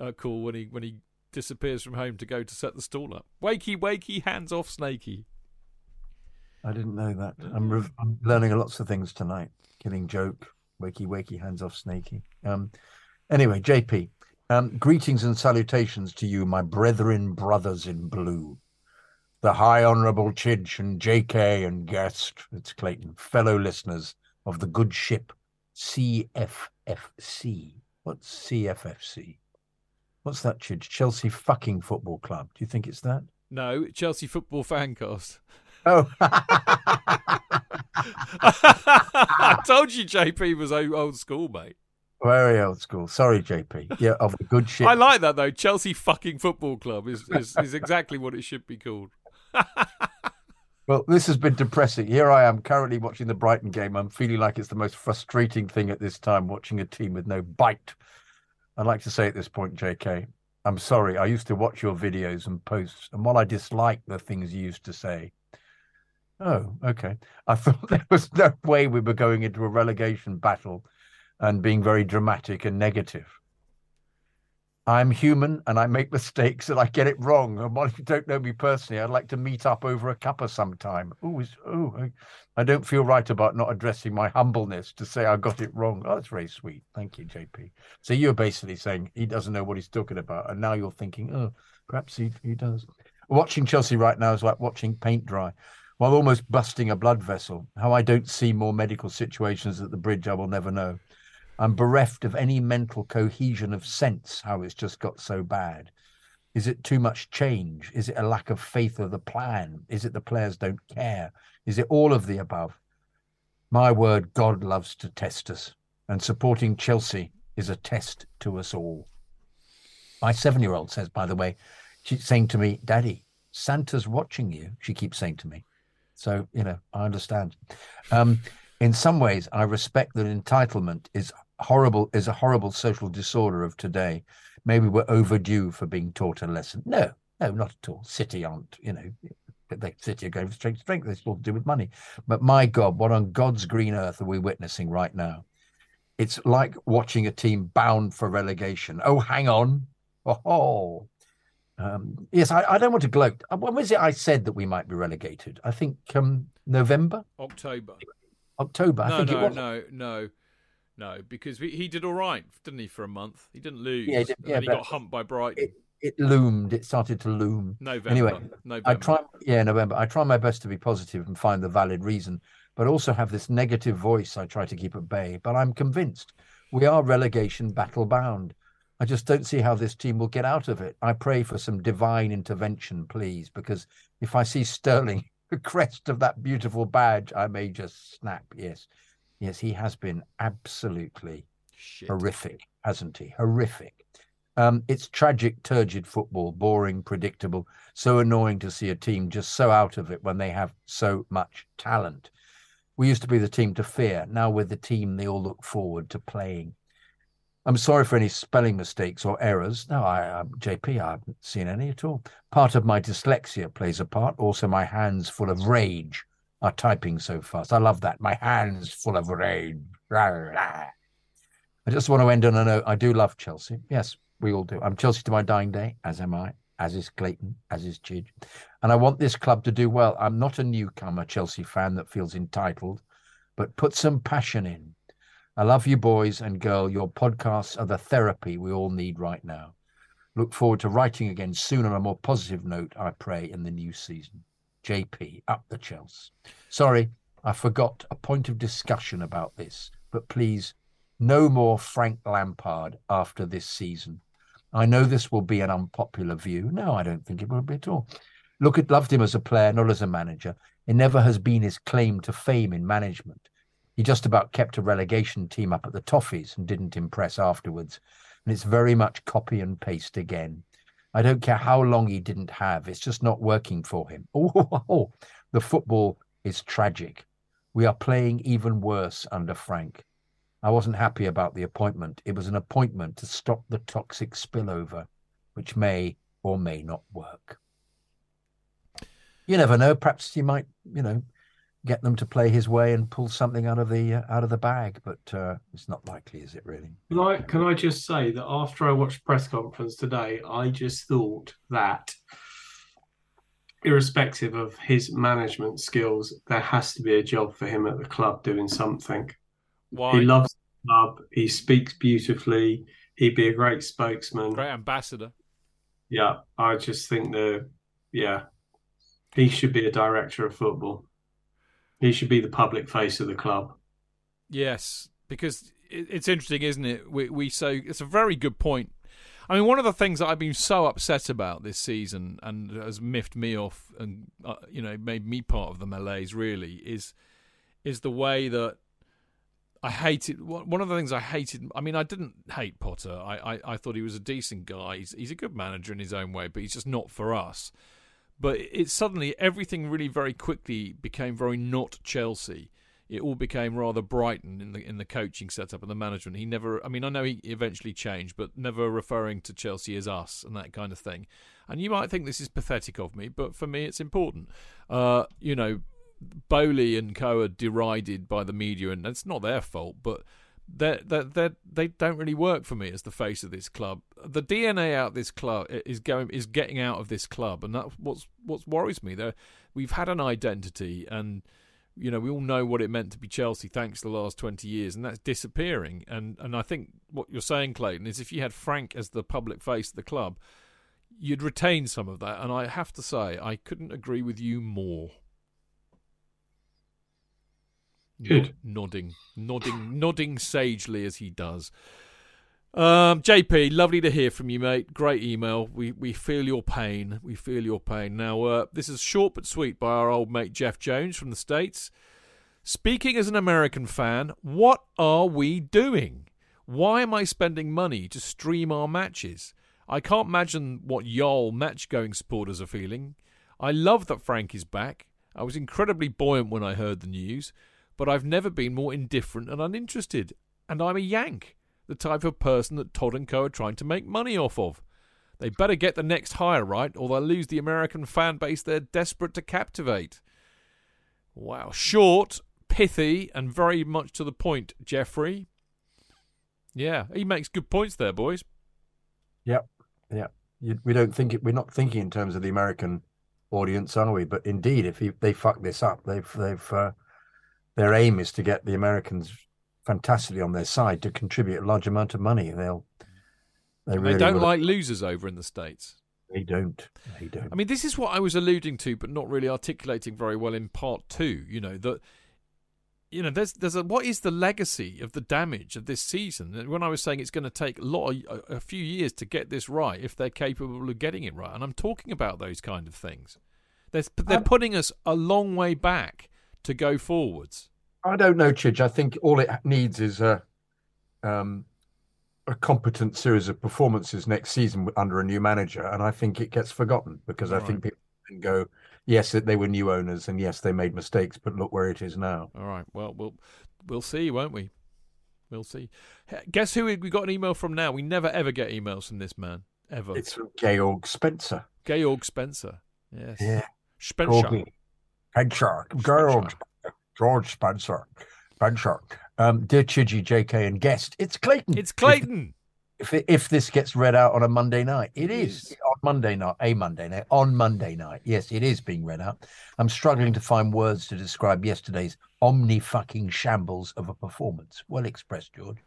uh, call when he when he disappears from home to go to set the stall up. Wakey wakey hands off snaky. I didn't know that. I'm, rev- I'm learning lots of things tonight. Killing joke, wakey wakey, hands off snaky. Um, anyway, JP, um, greetings and salutations to you, my brethren, brothers in blue. The High Honourable Chidge and JK and guest, it's Clayton, fellow listeners of the good ship CFFC. What's CFFC? What's that, Chidge? Chelsea fucking football club. Do you think it's that? No, Chelsea football fancast. Oh, I told you JP was old school, mate. very old school. Sorry, JP. Yeah, of the good shit. I like that though. Chelsea fucking football club is, is, is exactly what it should be called. Well, this has been depressing. Here I am currently watching the Brighton game. I'm feeling like it's the most frustrating thing at this time watching a team with no bite. I'd like to say at this point, JK, I'm sorry. I used to watch your videos and posts, and while I dislike the things you used to say, oh, okay, I thought there was no way we were going into a relegation battle and being very dramatic and negative. I'm human and I make mistakes and I get it wrong. And while you don't know me personally, I'd like to meet up over a cuppa sometime. Oh, oh, I, I don't feel right about not addressing my humbleness to say I got it wrong. Oh, that's very sweet. Thank you, JP. So you're basically saying he doesn't know what he's talking about, and now you're thinking, oh, perhaps he he does. Watching Chelsea right now is like watching paint dry. While almost busting a blood vessel, how I don't see more medical situations at the bridge, I will never know. I'm bereft of any mental cohesion of sense how it's just got so bad. Is it too much change? Is it a lack of faith of the plan? Is it the players don't care? Is it all of the above? My word, God loves to test us, and supporting Chelsea is a test to us all. My seven year old says, by the way, she's saying to me, Daddy, Santa's watching you. She keeps saying to me. So, you know, I understand. Um, in some ways, I respect that entitlement is horrible, is a horrible social disorder of today. Maybe we're overdue for being taught a lesson. No, no, not at all. City aren't, you know, they City are going for strength strength. It's all to do with money. But my God, what on God's green earth are we witnessing right now? It's like watching a team bound for relegation. Oh, hang on. Oh, um, yes, I, I, don't want to gloat. Uh, when was it I said that we might be relegated? I think um, November, October, October. No, I think no, it was. no, no, no, because we, he did all right, didn't he? For a month, he didn't lose. Yeah, he did- yeah, he got humped by Brighton. It, it loomed. It started to loom. November. Anyway, November. I try. Yeah, November. I try my best to be positive and find the valid reason, but also have this negative voice I try to keep at bay. But I'm convinced we are relegation battle bound. I just don't see how this team will get out of it. I pray for some divine intervention, please, because if I see Sterling, the crest of that beautiful badge, I may just snap. Yes, yes, he has been absolutely Shit. horrific, hasn't he? Horrific. Um, it's tragic, turgid football, boring, predictable, so annoying to see a team just so out of it when they have so much talent. We used to be the team to fear. Now we're the team they all look forward to playing. I'm sorry for any spelling mistakes or errors. No, I, um, I, JP, I haven't seen any at all. Part of my dyslexia plays a part. Also, my hands full of rage are typing so fast. I love that. My hands full of rage. I just want to end on a note. I do love Chelsea. Yes, we all do. I'm Chelsea to my dying day, as am I, as is Clayton, as is Chidge. And I want this club to do well. I'm not a newcomer Chelsea fan that feels entitled, but put some passion in. I love you, boys and girl. Your podcasts are the therapy we all need right now. Look forward to writing again soon on a more positive note, I pray, in the new season. JP, up the Chelsea. Sorry, I forgot a point of discussion about this, but please, no more Frank Lampard after this season. I know this will be an unpopular view. No, I don't think it will be at all. Look at loved him as a player, not as a manager. It never has been his claim to fame in management. He just about kept a relegation team up at the Toffees and didn't impress afterwards. And it's very much copy and paste again. I don't care how long he didn't have, it's just not working for him. Oh, the football is tragic. We are playing even worse under Frank. I wasn't happy about the appointment. It was an appointment to stop the toxic spillover, which may or may not work. You never know. Perhaps he might, you know, get them to play his way and pull something out of the uh, out of the bag. But uh, it's not likely, is it? Really? Can I can I just say that after I watched press conference today, I just thought that, irrespective of his management skills, there has to be a job for him at the club doing something. Why? He loves the club. He speaks beautifully. He'd be a great spokesman. Great ambassador. Yeah, I just think the yeah, he should be a director of football. He should be the public face of the club. Yes, because it's interesting, isn't it? We we so it's a very good point. I mean, one of the things that I've been so upset about this season and has miffed me off, and uh, you know, made me part of the malaise. Really, is is the way that I hated. One of the things I hated. I mean, I didn't hate Potter. I I, I thought he was a decent guy. He's he's a good manager in his own way, but he's just not for us. But it suddenly everything really very quickly became very not Chelsea. It all became rather Brighton in the in the coaching setup and the management. He never. I mean, I know he eventually changed, but never referring to Chelsea as us and that kind of thing. And you might think this is pathetic of me, but for me, it's important. Uh, you know, Boehly and Co are derided by the media, and it's not their fault, but they they they don't really work for me as the face of this club. The DNA out this club is going is getting out of this club, and that's what's what worries me. There, we've had an identity, and you know we all know what it meant to be Chelsea thanks to the last twenty years, and that's disappearing. And and I think what you're saying, Clayton, is if you had Frank as the public face of the club, you'd retain some of that. And I have to say, I couldn't agree with you more. Good. nodding, nodding, nodding sagely as he does. Um, JP, lovely to hear from you, mate. Great email. We we feel your pain. We feel your pain. Now, uh, this is short but sweet by our old mate Jeff Jones from the States. Speaking as an American fan, what are we doing? Why am I spending money to stream our matches? I can't imagine what y'all match going supporters are feeling. I love that Frank is back. I was incredibly buoyant when I heard the news, but I've never been more indifferent and uninterested. And I'm a Yank, the type of person that Todd and Co are trying to make money off of. They better get the next hire right, or they'll lose the American fan base they're desperate to captivate. Wow. Short, pithy, and very much to the point, Jeffrey. Yeah, he makes good points there, boys. Yep, yep. You, we don't think it. We're not thinking in terms of the American audience, are we? But indeed, if he, they fuck this up, they've they've uh, their aim is to get the Americans fantastically on their side to contribute a large amount of money. They'll they really they don't will- like losers over in the States. They don't. They don't. I mean, this is what I was alluding to, but not really articulating very well in part two. You know that, you know, there's there's a what is the legacy of the damage of this season? When I was saying it's going to take a lot, of, a, a few years to get this right, if they're capable of getting it right, and I'm talking about those kind of things. They're they're Um, putting us a long way back to go forwards. I don't know, Chidge. I think all it needs is a um, a competent series of performances next season under a new manager, and I think it gets forgotten because I Right. think people can go, yes, they were new owners, and yes, they made mistakes, but look where it is now. All right. Well, we'll we'll see, won't we? We'll see. Guess who we we got an email from now? We never ever get emails from this man ever. It's from Georg Spencer. Georg Spencer. Yes. Yeah. Spencer. Georgie. Spencer. Georg. George Spencer. Spencer. Um, dear Chidgy, JK, and guest, it's Clayton. It's Clayton. If if this gets read out on a Monday night, it is. on Monday night, a Monday night, on Monday night. Yes, it is being read out. I'm struggling to find words to describe yesterday's omni fucking shambles of a performance. Well expressed, George.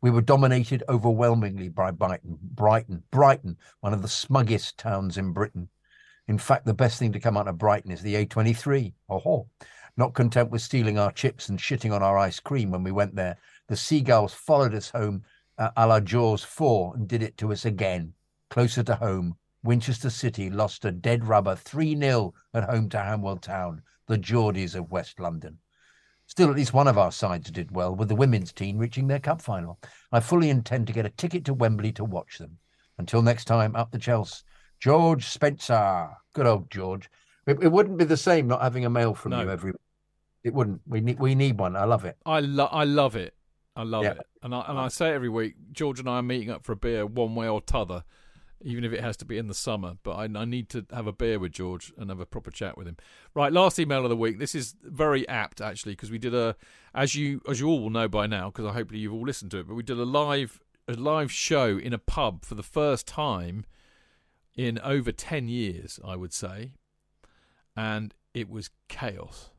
We were dominated overwhelmingly by Brighton. Brighton, Brighton, one of the smuggest towns in Britain. In fact, the best thing to come out of Brighton is the A23. Oh, not content with stealing our chips and shitting on our ice cream when we went there, the seagulls followed us home uh, a la Jaws 4 and did it to us again. Closer to home, Winchester City lost a dead rubber 3 0 at home to Hanwell Town, the Geordies of West London. Still, at least one of our sides did well, with the women's team reaching their cup final. I fully intend to get a ticket to Wembley to watch them. Until next time, up the Chelsea. George Spencer. Good old George. It, it wouldn't be the same not having a mail from No. you every. Week. It wouldn't. We need. We need one. I love it. I lo- I love it. I love Yeah. it. And I and I say it every week. George and I are meeting up for a beer one way or t'other, even if it has to be in the summer. But I, I need to have a beer with George and have a proper chat with him. Right, last email of the week. This is very apt actually because we did a, as you as you all will know by now, because I hopefully you've all listened to it. But we did a live a live show in a pub for the first time in over ten years, I would say, and it was chaos.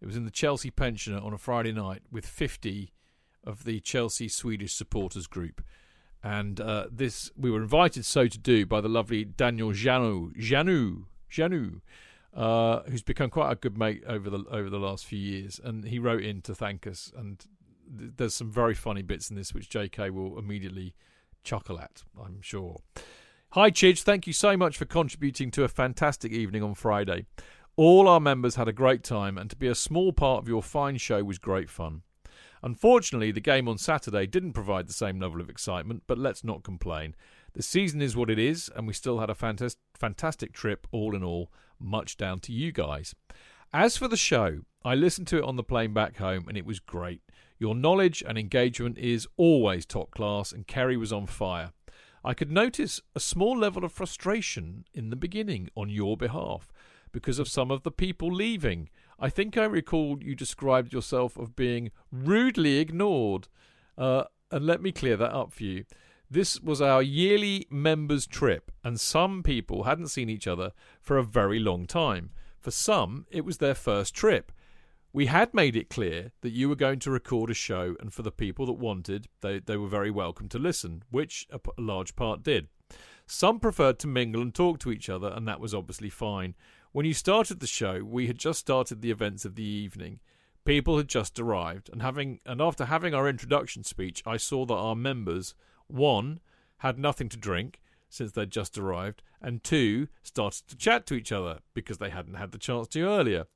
It was in the Chelsea pensioner on a Friday night with 50 of the Chelsea Swedish supporters group. And uh, this we were invited so to do by the lovely Daniel Janu, Janu, Janu, uh, who's become quite a good mate over the over the last few years. And he wrote in to thank us. And th- there's some very funny bits in this which J.K. will immediately chuckle at, I'm sure. Hi, Chidge. Thank you so much for contributing to a fantastic evening on Friday. All our members had a great time, and to be a small part of your fine show was great fun. Unfortunately, the game on Saturday didn't provide the same level of excitement, but let's not complain. The season is what it is, and we still had a fantas- fantastic trip, all in all, much down to you guys. As for the show, I listened to it on the plane back home, and it was great. Your knowledge and engagement is always top class, and Kerry was on fire. I could notice a small level of frustration in the beginning on your behalf because of some of the people leaving. I think I recall you described yourself of being rudely ignored. Uh, and let me clear that up for you. This was our yearly members' trip, and some people hadn't seen each other for a very long time. For some, it was their first trip. We had made it clear that you were going to record a show, and for the people that wanted, they, they were very welcome to listen, which a, p- a large part did. Some preferred to mingle and talk to each other, and that was obviously fine. When you started the show, we had just started the events of the evening, people had just arrived, and having and after having our introduction speech, I saw that our members one had nothing to drink since they'd just arrived, and two started to chat to each other because they hadn't had the chance to earlier.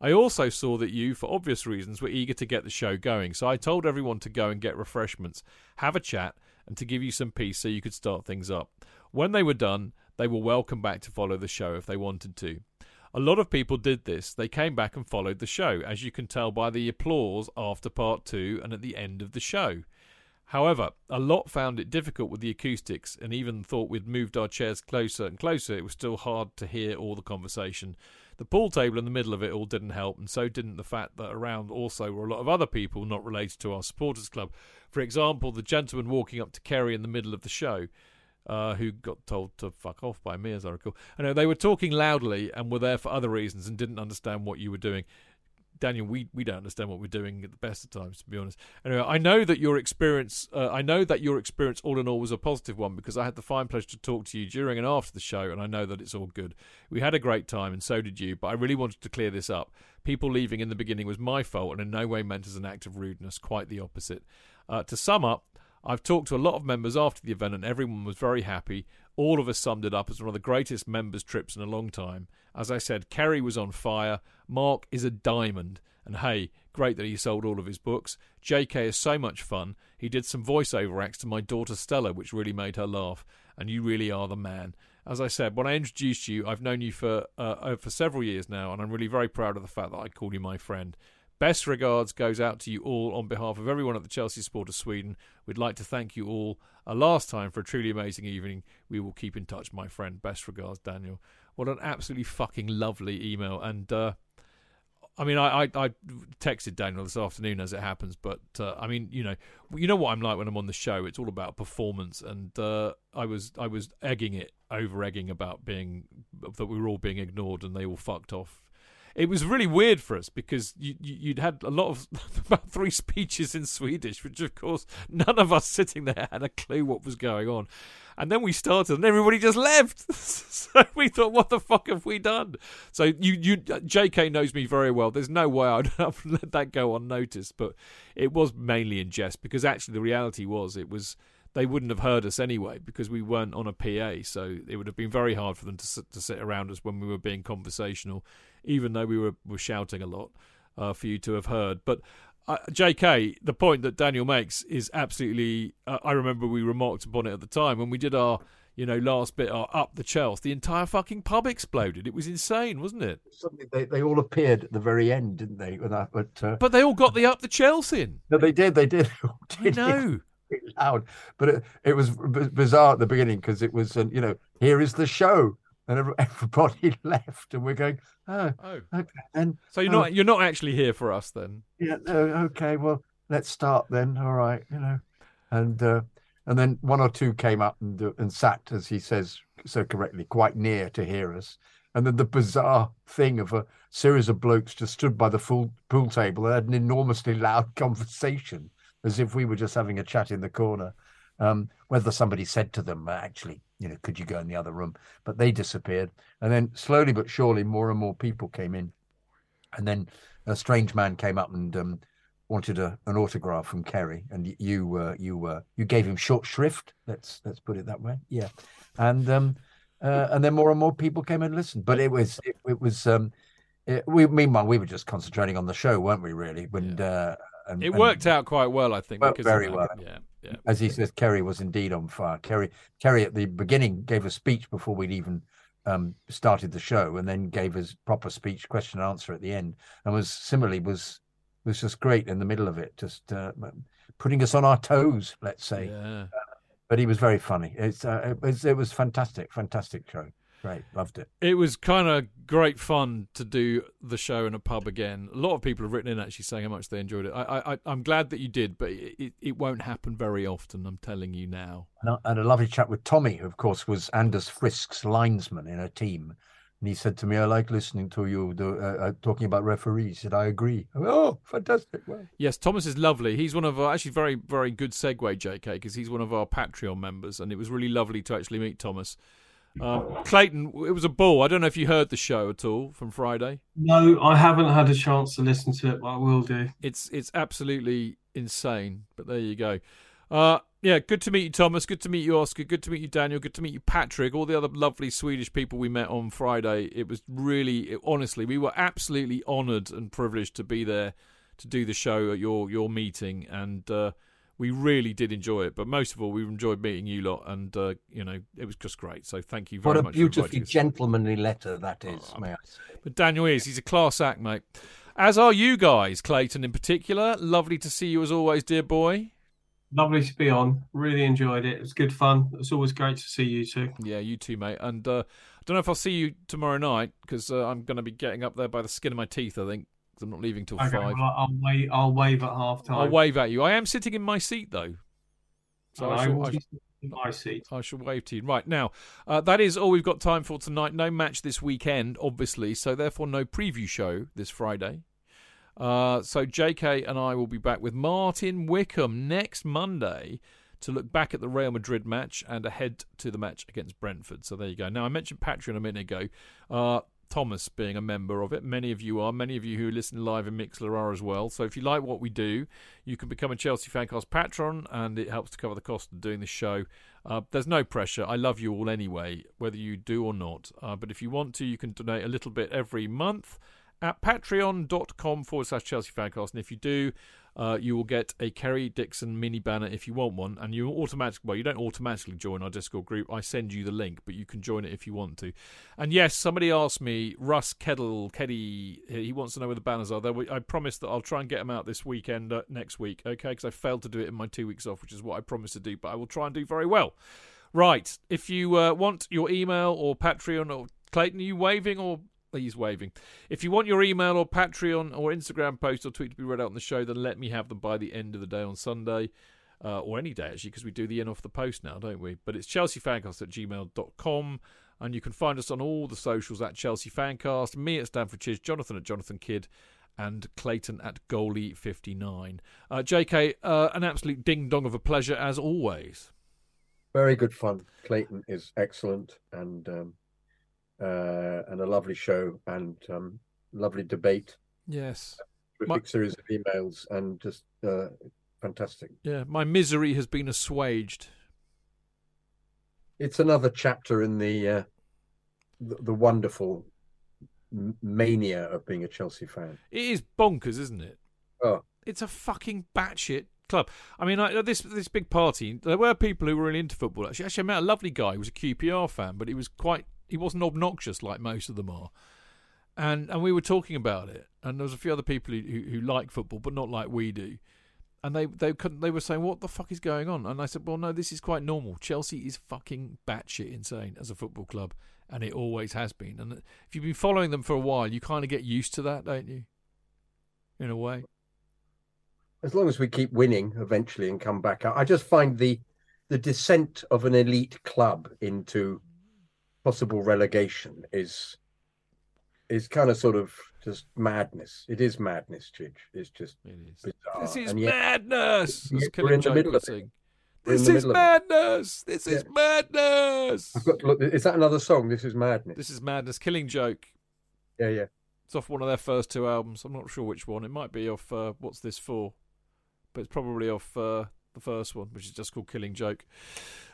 I also saw that you, for obvious reasons, were eager to get the show going, so I told everyone to go and get refreshments, have a chat, and to give you some peace so you could start things up. When they were done, they were welcome back to follow the show if they wanted to. A lot of people did this. They came back and followed the show, as you can tell by the applause after part two and at the end of the show. However, a lot found it difficult with the acoustics and even thought we'd moved our chairs closer and closer. It was still hard to hear all the conversation. The pool table in the middle of it all didn't help, and so didn't the fact that around also were a lot of other people not related to our supporters club. For example, the gentleman walking up to Kerry in the middle of the show uh, who got told to fuck off by me, as I recall. I know they were talking loudly and were there for other reasons and didn't understand what you were doing. Daniel, we, we don't understand what we're doing at the best of times, to be honest. Anyway, I know that your experience, uh, I know that your experience, all in all, was a positive one because I had the fine pleasure to talk to you during and after the show, and I know that it's all good. We had a great time, and so did you. But I really wanted to clear this up. People leaving in the beginning was my fault, and in no way meant as an act of rudeness. Quite the opposite. Uh, to sum up, I've talked to a lot of members after the event, and everyone was very happy. All of us summed it up as one of the greatest members' trips in a long time. As I said, Kerry was on fire. Mark is a diamond. And hey, great that he sold all of his books. JK is so much fun. He did some voiceover acts to my daughter Stella, which really made her laugh. And you really are the man. As I said, when I introduced you, I've known you for uh, for several years now, and I'm really very proud of the fact that I call you my friend. Best regards goes out to you all on behalf of everyone at the Chelsea Sport of Sweden. We'd like to thank you all a last time for a truly amazing evening. We will keep in touch, my friend. Best regards, Daniel. What an absolutely fucking lovely email. And, uh, I mean, I, I, I texted Daniel this afternoon as it happens, but uh, I mean, you know, you know what I'm like when I'm on the show. It's all about performance, and uh, I was I was egging it, over egging about being that we were all being ignored, and they all fucked off it was really weird for us because you, you, would had a lot of about three speeches in Swedish, which of course none of us sitting there had a clue what was going on. And then we started, and everybody just left. so we thought, what the fuck have we done? So you, you, J.K. knows me very well. There's no way I'd have let that go unnoticed, but it was mainly in jest because actually the reality was it was they wouldn't have heard us anyway because we weren't on a PA. So it would have been very hard for them to sit, to sit around us when we were being conversational, even though we were, were shouting a lot uh, for you to have heard. But uh, J.K., the point that Daniel makes is absolutely. Uh, I remember we remarked upon it at the time when we did our, you know, last bit, our up the Chelsea. The entire fucking pub exploded. It was insane, wasn't it? Suddenly they, they all appeared at the very end, didn't they? That, but uh... but they all got the up the Chelsea in. No, they did. They did. did. I know. Loud, but it, it was b- bizarre at the beginning because it was, uh, you know, here is the show, and everybody left, and we're going, oh, oh. okay, then. So you're oh, not you're not actually here for us then? Yeah, no, okay, well, let's start then. All right, you know, and uh, and then one or two came up and uh, and sat, as he says so correctly, quite near to hear us. And then the bizarre thing of a series of blokes just stood by the full pool table and had an enormously loud conversation, as if we were just having a chat in the corner. Um, whether somebody said to them, actually, you know, could you go in the other room? But they disappeared. And then slowly but surely, more and more people came in. And then a strange man came up and um, wanted a, an autograph from Kerry, and you uh, you uh, you gave him short shrift. Let's let's put it that way. Yeah, and um, uh, and then more and more people came and listened. But it was it, it was um, it, we meanwhile we were just concentrating on the show, weren't we? Really, when yeah. And, it worked out quite well, I think. very well. Yeah. Yeah. As he says, Kerry was indeed on fire. Kerry, Kerry at the beginning gave a speech before we'd even um, started the show, and then gave his proper speech, question and answer at the end, and was similarly was was just great in the middle of it, just uh, putting us on our toes, let's say. Yeah. Uh, but he was very funny. It's uh, it was it was fantastic, fantastic show. Great, loved it. It was kind of great fun to do the show in a pub again. A lot of people have written in actually saying how much they enjoyed it. I, I, I'm glad that you did, but it, it won't happen very often. I'm telling you now. And I had a lovely chat with Tommy, who of course was Anders Frisk's linesman in a team. And he said to me, "I like listening to you uh, uh, talking about referees." Said, "I agree." I went, oh, fantastic! Well. Yes, Thomas is lovely. He's one of our actually very, very good segue, JK, because he's one of our Patreon members, and it was really lovely to actually meet Thomas Um, Clayton, it was a ball. I don't know if you heard the show at all from Friday. No, I haven't had a chance to listen to it, but I will do. It's it's absolutely insane. But there you go. Uh, yeah, good to meet you, Thomas. Good to meet you, Oscar. Good to meet you, Daniel. Good to meet you, Patrick. All the other lovely Swedish people we met on Friday. It was really, it, honestly, we were absolutely honoured and privileged to be there to do the show at your your meeting, and uh, we really did enjoy it. But most of all, we enjoyed meeting you lot, and uh, you know, it was just great. So thank you very much. What a much. beautifully inviting gentlemanly letter that is, Oh, may I say. But Daniel is. He's a class act, mate. As are you guys, Clayton in particular. Lovely to see you as always, dear boy. Lovely to be on. Really enjoyed it. It was good fun. It's always great to see you too. Yeah, you too, mate. And uh, I don't know if I'll see you tomorrow night because uh, I'm going to be getting up there by the skin of my teeth, I think, because I'm not leaving till Okay, five. well, I'll wave. I'll wave at half time. I'll wave at you. I am sitting in my seat, though. So I, I shall, I, my seat. I shall wave to you. Right, now, uh, that is all we've got time for tonight. No match this weekend, obviously, so therefore no preview show this Friday. Uh, so JK and I will be back with Martin Wickham next Monday to look back at the Real Madrid match and ahead to the match against Brentford. So there you go. Now I mentioned Patreon a minute ago. Uh, Thomas being a member of it. Many of you are. Many of you who listen live in Mixlr are as well. So if you like what we do, you can become a Chelsea Fancast patron, and it helps to cover the cost of doing the show. Uh, there's no pressure. I love you all anyway, whether you do or not. Uh, but if you want to, you can donate a little bit every month at patreon.com forward slash Chelsea Fancast. And if you do, uh, you will get a Kerry Dixon mini banner if you want one. And you automatically, well, you don't automatically join our Discord group. I send you the link, but you can join it if you want to. And yes, somebody asked me, Russ Kettle, Keddy, he wants to know where the banners are. There, I promise that I'll try and get them out this weekend, uh, next week, okay? Because I failed to do it in my two weeks off, which is what I promised to do, but I will try and do very well. Right. If you uh, want your email or Patreon or Clayton, are you waving or he's waving? If you want your email or Patreon or Instagram post or tweet to be read out on the show, then let me have them by the end of the day on Sunday. Uh, or any day actually, because we do the in off the post now, don't we? But it's chelseafancast at gmail.com. And you can find us on all the socials at Chelsea Fancast, me at Stamford Chidge, Jonathan at Jonathan Kydd, and Clayton at Goalie59. Uh, JK, uh, an absolute ding dong of a pleasure as always. Very good fun. Clayton is excellent and um, uh, and a lovely show and um, lovely debate. Yes. Terrific series of emails and just uh, fantastic. Yeah, my misery has been assuaged. It's another chapter in the uh, the, the wonderful m- mania of being a Chelsea fan. It is bonkers, isn't it? Oh, It's a fucking batshit club. I mean, like, this this big party. There were people who were really into football. Actually, actually, I met a lovely guy who was a QPR fan, but he was quite. He wasn't obnoxious like most of them are. And and we were talking about it, and there was a few other people who who, who like football, but not like we do. And they they couldn't. They were saying, "What the fuck is going on?" And I said, "Well, no, this is quite normal. Chelsea is fucking batshit insane as a football club, and it always has been. And if you've been following them for a while, you kind of get used to that, don't you? In a way." as long as we keep winning eventually and come back. I just find the the descent of an elite club into possible relegation is is kind of sort of just madness. It is madness, Chidge. It's just It is. bizarre. This is yet- madness. yet we're in the middle of it. sing. We're in This is middle it. madness. This is madness. I've got to look. Is that another song? This is madness. This is madness. Killing Joke. Yeah, yeah. It's off one of their first two albums. I'm not sure which one. It might be off uh, What's This For? But it's probably off uh, the first one, which is just called Killing Joke.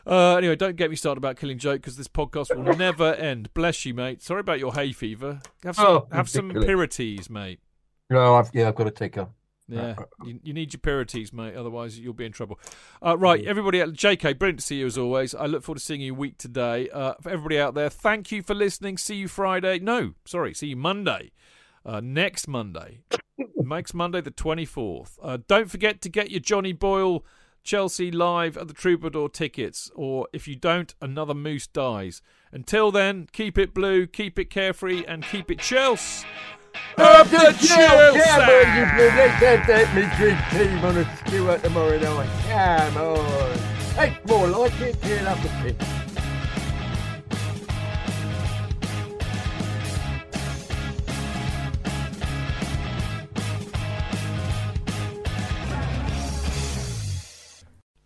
Uh, anyway, don't get me started about Killing Joke because this podcast will never end. Bless you, mate. Sorry about your hay fever. Have some, Oh, have some ridiculous. Mate. No, I've yeah, I've got to take a. Yeah, Uh, you, you need your Piriteze, mate. Otherwise, you'll be in trouble. Uh, right, everybody, at JK, brilliant to see you as always. I look forward to seeing you week today. Uh, for everybody out there, thank you for listening. See you Friday. No, sorry, see you Monday. Uh, next Monday, next Monday the twenty fourth. Uh, don't forget to get your Johnny Boyle Chelsea live at the Troubadour tickets, or if you don't, another moose dies. Until then, keep it blue, keep it carefree, and keep it Chelsea. Up the Chelsea! Let's have me drink team on a skewer tomorrow night. Come on. It's more like it. Get up the pitch.